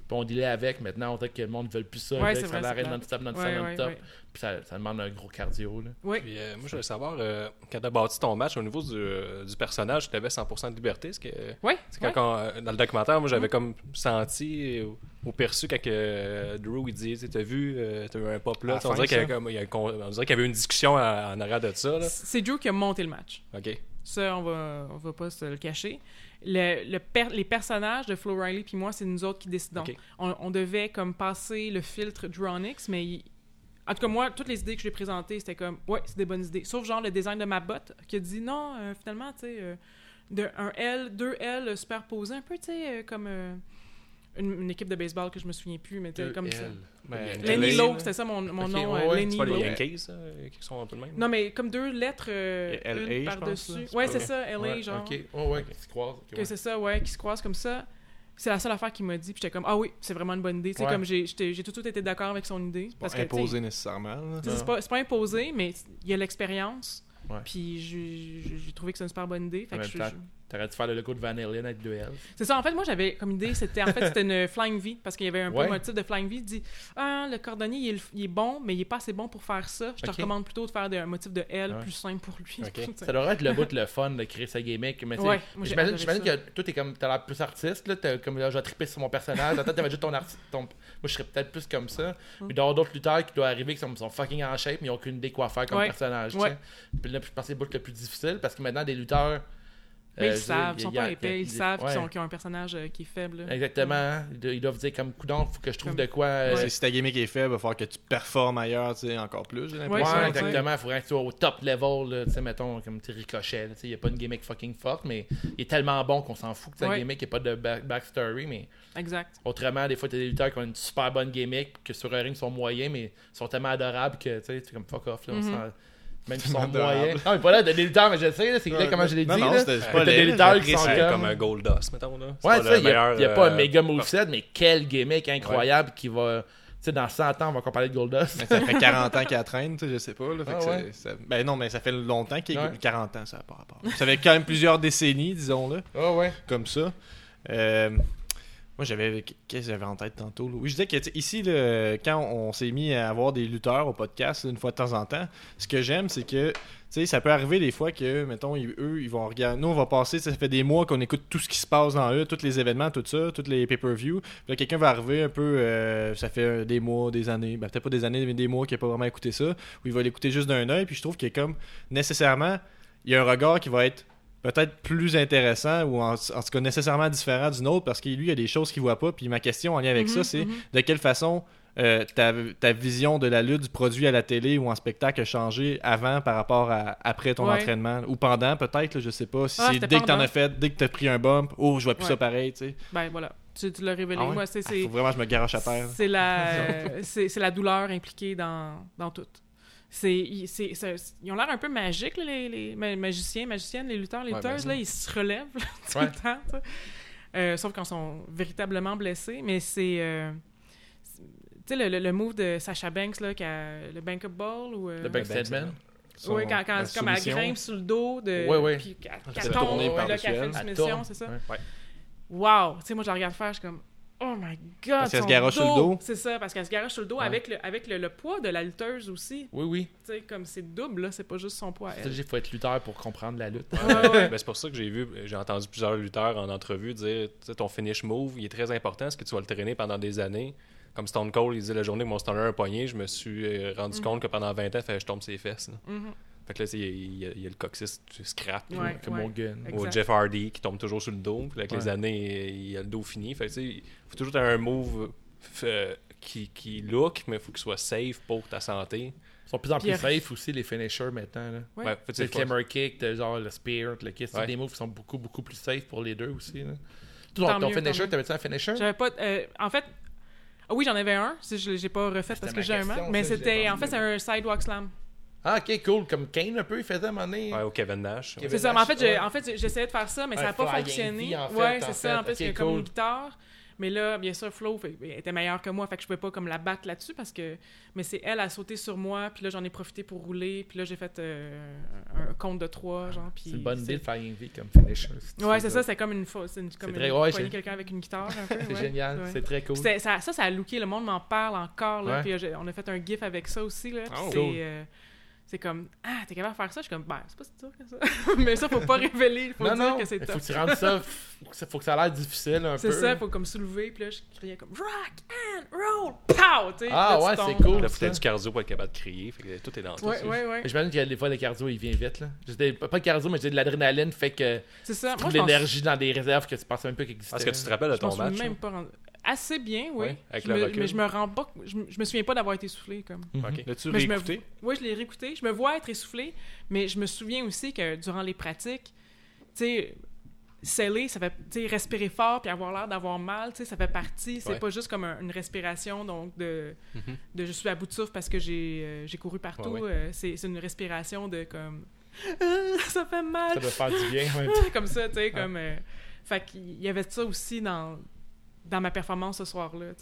Speaker 5: Puis on dealait avec. Maintenant, on dirait que le monde ne veut plus ça.
Speaker 3: Ouais, c'est
Speaker 5: ça l'arrête non-stop, non-stop,
Speaker 3: Ouais,
Speaker 5: non-stop.
Speaker 3: ouais.
Speaker 5: Puis ça, ça demande un gros cardio. Là.
Speaker 3: Oui.
Speaker 4: Puis, euh, moi, je voulais savoir, euh, quand tu as bâti ton match au niveau du, euh, du personnage, tu avais 100% de liberté. Que,
Speaker 3: Oui.
Speaker 4: c'est quand dans le documentaire, moi, j'avais comme senti ou, ou perçu quand que, euh, Drew il dit Tu as vu, tu as eu un pop là? On dirait qu'il y, avait une discussion en, en arrière de ça.
Speaker 3: C'est Drew qui a monté le match.
Speaker 4: Ok.
Speaker 3: Ça, on va, on va pas se le cacher. Le, le per- les personnages de Flo Riley puis moi, c'est nous autres qui décidons. On, on devait comme passer le filtre Dronix, mais il- en tout cas, moi, toutes les idées que je lui ai présentées, c'était comme, ouais, c'est des bonnes idées. Sauf genre le design de ma botte qui a dit non, euh, finalement, tu sais, euh, de un L, deux L superposés, un peu, tu sais, euh, comme euh, une, une équipe de baseball que je me souviens plus, mais sais, comme ça.
Speaker 2: Ben,
Speaker 3: Lenny Lowe, c'était ça mon, mon nom,
Speaker 5: ouais,
Speaker 3: euh,
Speaker 5: ouais,
Speaker 3: Lenny
Speaker 4: C'est pas les. Yankees euh, qui sont un peu le même.
Speaker 3: Non, mais comme deux lettres, euh, par-dessus. Ouais, c'est ça, LA,
Speaker 5: Ouais,
Speaker 3: genre.
Speaker 5: Ok. Oh, ouais, qui se croisent. ok,
Speaker 3: Que
Speaker 5: ouais.
Speaker 3: c'est ça, ouais, qui se croisent comme ça. C'est la seule affaire qu'il m'a dit. Puis j'étais comme, ah oui, c'est vraiment une bonne idée. Tu sais, comme j'ai tout de suite été d'accord avec son idée.
Speaker 2: Pas
Speaker 3: Parce que,
Speaker 2: imposé nécessairement.
Speaker 3: c'est pas, c'est pas imposé, mais il y a l'expérience.
Speaker 5: Ouais.
Speaker 3: Puis j'ai- trouvé que c'est une super bonne idée. Fait
Speaker 5: En
Speaker 3: que
Speaker 5: même
Speaker 3: je-
Speaker 5: temps,
Speaker 3: je-
Speaker 5: T'aurais dû faire le logo de Van Halen avec deux L.
Speaker 3: C'est ça, en fait, moi j'avais comme idée, c'était en fait c'était une Flying V, parce qu'il y avait un peu
Speaker 5: Ouais.
Speaker 3: le motif de Flying V. Il dit, ah, le cordonnier il est, le- il est bon, mais il est pas assez bon pour faire ça. Je te recommande plutôt de faire un motif de L
Speaker 5: Ouais.
Speaker 3: plus simple pour lui.
Speaker 5: Ça devrait être le bout le fun de créer sa gimmick. Mais
Speaker 3: Ouais,
Speaker 5: j'imagine, que toi, t'es comme, t'as l'air plus artiste, là. T'as comme, là, je vais triper sur mon personnage. Attends, t'avais juste ton artiste. Ton... Moi, je serais peut-être plus comme ça.
Speaker 3: Mm.
Speaker 5: Puis d'avoir d'autres lutteurs qui doivent arriver, qui sont, sont fucking en shape, mais ils n'ont aucune idée quoi faire comme personnage. Puis là, je pense que c'est le bout le plus difficile parce que maintenant, des lutteurs.
Speaker 3: Mais
Speaker 5: euh,
Speaker 3: ils
Speaker 5: veux
Speaker 3: savent, ils sont
Speaker 5: il y a-
Speaker 3: pas épais, ils
Speaker 5: il-
Speaker 3: savent qu'ils ont un personnage euh, qui est faible.
Speaker 5: Exactement. Ils do- Ils doivent dire comme coudon, faut que je trouve
Speaker 3: Comme-
Speaker 5: de quoi. euh,
Speaker 2: Si ta gimmick est faible, il va falloir que tu performes ailleurs, tu sais, encore plus, j'ai l'impression.
Speaker 5: Ouais, exactement. Il faudrait que tu sois au top level, là, tu sais, mettons, comme tu ricochet. là, tu sais, Il n'y a pas une gimmick fucking forte, mais il est tellement bon qu'on s'en fout que
Speaker 3: Ouais.
Speaker 5: gimmick, il n'y a pas de back- backstory. Mais
Speaker 3: Exact.
Speaker 5: autrement, des fois, tu as des lutteurs qui ont une super bonne gimmick, que sur un ring sont moyens, mais sont tellement adorables que tu sais, tu es comme fuck off. Là, on
Speaker 3: Mhm.
Speaker 5: s'en- Même s'ils sont moyens. Non, mais pas là, de des lutteurs, mais je sais, là, c'est comment je l'ai dit.
Speaker 2: Non, c'était pas
Speaker 5: des qui sont comme-
Speaker 4: un Goldust, mettons. Là.
Speaker 5: Ouais,
Speaker 4: pas
Speaker 5: ça,
Speaker 4: le
Speaker 5: il n'y a,
Speaker 4: meilleur,
Speaker 5: il y a pas un méga moveset, mais quel gimmick incroyable qui va. Tu sais, dans 100 ans, on va encore parler de Goldust.
Speaker 2: Mais ça fait 40 ans qu'elle traîne, tu sais, je sais pas. Là, fait
Speaker 5: Ah
Speaker 2: que ça-
Speaker 5: ouais?
Speaker 2: ça- Ben non, mais ça fait longtemps qu'il y a
Speaker 5: Ouais.
Speaker 2: 40 ans, ça pas rapport. Ça fait quand même plusieurs décennies, disons-le,
Speaker 5: Ah ouais.
Speaker 2: comme ça. Euh, Moi, j'avais. Qu'est-ce que j'avais en tête tantôt? là? Oui, je disais que ici, quand on s'est mis à avoir des lutteurs au podcast une fois de temps en temps, ce que j'aime, c'est que. Tu sais, ça peut arriver des fois que, mettons, eux, ils vont regarder. Nous, on va passer, ça fait des mois qu'on écoute tout ce qui se passe dans eux, tous les événements, tout ça, tous les pay-per-view. Puis là, quelqu'un va arriver un peu, euh, ça fait euh, des mois, des années, ben, peut-être pas des années, mais des mois qu'il n'a pas vraiment écouté ça, ou il va l'écouter juste d'un œil. Puis je trouve qu'il comme, nécessairement, il y a un regard qui va être peut-être plus intéressant ou en, en tout cas nécessairement différent d'une autre parce que lui, il y a des choses qu'il voit pas. Puis ma question en lien avec ça,
Speaker 3: Mhm,
Speaker 2: c'est
Speaker 3: mhm.
Speaker 2: de quelle façon euh, ta, ta vision de la lutte, du produit à la télé ou en spectacle a changé avant par rapport à après ton
Speaker 3: Ouais.
Speaker 2: entraînement ou pendant peut-être, je sais pas. Si
Speaker 3: Ah,
Speaker 2: dès que t'en as fait, dès que t'as pris un bump, oh, je vois plus
Speaker 3: Ouais.
Speaker 2: ça pareil, tu sais.
Speaker 3: Ben voilà, tu, tu l'as révélé.
Speaker 2: Ah ouais?
Speaker 3: Moi, c'est
Speaker 2: Ah,
Speaker 3: c'est-
Speaker 2: faut vraiment que je me garoche à terre.
Speaker 3: c'est la, c'est la douleur impliquée dans, dans tout. C'est, ils- c'est- c'est- ils ont l'air un peu magiques, là, les, les ma- magiciens, magiciennes, les lutteurs, les
Speaker 4: Ouais,
Speaker 3: lutteuses.
Speaker 4: ben,
Speaker 3: là, ils se relèvent là, tout
Speaker 5: Ouais.
Speaker 3: le temps. Euh, sauf quand ils sont véritablement blessés. Mais c'est. euh, tu sais, le, le, le move de Sasha Banks, là, qui a le Bank Up Ball ou. euh,
Speaker 5: Le Backstage Man.
Speaker 3: Oui, quand, quand comme elle grimpe sur le dos de.
Speaker 5: Ouais, ouais.
Speaker 3: Puis qu'elle tombe, là, qu'elle fait une soumission, c'est ça?
Speaker 5: Ouais.
Speaker 3: Wow! Tu sais, moi, je la regarde faire, je suis comme. Oh my god!
Speaker 2: Parce qu'elle se garoche sur le dos.
Speaker 3: C'est ça, parce qu'elle se garoche sur le dos
Speaker 5: Ouais.
Speaker 3: avec, le, avec le, le poids de la lutteuse aussi.
Speaker 5: Oui, oui.
Speaker 3: Tu sais, comme c'est double, là, c'est pas juste son poids.
Speaker 5: Il faut être lutteur pour comprendre la lutte.
Speaker 3: Ouais, ouais.
Speaker 4: Ben, c'est pour ça que j'ai vu, j'ai entendu plusieurs lutteurs en entrevue dire tu sais, ton finish move, il est très important, est-ce que tu vas le traîner pendant des années? Comme Stone Cold, il disait la journée que mon stunner a un poignet, je me suis euh, rendu
Speaker 3: Mhm.
Speaker 4: compte que pendant 20 ans, fait, je tombe ses fesses. là.
Speaker 3: Mhm.
Speaker 4: Fait que là, il y, a- y y le coccyx tu scrap.
Speaker 3: Ouais,
Speaker 5: Comme
Speaker 3: ouais.
Speaker 5: mon gun.
Speaker 3: Exact.
Speaker 4: Ou Jeff Hardy qui tombe toujours sur le dos. Puis là, avec les années, il a le dos fini. Fait que, tu sais, il faut toujours avoir un move euh, qui, qui look, mais il faut qu'il soit safe pour ta santé.
Speaker 5: Ils sont de plus en plus safe aussi, les finishers maintenant. Là.
Speaker 3: Ouais.
Speaker 4: Ouais, fait que, tu sais,
Speaker 5: Le Clamor Kick, genre le Spear, le Kiss, c'est
Speaker 4: Ouais.
Speaker 5: des moves qui sont beaucoup, beaucoup plus safe pour les deux aussi. Là. Ton, ton
Speaker 3: mieux,
Speaker 5: finisher, t'avais-tu un finisher?
Speaker 3: J'avais pas. euh, en fait. ah oui, j'en avais un. Si je l'ai pas refait parce que j'ai un. Mais c'était. En fait, c'est un sidewalk slam.
Speaker 5: Ah, ok, cool. Comme Kane un peu, il faisait à un moment donné.
Speaker 4: Ouais, au Kevin Nash.
Speaker 3: C'est ça, mais en fait, j'ai-
Speaker 5: Ouais.
Speaker 3: en fait, j'essayais de faire ça, mais
Speaker 5: Un
Speaker 3: ça n'a pas fonctionné.
Speaker 5: V, en fait,
Speaker 3: ouais, c'est ça.
Speaker 5: fait.
Speaker 3: En plus,
Speaker 5: Ok,
Speaker 3: il y a comme
Speaker 5: cool.
Speaker 3: une guitare. Mais là, bien sûr, Flo fait- était meilleure que moi, fait que je pouvais pas comme la battre là-dessus parce que. Mais c'est elle a sauté sur moi, puis là j'en ai profité pour rouler, puis là j'ai fait euh, un compte de trois, genre. Puis
Speaker 5: C'est une bonne
Speaker 3: c'est-
Speaker 5: idée, le Flying V comme finisher. si tu
Speaker 3: Ouais, c'est ça, c'est comme une fausse. C'est une- comme
Speaker 5: très-
Speaker 3: une,
Speaker 5: ouais,
Speaker 3: poigner
Speaker 5: c'est-
Speaker 3: quelqu'un avec une guitare un peu.
Speaker 5: C'est
Speaker 3: ouais,
Speaker 5: génial,
Speaker 3: ouais.
Speaker 5: c'est très cool.
Speaker 3: Ça, ça, ça a looké, le monde m'en parle encore. Là,
Speaker 5: Ouais.
Speaker 3: puis on a fait un gif avec ça aussi. Là,
Speaker 2: Oh.
Speaker 3: c'est,
Speaker 5: Cool.
Speaker 3: euh, c'est comme, ah, t'es capable de faire ça? Je suis comme, ben, c'est pas si dur que ça. Mais ça, faut pas révéler. Faut
Speaker 5: non,
Speaker 3: dire
Speaker 5: non,
Speaker 3: que c'est
Speaker 5: il faut que tu rendes ça, faut que ça, faut que ça a l'air difficile un peu.
Speaker 3: C'est ça, faut comme soulever. Puis là, je criais comme, rock and roll, pow! Tu sais,
Speaker 5: Ah, ouais, c'est cool.
Speaker 4: Là, faut être du cardio pour être capable de crier. Fait que tout est dans tout.
Speaker 3: Ouais, ouais, ouais.
Speaker 5: J'imagine que des fois, le cardio, il vient vite. Là. J'étais- Pas de cardio, mais j'ai de l'adrénaline, fait que
Speaker 3: C'est ça. Moi, je pense-
Speaker 5: l'énergie dans des réserves que tu pensais même pas qu'ils existaient.
Speaker 4: Est-ce que tu te rappelles de
Speaker 3: je
Speaker 4: ton
Speaker 3: suis
Speaker 4: match?
Speaker 3: même
Speaker 4: là?
Speaker 3: pas rendu. Assez bien, oui.
Speaker 4: Ouais, avec
Speaker 3: Je
Speaker 4: le
Speaker 3: me-
Speaker 4: recul.
Speaker 3: mais je me rends pas. Je, me- je me souviens pas d'avoir été soufflé comme.
Speaker 4: Ok.
Speaker 2: L'as-tu
Speaker 3: Mais je me-
Speaker 2: réécouté?
Speaker 3: Oui, je l'ai réécouté. Je me vois être essoufflé, mais je me souviens aussi que durant les pratiques, tu sais, sceller, ça fait, tu sais, respirer fort puis avoir l'air d'avoir mal, tu sais, ça fait partie. C'est
Speaker 4: Ouais.
Speaker 3: pas juste comme un- une respiration, donc de,
Speaker 4: Mhm.
Speaker 3: de je suis à bout de souffle parce que j'ai euh, j'ai couru partout.
Speaker 4: Ouais, ouais.
Speaker 3: Euh, c'est c'est une respiration de comme Ah, ça fait mal,
Speaker 5: Ça doit faire du bien en même temps.
Speaker 3: comme ça, tu sais, comme. euh, fait qu'il y avait ça aussi dans dans ma performance ce soir-là,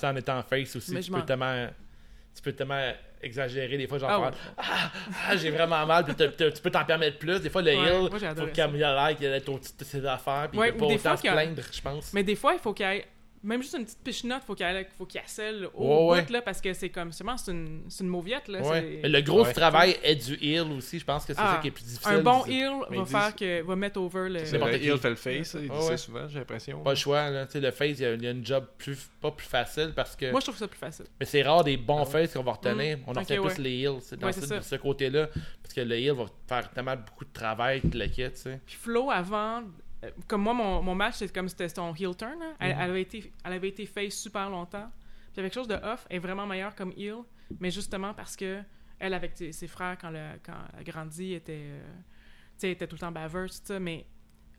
Speaker 3: sais,
Speaker 5: en étant face aussi,
Speaker 3: Mais
Speaker 5: tu peux,
Speaker 3: m'en-
Speaker 5: tellement, tu peux tellement exagérer des fois, genre faire,
Speaker 3: ouais.
Speaker 5: ah, ah, j'ai vraiment mal, puis tu peux t'en permettre plus. Des fois, le
Speaker 3: Ouais,
Speaker 5: heal, faut qu'il y ait l'air qu'il ait ses affaires, puis
Speaker 3: Ouais,
Speaker 5: il peut pas autant se
Speaker 3: a-
Speaker 5: plaindre, je pense.
Speaker 3: Mais des fois, il faut qu'il y ait même juste une petite pichenote, faut qu'il y ait faut qu'il y accèle au
Speaker 5: Ouais,
Speaker 3: bout
Speaker 5: ouais.
Speaker 3: là parce que c'est comme sûrement c'est une c'est une mauviette là,
Speaker 5: Ouais.
Speaker 3: c'est-
Speaker 5: Mais le gros travail est du heal aussi, je pense que c'est
Speaker 3: Ah,
Speaker 5: ça qui est plus difficile.
Speaker 3: un bon heal va faire que va mettre over le
Speaker 2: C'est
Speaker 5: qui.
Speaker 2: il fait le face, il dit
Speaker 5: Ah
Speaker 2: ça souvent, j'ai l'impression.
Speaker 5: Pas le choix, là. Tu sais, le face, il y, a, il y a une job plus, pas plus facile parce que.
Speaker 3: Moi je trouve ça plus facile.
Speaker 5: Mais c'est rare des bons faces qu'on va retenir.
Speaker 3: Mm.
Speaker 5: On en fait
Speaker 3: ouais.
Speaker 5: plus les heals. C'est dans
Speaker 3: Ouais,
Speaker 5: ce, ce côté-là. Parce que le heal va faire tellement beaucoup de travail, tout le kit, tu sais.
Speaker 3: Puis Flo avant comme moi mon, mon match c'est comme c'était son heel turn elle,
Speaker 5: Mhm.
Speaker 3: elle avait été elle avait été face super longtemps. Puis avec quelque chose de off, elle est vraiment meilleure comme heel, mais justement parce que elle avec ses, frères quand, le, quand elle a grandi était euh, tu était tout le temps baveuse tout ça mais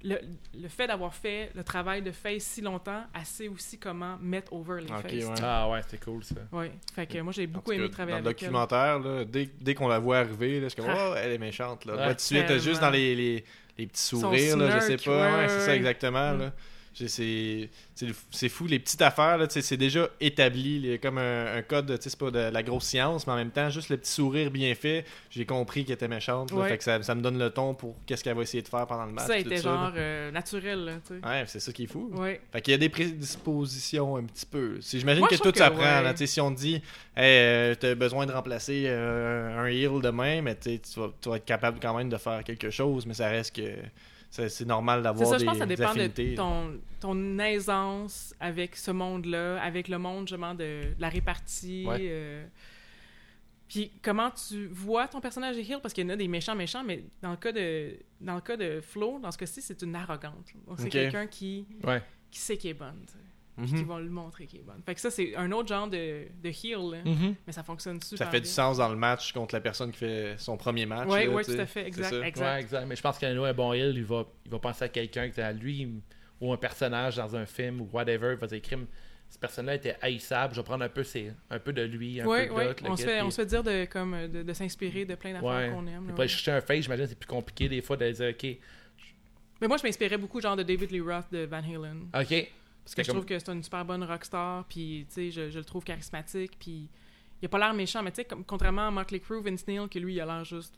Speaker 3: le, le fait d'avoir fait le travail de face si longtemps, elle sait aussi comment mettre over les
Speaker 2: Ok,
Speaker 3: faces.
Speaker 2: ouais.
Speaker 5: Ah ouais, c'est cool ça.
Speaker 3: Ouais. Fait que moi j'ai beaucoup aimé travailler
Speaker 2: dans le
Speaker 3: avec elle.
Speaker 2: documentaire, là, dès, dès qu'on la voit arriver, là, c'est comme
Speaker 3: Ah.
Speaker 2: Oh, elle est méchante. Là.
Speaker 5: Ouais.
Speaker 2: Là, suite,
Speaker 3: Tellement.
Speaker 2: juste dans les, les, les petits sourires, là, je sais pas.
Speaker 3: ouais,
Speaker 2: Ouais, c'est ça exactement.
Speaker 3: Mm.
Speaker 2: Là. C'est fou, les petites affaires, c'est déjà établi, il y a comme un, un code, c'est pas de la grosse science, mais en même temps, juste le petit sourire bien fait, j'ai compris qu'elle était méchante, là,
Speaker 3: Ouais.
Speaker 2: fait que ça, ça me donne le ton pour qu'est-ce qu'elle va essayer de faire pendant le match.
Speaker 3: ça a été genre euh, naturel, là.
Speaker 2: Ouais, c'est ça qui est fou.
Speaker 3: Ouais.
Speaker 2: Fait qu'il y a des prédispositions un petit peu. J'imagine que tout s'apprend.
Speaker 3: ouais.
Speaker 2: Si on te dit, hey, euh, t'as besoin de remplacer euh, un heal demain, mais tu vas, tu vas être capable quand même de faire quelque chose, mais ça reste que c'est normal d'avoir
Speaker 3: ça,
Speaker 2: des,
Speaker 3: je pense que ça dépend
Speaker 2: affinités.
Speaker 3: de ton, ton aisance avec ce monde-là, avec le monde, justement, de, de la répartie.
Speaker 4: Ouais.
Speaker 3: euh, Puis comment tu vois ton personnage de Hill, parce qu'il y en a des méchants méchants, mais dans le cas de, dans le cas de Flo, dans ce cas-ci, c'est une arrogante. Donc c'est quelqu'un qui,
Speaker 5: Ouais.
Speaker 3: qui sait qu'elle est bonne,
Speaker 2: Mhm.
Speaker 3: puis qui va lui montrer qu'elle est bonne. Fait que ça, c'est un autre genre de, de Heal, là,
Speaker 5: Mhm.
Speaker 3: mais ça fonctionne super
Speaker 2: Ça fait
Speaker 3: bien.
Speaker 2: du sens dans le match contre la personne qui fait son premier match.
Speaker 3: Oui, oui,
Speaker 2: tu
Speaker 3: tout à fait, exact, exact.
Speaker 5: Ouais, exact. Mais je pense qu'un un bon heal, il va, il va penser à quelqu'un que à lui ou un personnage dans un film ou whatever. Il va dire crime. Cette personne-là était haïssable. Je vais prendre un peu, ses- un peu de lui, un
Speaker 3: Oui,
Speaker 5: peu de
Speaker 3: oui,
Speaker 5: l'autre. le
Speaker 3: on, se fait, on se fait dire de, comme, de, de s'inspirer de plein d'affaires
Speaker 5: Ouais.
Speaker 3: qu'on aime. Ouais.
Speaker 5: chercher un face, j'imagine c'est plus compliqué des fois de dire ok.
Speaker 3: Mais moi, je m'inspirais beaucoup genre de David Lee Roth de Van Halen.
Speaker 5: Ok. Parce
Speaker 3: que je
Speaker 5: comme-
Speaker 3: trouve que c'est une super bonne rockstar, puis tu sais, je, je le trouve charismatique, puis il a pas l'air méchant, mais tu sais, contrairement à Motley Crue, Vince Neil, que lui, il a l'air juste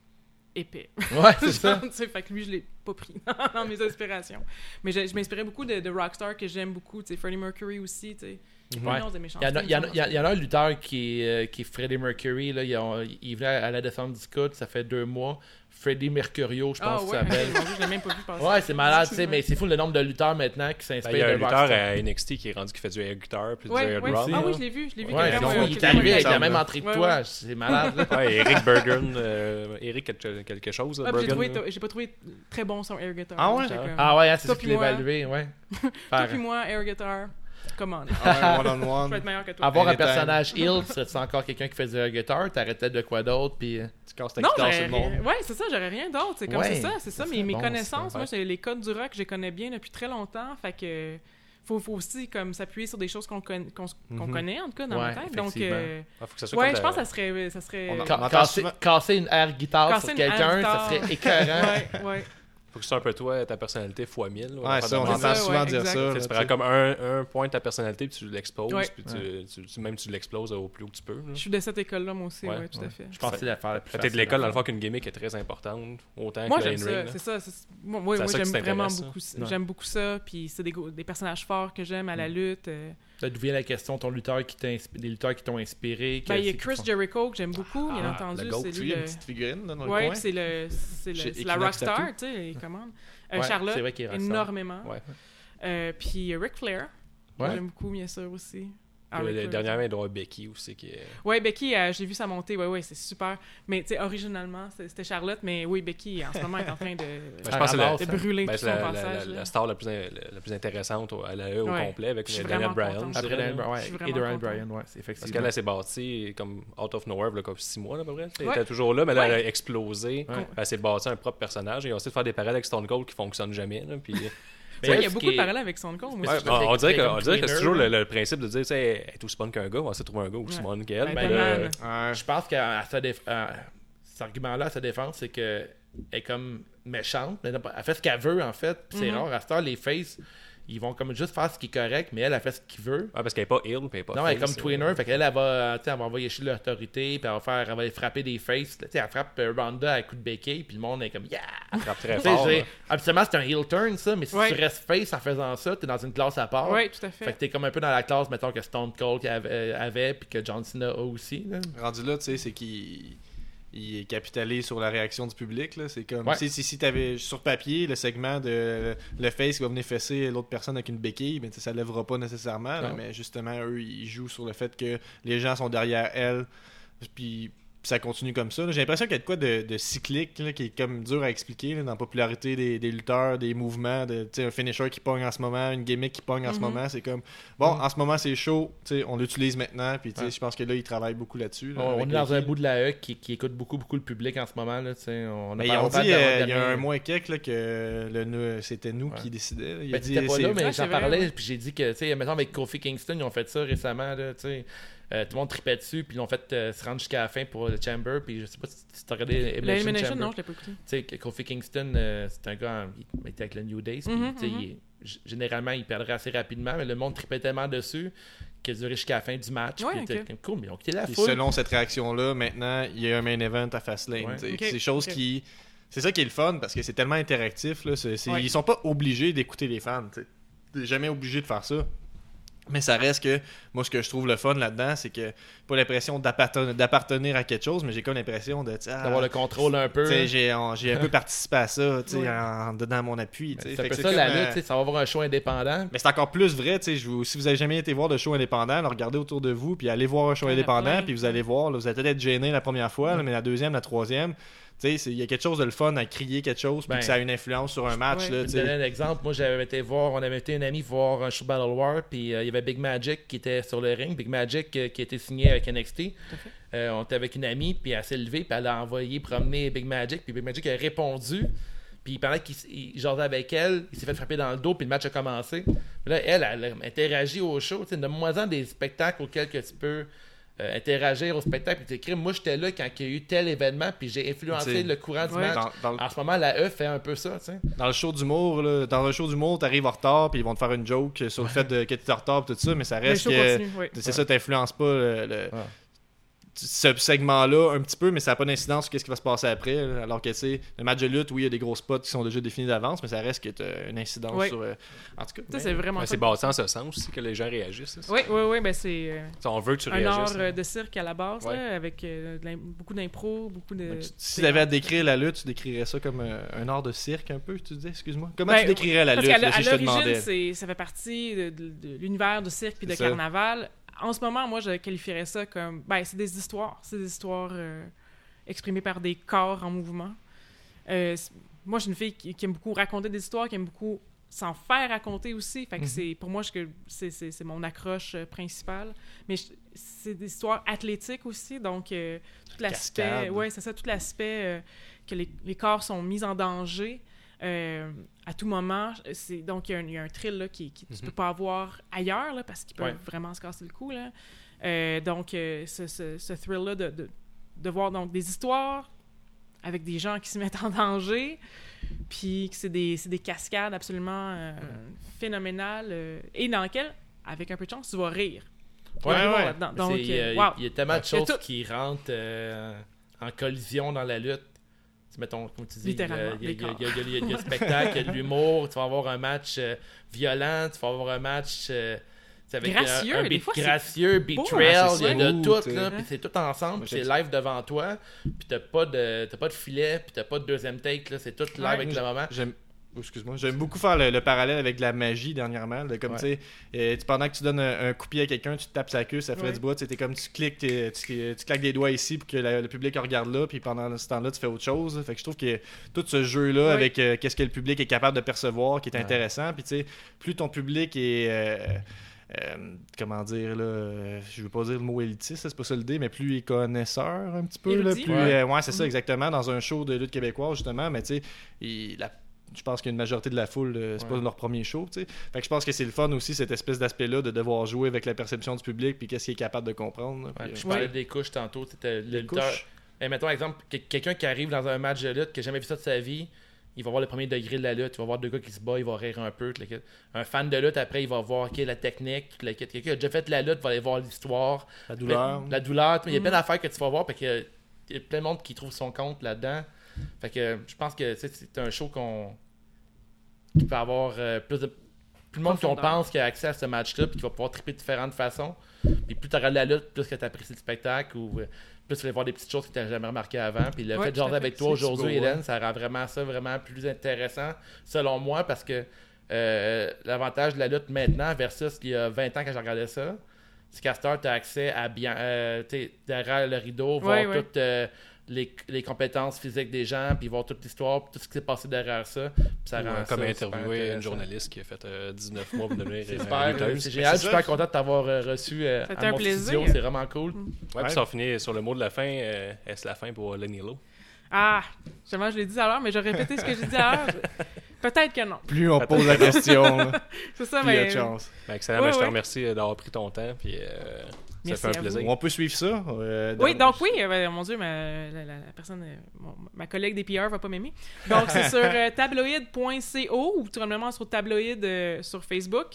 Speaker 3: épais.
Speaker 5: Ouais, c'est ça.
Speaker 3: Fait que lui, je l'ai pas pris dans mes inspirations. Mais je, je m'inspirais beaucoup de, de rockstars que j'aime beaucoup, tu sais, Freddie Mercury aussi, tu sais.
Speaker 5: Ouais.
Speaker 3: Non, des méchants.
Speaker 5: Il y, en a, il, y en a, il y en a- il y en a un lutteur qui est, euh, qui est Freddie Mercury. Là, il, a- il venait à la descente du Scout, ça fait deux mois. Freddie Mercurio, je
Speaker 3: Ah
Speaker 5: pense
Speaker 3: ouais,
Speaker 5: s'appelle.
Speaker 3: l'ai même pas vu passer.
Speaker 5: Ouais, c'est malade, tu sais, mais c'est fou le nombre de lutteurs maintenant qui
Speaker 4: Ben,
Speaker 5: s'inspirent
Speaker 4: Il y a un
Speaker 5: de
Speaker 4: lutteur à NXT qui est rendu qui fait du air guitar puis du
Speaker 3: Ouais,
Speaker 4: air
Speaker 3: ouais.
Speaker 4: drum.
Speaker 3: Ah oui, je l'ai vu, je l'ai vu.
Speaker 5: Ouais,
Speaker 3: ouais,
Speaker 5: il est arrivé
Speaker 3: ouais,
Speaker 5: avec la même entrée que
Speaker 3: Ouais,
Speaker 5: toi.
Speaker 3: ouais.
Speaker 5: C'est malade. là.
Speaker 4: Ouais, Eric Bergen, euh, Eric quelque, quelque chose.
Speaker 3: Ah, j'ai pas trouvé très bon son air guitar.
Speaker 2: Ah ouais?
Speaker 5: Ah ouais, hein, c'est ça qu'il évalué, ouais.
Speaker 3: Toi puis moi, air guitar, come on.
Speaker 2: Ah, ouais,
Speaker 3: Je
Speaker 2: one-on-one.
Speaker 3: peux être meilleur que toi.
Speaker 5: Avoir un personnage heal, serait-tu encore quelqu'un qui air guitar? T'arrêtais de quoi d'autre? Puis... euh,
Speaker 2: Tu casses ta
Speaker 3: Non,
Speaker 2: guitare sur le monde.
Speaker 3: ouais, c'est ça, j'aurais rien d'autre. C'est comme
Speaker 5: Ouais,
Speaker 3: c'est ça, c'est ça.
Speaker 5: ça
Speaker 3: Mes,
Speaker 5: serait
Speaker 3: mes
Speaker 5: bon,
Speaker 3: connaissances, moi, c'est les codes du rock, je les connais bien depuis très longtemps. Fait que faut, faut aussi comme s'appuyer sur des choses qu'on qu'on
Speaker 2: Mhm.
Speaker 3: connaît en tout cas dans
Speaker 5: Ouais,
Speaker 3: ma tête. Donc, euh,
Speaker 4: Ah, faut que ça soit
Speaker 3: ouais, je pense que ça serait, ça serait.
Speaker 5: Casser,
Speaker 2: souvent-
Speaker 5: casser une air guitare
Speaker 3: Casser
Speaker 5: sur quelqu'un, ça serait écœurant.
Speaker 3: ouais, ouais.
Speaker 4: Faut que ce soit un peu toi, ta personnalité fois 1000. là,
Speaker 2: Ouais, ça, on.
Speaker 3: C'est
Speaker 2: entend souvent
Speaker 3: ouais,
Speaker 2: dire
Speaker 3: exact.
Speaker 2: ça.
Speaker 4: Tu prends comme un, un point de ta personnalité puis tu l'exploses,
Speaker 3: Ouais.
Speaker 4: puis tu, tu- tu- même tu l'exploses au plus haut que tu peux. là.
Speaker 3: Je suis de cette école-là, moi aussi,
Speaker 4: Ouais,
Speaker 3: ouais, tout à fait.
Speaker 5: Je pense que c'est l'affaire la plus.
Speaker 4: T'es de l'école, dans le fond, qu'une gimmick est très importante, autant
Speaker 3: Moi,
Speaker 4: que
Speaker 3: j'aime ça, c'est ça. c'est- Moi, moi,
Speaker 4: C'est
Speaker 3: j'aime vraiment beaucoup ça. J'aime beaucoup ça. Puis c'est des, personnages forts que j'aime à la lutte.
Speaker 5: D'où vient la question, ton lutteur qui des lutteurs qui t'ont inspiré?
Speaker 3: Ben, il y a Chris
Speaker 5: font-
Speaker 3: Jericho que j'aime beaucoup, bien
Speaker 2: Ah,
Speaker 3: entendu.
Speaker 2: le GOAT,
Speaker 3: C'est lui
Speaker 2: il y a
Speaker 3: le...
Speaker 2: une petite figurine là, dans le
Speaker 3: Ouais,
Speaker 2: coin.
Speaker 3: puis c'est le, c'est le- la rockstar, tu sais, il commande. Euh,
Speaker 5: Ouais,
Speaker 3: Charlotte,
Speaker 5: c'est vrai qu'il est rockstar.
Speaker 3: énormément. Euh, puis Ric Flair,
Speaker 5: Ouais.
Speaker 3: j'aime beaucoup, bien sûr, aussi. Ah,
Speaker 4: Le-. Dernièrement, il doit Becky aussi. Qui est...
Speaker 3: Ouais, Becky, euh, j'ai vu ça monter, ouais, ouais, c'est super. Mais, tu sais, originalement, c'était Charlotte, mais oui, Becky, en ce moment, est en train de,
Speaker 4: Ben, je pense que c'est la,
Speaker 3: de brûler
Speaker 4: ben,
Speaker 3: tout
Speaker 4: c'est
Speaker 3: son
Speaker 4: la, la-
Speaker 3: passage.
Speaker 4: la-
Speaker 3: là.
Speaker 4: la star la plus, in- la, la plus intéressante au- à la E au
Speaker 3: Ouais.
Speaker 4: complet avec Daniel Bryan.
Speaker 5: Après Daniel
Speaker 4: là.
Speaker 5: Bryan, et Daniel. Bryan, ouais, c'est
Speaker 4: Parce
Speaker 5: effectivement.
Speaker 4: qu'elle elle s'est bâtie comme out of nowhere, là, comme six mois à peu près. Elle
Speaker 3: Ouais.
Speaker 4: était toujours là, mais là, elle a explosé. Elle s'est bâtie un propre personnage. Et on sait de faire des parallèles avec Stone Cold qui fonctionnent jamais. Là, puis...
Speaker 5: Mais
Speaker 3: Ouais,
Speaker 5: là,
Speaker 3: il y a beaucoup de parallèles avec Stone Cold, moi.
Speaker 4: On, on dirait que, que c'est toujours le, le principe de dire, tu sais, elle est aussi bonne qu'un gars, on va essayer de trouver un gars aussi
Speaker 3: Ouais.
Speaker 4: bonne qu'elle. Ben, là,
Speaker 2: Ouais.
Speaker 5: Je pense qu'à à- cet argument-là, à sa défense, c'est que elle est comme méchante, elle fait ce qu'elle veut en fait. C'est
Speaker 3: Mhm.
Speaker 5: rare à cette heure, les faces, ils vont comme juste faire ce qui est correct, mais elle a fait ce qu'il veut.
Speaker 4: ouais, parce qu'elle est pas ill, puis elle est pas
Speaker 5: non, elle est comme tweener,
Speaker 4: euh,
Speaker 5: fait qu'elle elle va, tu sais, elle va envoyer chez l'autorité, puis elle va faire, elle va frapper des faces. Tu sais, elle frappe euh, Ronda à coup de béquille, puis le monde est comme yeah.
Speaker 4: Elle frappe très fort.
Speaker 5: Absolument, c'est un heel turn ça, mais si
Speaker 3: Ouais.
Speaker 5: tu restes face en faisant ça, t'es dans une classe à part.
Speaker 3: Ouais, tout à fait.
Speaker 5: Fait que t'es comme un peu dans la classe, mettons, que Stone Cold avait, euh, avait puis que John Cena a aussi. là.
Speaker 2: Rendu là, tu sais, c'est qu'il il est capitalise sur la réaction du public. C'est comme
Speaker 5: Ouais.
Speaker 2: si, si, si t'avais sur papier le segment de le face qui va venir fesser l'autre personne avec une béquille, mais tu sais, ça lèvera pas nécessairement. là. Mais justement, eux, ils jouent sur le fait que les gens sont derrière elle. Puis puis ça continue comme ça. J'ai l'impression qu'il y a de quoi de, de cyclique là, qui est comme dur à expliquer là, dans la popularité des, des lutteurs, des mouvements, de, tu sais, un finisher qui pogne en ce moment, une gimmick qui pogne en ce
Speaker 3: Mhm.
Speaker 2: moment. C'est comme bon,
Speaker 5: Mhm.
Speaker 2: en ce moment c'est chaud, tu sais, on l'utilise maintenant. Puis tu sais,
Speaker 5: Ouais.
Speaker 2: je pense que là, ils travaillent beaucoup là-dessus. là,
Speaker 5: On, est dans un bout de la E qui, qui écoute beaucoup, beaucoup le public en ce moment. Là, tu sais. on a
Speaker 2: Mais
Speaker 5: pas-
Speaker 2: ils
Speaker 5: on
Speaker 2: dit, euh, il y a un mois et quelques là, que le, c'était nous
Speaker 5: Ouais.
Speaker 2: qui décidions. Il a
Speaker 5: Ben,
Speaker 2: dit,
Speaker 5: t'étais pas là, mais j'en parlais, puis j'ai dit que, tu sais, mettons avec Kofi Kingston, ils ont fait ça récemment, là. Euh, tout le monde tripait dessus, puis ils l'ont fait euh, se rendre jusqu'à la fin pour le Chamber, puis je sais pas si si t'as regardé Elimination
Speaker 3: non, je l'ai pas écouté.
Speaker 5: Tu sais, Kofi Kingston, euh, c'est un gars, il, était avec le New Days, puis
Speaker 3: Mhm,
Speaker 5: tu
Speaker 3: mhm.
Speaker 5: il est g- généralement, il perdrait assez rapidement, mais le monde tripait tellement dessus qu'il duré jusqu'à la fin du match.
Speaker 3: Ouais,
Speaker 5: puis cool, mais ils ont quitté la foule.
Speaker 2: selon cette réaction-là, maintenant, il y a un main event à Fastlane.
Speaker 5: Ouais.
Speaker 2: tu C'est des choses qui. C'est ça qui est le fun parce que c'est tellement interactif. Là.
Speaker 3: Ouais.
Speaker 2: Ils sont pas obligés d'écouter les fans. tu sais. T'es jamais obligé de faire ça. Mais ça reste que, moi, ce que je trouve le fun là-dedans, c'est que pas l'impression d'apparten- d'appartenir à quelque chose, mais j'ai comme l'impression de. sais, ah,
Speaker 5: D'avoir le contrôle un peu.
Speaker 2: J'ai un peu participé à ça, tu sais,
Speaker 3: Ouais.
Speaker 2: en donnant mon appui. tu sais.
Speaker 5: C'est un peu ça la
Speaker 2: euh,
Speaker 5: lutte, ça va avoir un show indépendant.
Speaker 2: mais c'est encore plus vrai, je vous- si vous avez jamais été voir de show indépendant, regardez autour de vous, puis allez voir un show indépendant, puis vous allez voir, là, vous allez peut-être être gêné la première fois, là, mais la deuxième, la troisième, il y a quelque chose de le fun à crier quelque chose, puis
Speaker 5: Ben,
Speaker 2: que ça a une influence sur un match,
Speaker 3: ouais.
Speaker 2: là,
Speaker 5: Je
Speaker 2: tu
Speaker 5: vais te donner
Speaker 2: sais.
Speaker 5: un exemple. Moi, j'avais été voir, on avait été un ami voir un show Battle War, puis euh, il y avait Big Magic qui était sur le ring. Big Magic euh, qui était signé avec NXT. Euh, on était avec une amie, puis elle s'est levée, puis elle a envoyé promener Big Magic, puis Big Magic a répondu. Puis pendant qu'il jasait avec elle, il s'est fait frapper dans le dos, puis le match a commencé. Puis là, elle, elle a interagi au show. Tu sais, Donne-moi-en des spectacles auxquels que tu peux euh, interagir au spectacle. Puis tu écris, moi, j'étais là quand il y a eu tel événement, puis j'ai influencé le courant du
Speaker 3: ouais.
Speaker 5: match.
Speaker 2: Dans, dans le-
Speaker 5: En ce moment, la E fait un peu ça, tu sais.
Speaker 2: dans le show d'humour, là, dans un show d'humour, t'arrives en retard, puis ils vont te faire une joke sur le fait de, que t'es en retard, tout ça, mais ça
Speaker 3: Le
Speaker 2: reste que.
Speaker 3: continue, oui.
Speaker 2: C'est ça, t'influences pas le, le-
Speaker 5: Ouais.
Speaker 2: Ce segment-là un petit peu, mais ça n'a pas d'incidence sur ce qui va se passer après. là. Alors que, tu sais, le match de lutte, oui, il y a des gros spots qui sont déjà définis d'avance, mais ça reste que t'as une incidence sur. euh, En tout cas.
Speaker 3: Ça, c'est vraiment
Speaker 4: c'est bâti en ce sens aussi que les gens réagissent. là.
Speaker 3: Oui, oui, oui, ben c'est euh,
Speaker 4: on veut que tu
Speaker 3: un art
Speaker 4: réagisses.
Speaker 3: euh, de cirque à la base,
Speaker 4: Ouais.
Speaker 3: là, avec euh, beaucoup d'impro, beaucoup de...
Speaker 2: Donc, si tu avais à décrire la lutte, tu décrirais ça comme euh, un art de cirque un peu, tu dis, excuse-moi? Comment
Speaker 3: Ben,
Speaker 2: tu décrirais la
Speaker 3: Parce
Speaker 2: lutte, là, si
Speaker 3: à
Speaker 2: je te demandais?
Speaker 3: c'est- ça fait partie de, de- de l'univers du cirque puis de
Speaker 2: C'est ça.
Speaker 3: carnaval. En ce moment, moi, je qualifierais ça comme... Ben, c'est des histoires. C'est des histoires euh, exprimées par des corps en mouvement. Euh, moi, je suis une fille qui, qui aime beaucoup raconter des histoires, qui aime beaucoup s'en faire raconter aussi. Fait que
Speaker 2: Mhm.
Speaker 3: c'est pour moi c'est mon accroche euh, principale. Mais c'est des histoires athlétiques aussi, donc euh, tout l'aspect, ouais, c'est ça, tout l'aspect que les, les corps sont mis en danger à tout moment. C'est donc il y, a un- il y a un thrill là, qui, qui tu
Speaker 4: Mhm.
Speaker 3: peux pas avoir ailleurs là, parce qu'ils peuvent
Speaker 5: Ouais.
Speaker 3: vraiment se casser le cou là. Euh, donc euh, ce, ce, ce thrill là de, de, de voir donc des histoires avec des gens qui se mettent en danger, puis que c'est des, c'est des cascades absolument euh, phénoménales, euh, et dans lesquelles, avec un peu de chance, tu vas rire.
Speaker 5: Ouais, ouais.
Speaker 3: Donc,
Speaker 5: il y, a-
Speaker 3: wow.
Speaker 5: il y a tellement de choses
Speaker 3: tout.
Speaker 5: qui rentrent en collision dans la lutte. Tu mettons, comme tu dis, il y a- le spectacle, il y a de l'humour, tu vas avoir un match euh, violent, tu vas avoir un match euh, avec
Speaker 3: Gracieux,
Speaker 5: un, un
Speaker 3: des
Speaker 5: beat
Speaker 3: fois, c'est
Speaker 5: gracieux, betrayal,
Speaker 2: hein,
Speaker 5: il y a de tout, là, puis c'est tout ensemble, c'est live devant toi, puis t'as pas de t'as pas de filet, puis t'as pas de deuxième take, là, c'est tout live
Speaker 3: Ouais.
Speaker 5: avec le moment.
Speaker 2: Oh, excuse-moi. J'aime beaucoup faire le, le parallèle avec de la magie dernièrement. de comme
Speaker 5: Ouais.
Speaker 2: tu sais, euh, tu- pendant que tu donnes un, un coup de pied à quelqu'un, tu te tapes sa queue, ça ferait
Speaker 3: Ouais.
Speaker 2: du bois. C'était comme tu cliques, tes- tu, tu claques des doigts ici pour que la- le public regarde là, puis pendant ce temps-là, tu fais autre chose. Fait que je trouve que tout ce jeu-là
Speaker 3: Ouais.
Speaker 2: avec euh, qu'est-ce que le public est capable de percevoir, qui est
Speaker 5: Ouais.
Speaker 2: intéressant. Puis tu sais, plus ton public est. euh, euh, comment dire là euh, je veux pas dire le mot élitiste c'est pas ça l'idée mais plus il est connaisseur un petit peu là, plus
Speaker 5: Ouais.
Speaker 2: euh, ouais c'est ça
Speaker 3: Mhm.
Speaker 2: exactement dans un show de lutte québécoise justement mais tu sais il- la- je pense qu'une majorité de la foule, euh, c'est
Speaker 5: Ouais.
Speaker 2: pas leur premier show. Fait que je pense que c'est le fun aussi, cette espèce d'aspect-là, de devoir jouer avec la perception du public, puis qu'est-ce qu'il est capable de comprendre. là,
Speaker 5: Ouais,
Speaker 2: puis,
Speaker 5: je
Speaker 2: euh,
Speaker 5: parlais des couches tantôt, c'était le
Speaker 2: les
Speaker 5: lutteur.
Speaker 2: couches.
Speaker 5: Et mettons, exemple, que- quelqu'un qui arrive dans un match de lutte, qui n'a jamais vu ça de sa vie, il va voir le premier degré de la lutte, il va voir deux gars qui se battent, il va rire un peu. Un fan de lutte, après, il va voir ok, la technique, quelqu'un qui a déjà fait la lutte va aller voir l'histoire,
Speaker 2: La douleur.
Speaker 5: la douleur. Il y a
Speaker 3: Mhm.
Speaker 5: plein d'affaires que tu vas voir, parce qu'il y a- il y a plein de monde qui trouve son compte là-dedans. Fait que je pense que c'est un show qu'on qui peut avoir euh, plus de. Plus le monde qu'on pense qui a accès à ce match-là, puis qui va pouvoir triper de différentes façons. Puis plus tu regardes la lutte, plus que tu apprécies le spectacle, ou euh, plus tu vas voir des petites choses que tu n'as jamais remarquées avant. Puis le
Speaker 3: Ouais,
Speaker 5: fait de
Speaker 3: tout
Speaker 5: jaser avec toi aujourd'hui, Hélène, ça rend vraiment ça vraiment plus intéressant, selon moi, parce que euh, l'avantage de la lutte maintenant versus il y a 20 ans quand j'ai regardé ça, c'est qu'à tu as accès à bien. t'sais, derrière le rideau, voir
Speaker 3: Ouais, ouais.
Speaker 5: Euh, les, les compétences physiques des gens, puis voir toute l'histoire, puis tout ce qui s'est passé derrière ça. Puis ça
Speaker 4: Ou,
Speaker 5: rend
Speaker 4: euh, comme
Speaker 5: ça
Speaker 4: interviewer une journaliste qui a fait euh, 19 mois pour devenir
Speaker 5: C'est
Speaker 4: euh,
Speaker 5: c'est génial. Je suis
Speaker 2: ça.
Speaker 5: super content de t'avoir euh, reçu euh,
Speaker 3: Ça
Speaker 5: à mon
Speaker 3: plaisir.
Speaker 5: studio. C'est vraiment cool.
Speaker 4: Ouais,
Speaker 2: Ouais.
Speaker 4: puis on finit sur le mot de la fin, euh, est-ce la fin pour Lenny Lowe?
Speaker 3: Ah, justement, je l'ai dit alors, mais je vais répéter ce que j'ai dit alors. Peut-être que non.
Speaker 2: Plus on pose la question,
Speaker 3: C'est ça,
Speaker 2: plus il y a
Speaker 3: mais.
Speaker 2: de chance.
Speaker 4: Ben, excellent,
Speaker 3: Ouais,
Speaker 4: ben, je te
Speaker 3: ouais.
Speaker 4: remercie euh, d'avoir pris ton temps. Puis, euh,
Speaker 3: Merci
Speaker 4: fait un plaisir.
Speaker 3: vous.
Speaker 6: On peut suivre ça. euh,
Speaker 3: Oui, donc oui, euh, mon Dieu, ma, la, la- la personne, euh, mon- ma collègue des PR va pas m'aimer. Donc c'est sur euh, tabloid.co ou tout simplement sur tabloid euh, sur Facebook.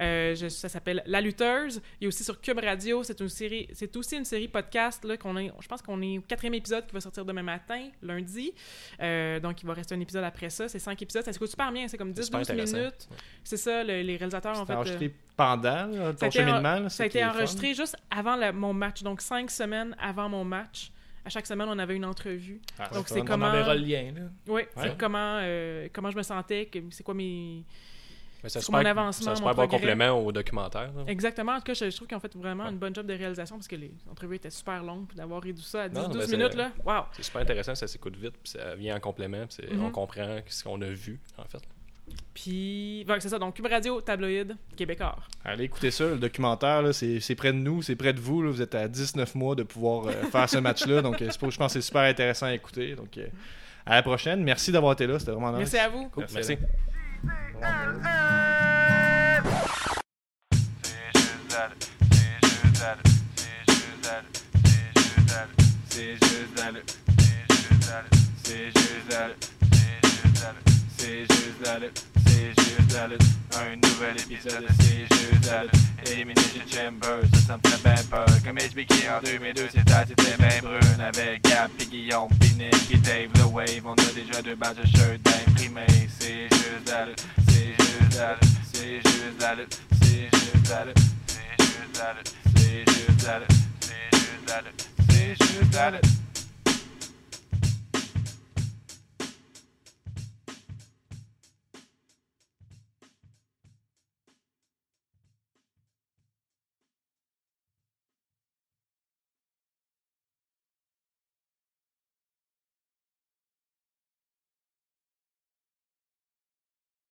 Speaker 3: Euh, je- ça s'appelle La Lutteuse. Il y a aussi sur Cube Radio, c'est une série, c'est aussi une série podcast là qu'on est, je pense qu'on est au quatrième épisode qui va sortir demain matin, lundi. Euh, donc il va rester un épisode après ça. C'est cinq épisodes, ça se coûte super bien, c'est comme
Speaker 4: C'est super
Speaker 3: 10-12
Speaker 4: intéressant.
Speaker 3: minutes. C'est ça, le- les réalisateurs ont
Speaker 6: C'est
Speaker 3: fait. euh,
Speaker 6: enregistré pendant là, ton cheminement.
Speaker 3: en-
Speaker 6: là,
Speaker 3: ça a été enregistré juste avant mon match, donc cinq semaines avant mon match. À chaque semaine, on avait une entrevue.
Speaker 6: Ah,
Speaker 3: Donc,
Speaker 6: c'est
Speaker 5: On
Speaker 3: comment-
Speaker 5: enverra le lien. Là.
Speaker 3: Oui,
Speaker 6: Ouais.
Speaker 3: c'est comment, euh, comment je me sentais, c'est quoi mes.
Speaker 4: Mais c'est un
Speaker 3: Sur mon
Speaker 4: super-
Speaker 3: avancement,
Speaker 4: c'est un bon complément au documentaire. là.
Speaker 3: Exactement. En tout cas, je, je trouve qu'ils ont fait vraiment
Speaker 4: Ouais.
Speaker 3: une bonne job de réalisation parce que les entrevues étaient super longues. Puis d'avoir réduit ça à 10,
Speaker 4: Non,
Speaker 3: 12
Speaker 4: ben, c'est-
Speaker 3: minutes, là. Waouh!
Speaker 4: C'est super intéressant, ça s'écoute vite, puis ça vient en complément, puis on comprend ce qu'on a vu, en fait.
Speaker 3: Puis, ouais, c'est ça. Donc, Cube Radio, tabloïd, Québécois.
Speaker 6: Allez écoutez ça, le documentaire, c'est près de nous, c'est près de vous. là. vous êtes à 19 mois de pouvoir euh, faire ce match-là. Donc, euh, pour- je pense que c'est super intéressant à écouter. Donc, euh, à la prochaine. Merci d'avoir été là, c'était vraiment nice.
Speaker 3: Merci à vous.
Speaker 6: Cool.
Speaker 4: Merci.
Speaker 2: C'est juste la lutte, c'est juste la lutte, c'est juste la lutte, c'est c'est c'est c'est. Un nouvel épisode de C'est juste la lutte. Elimination Chamber, ça, ça me fait bien peur. Comme HBK en 2002, c'était c'était bien brune. Avec Gap, pis Guillaume, pis Nick, pis Dave The Wave. On a déjà deux badges de shirt d'imprimés. C'est juste la lutte, c'est juste la lutte, c'est juste la lutte, c'est juste la lutte, c'est juste la lutte, c'est juste la lutte, c'est juste la lutte, c'est juste la lutte.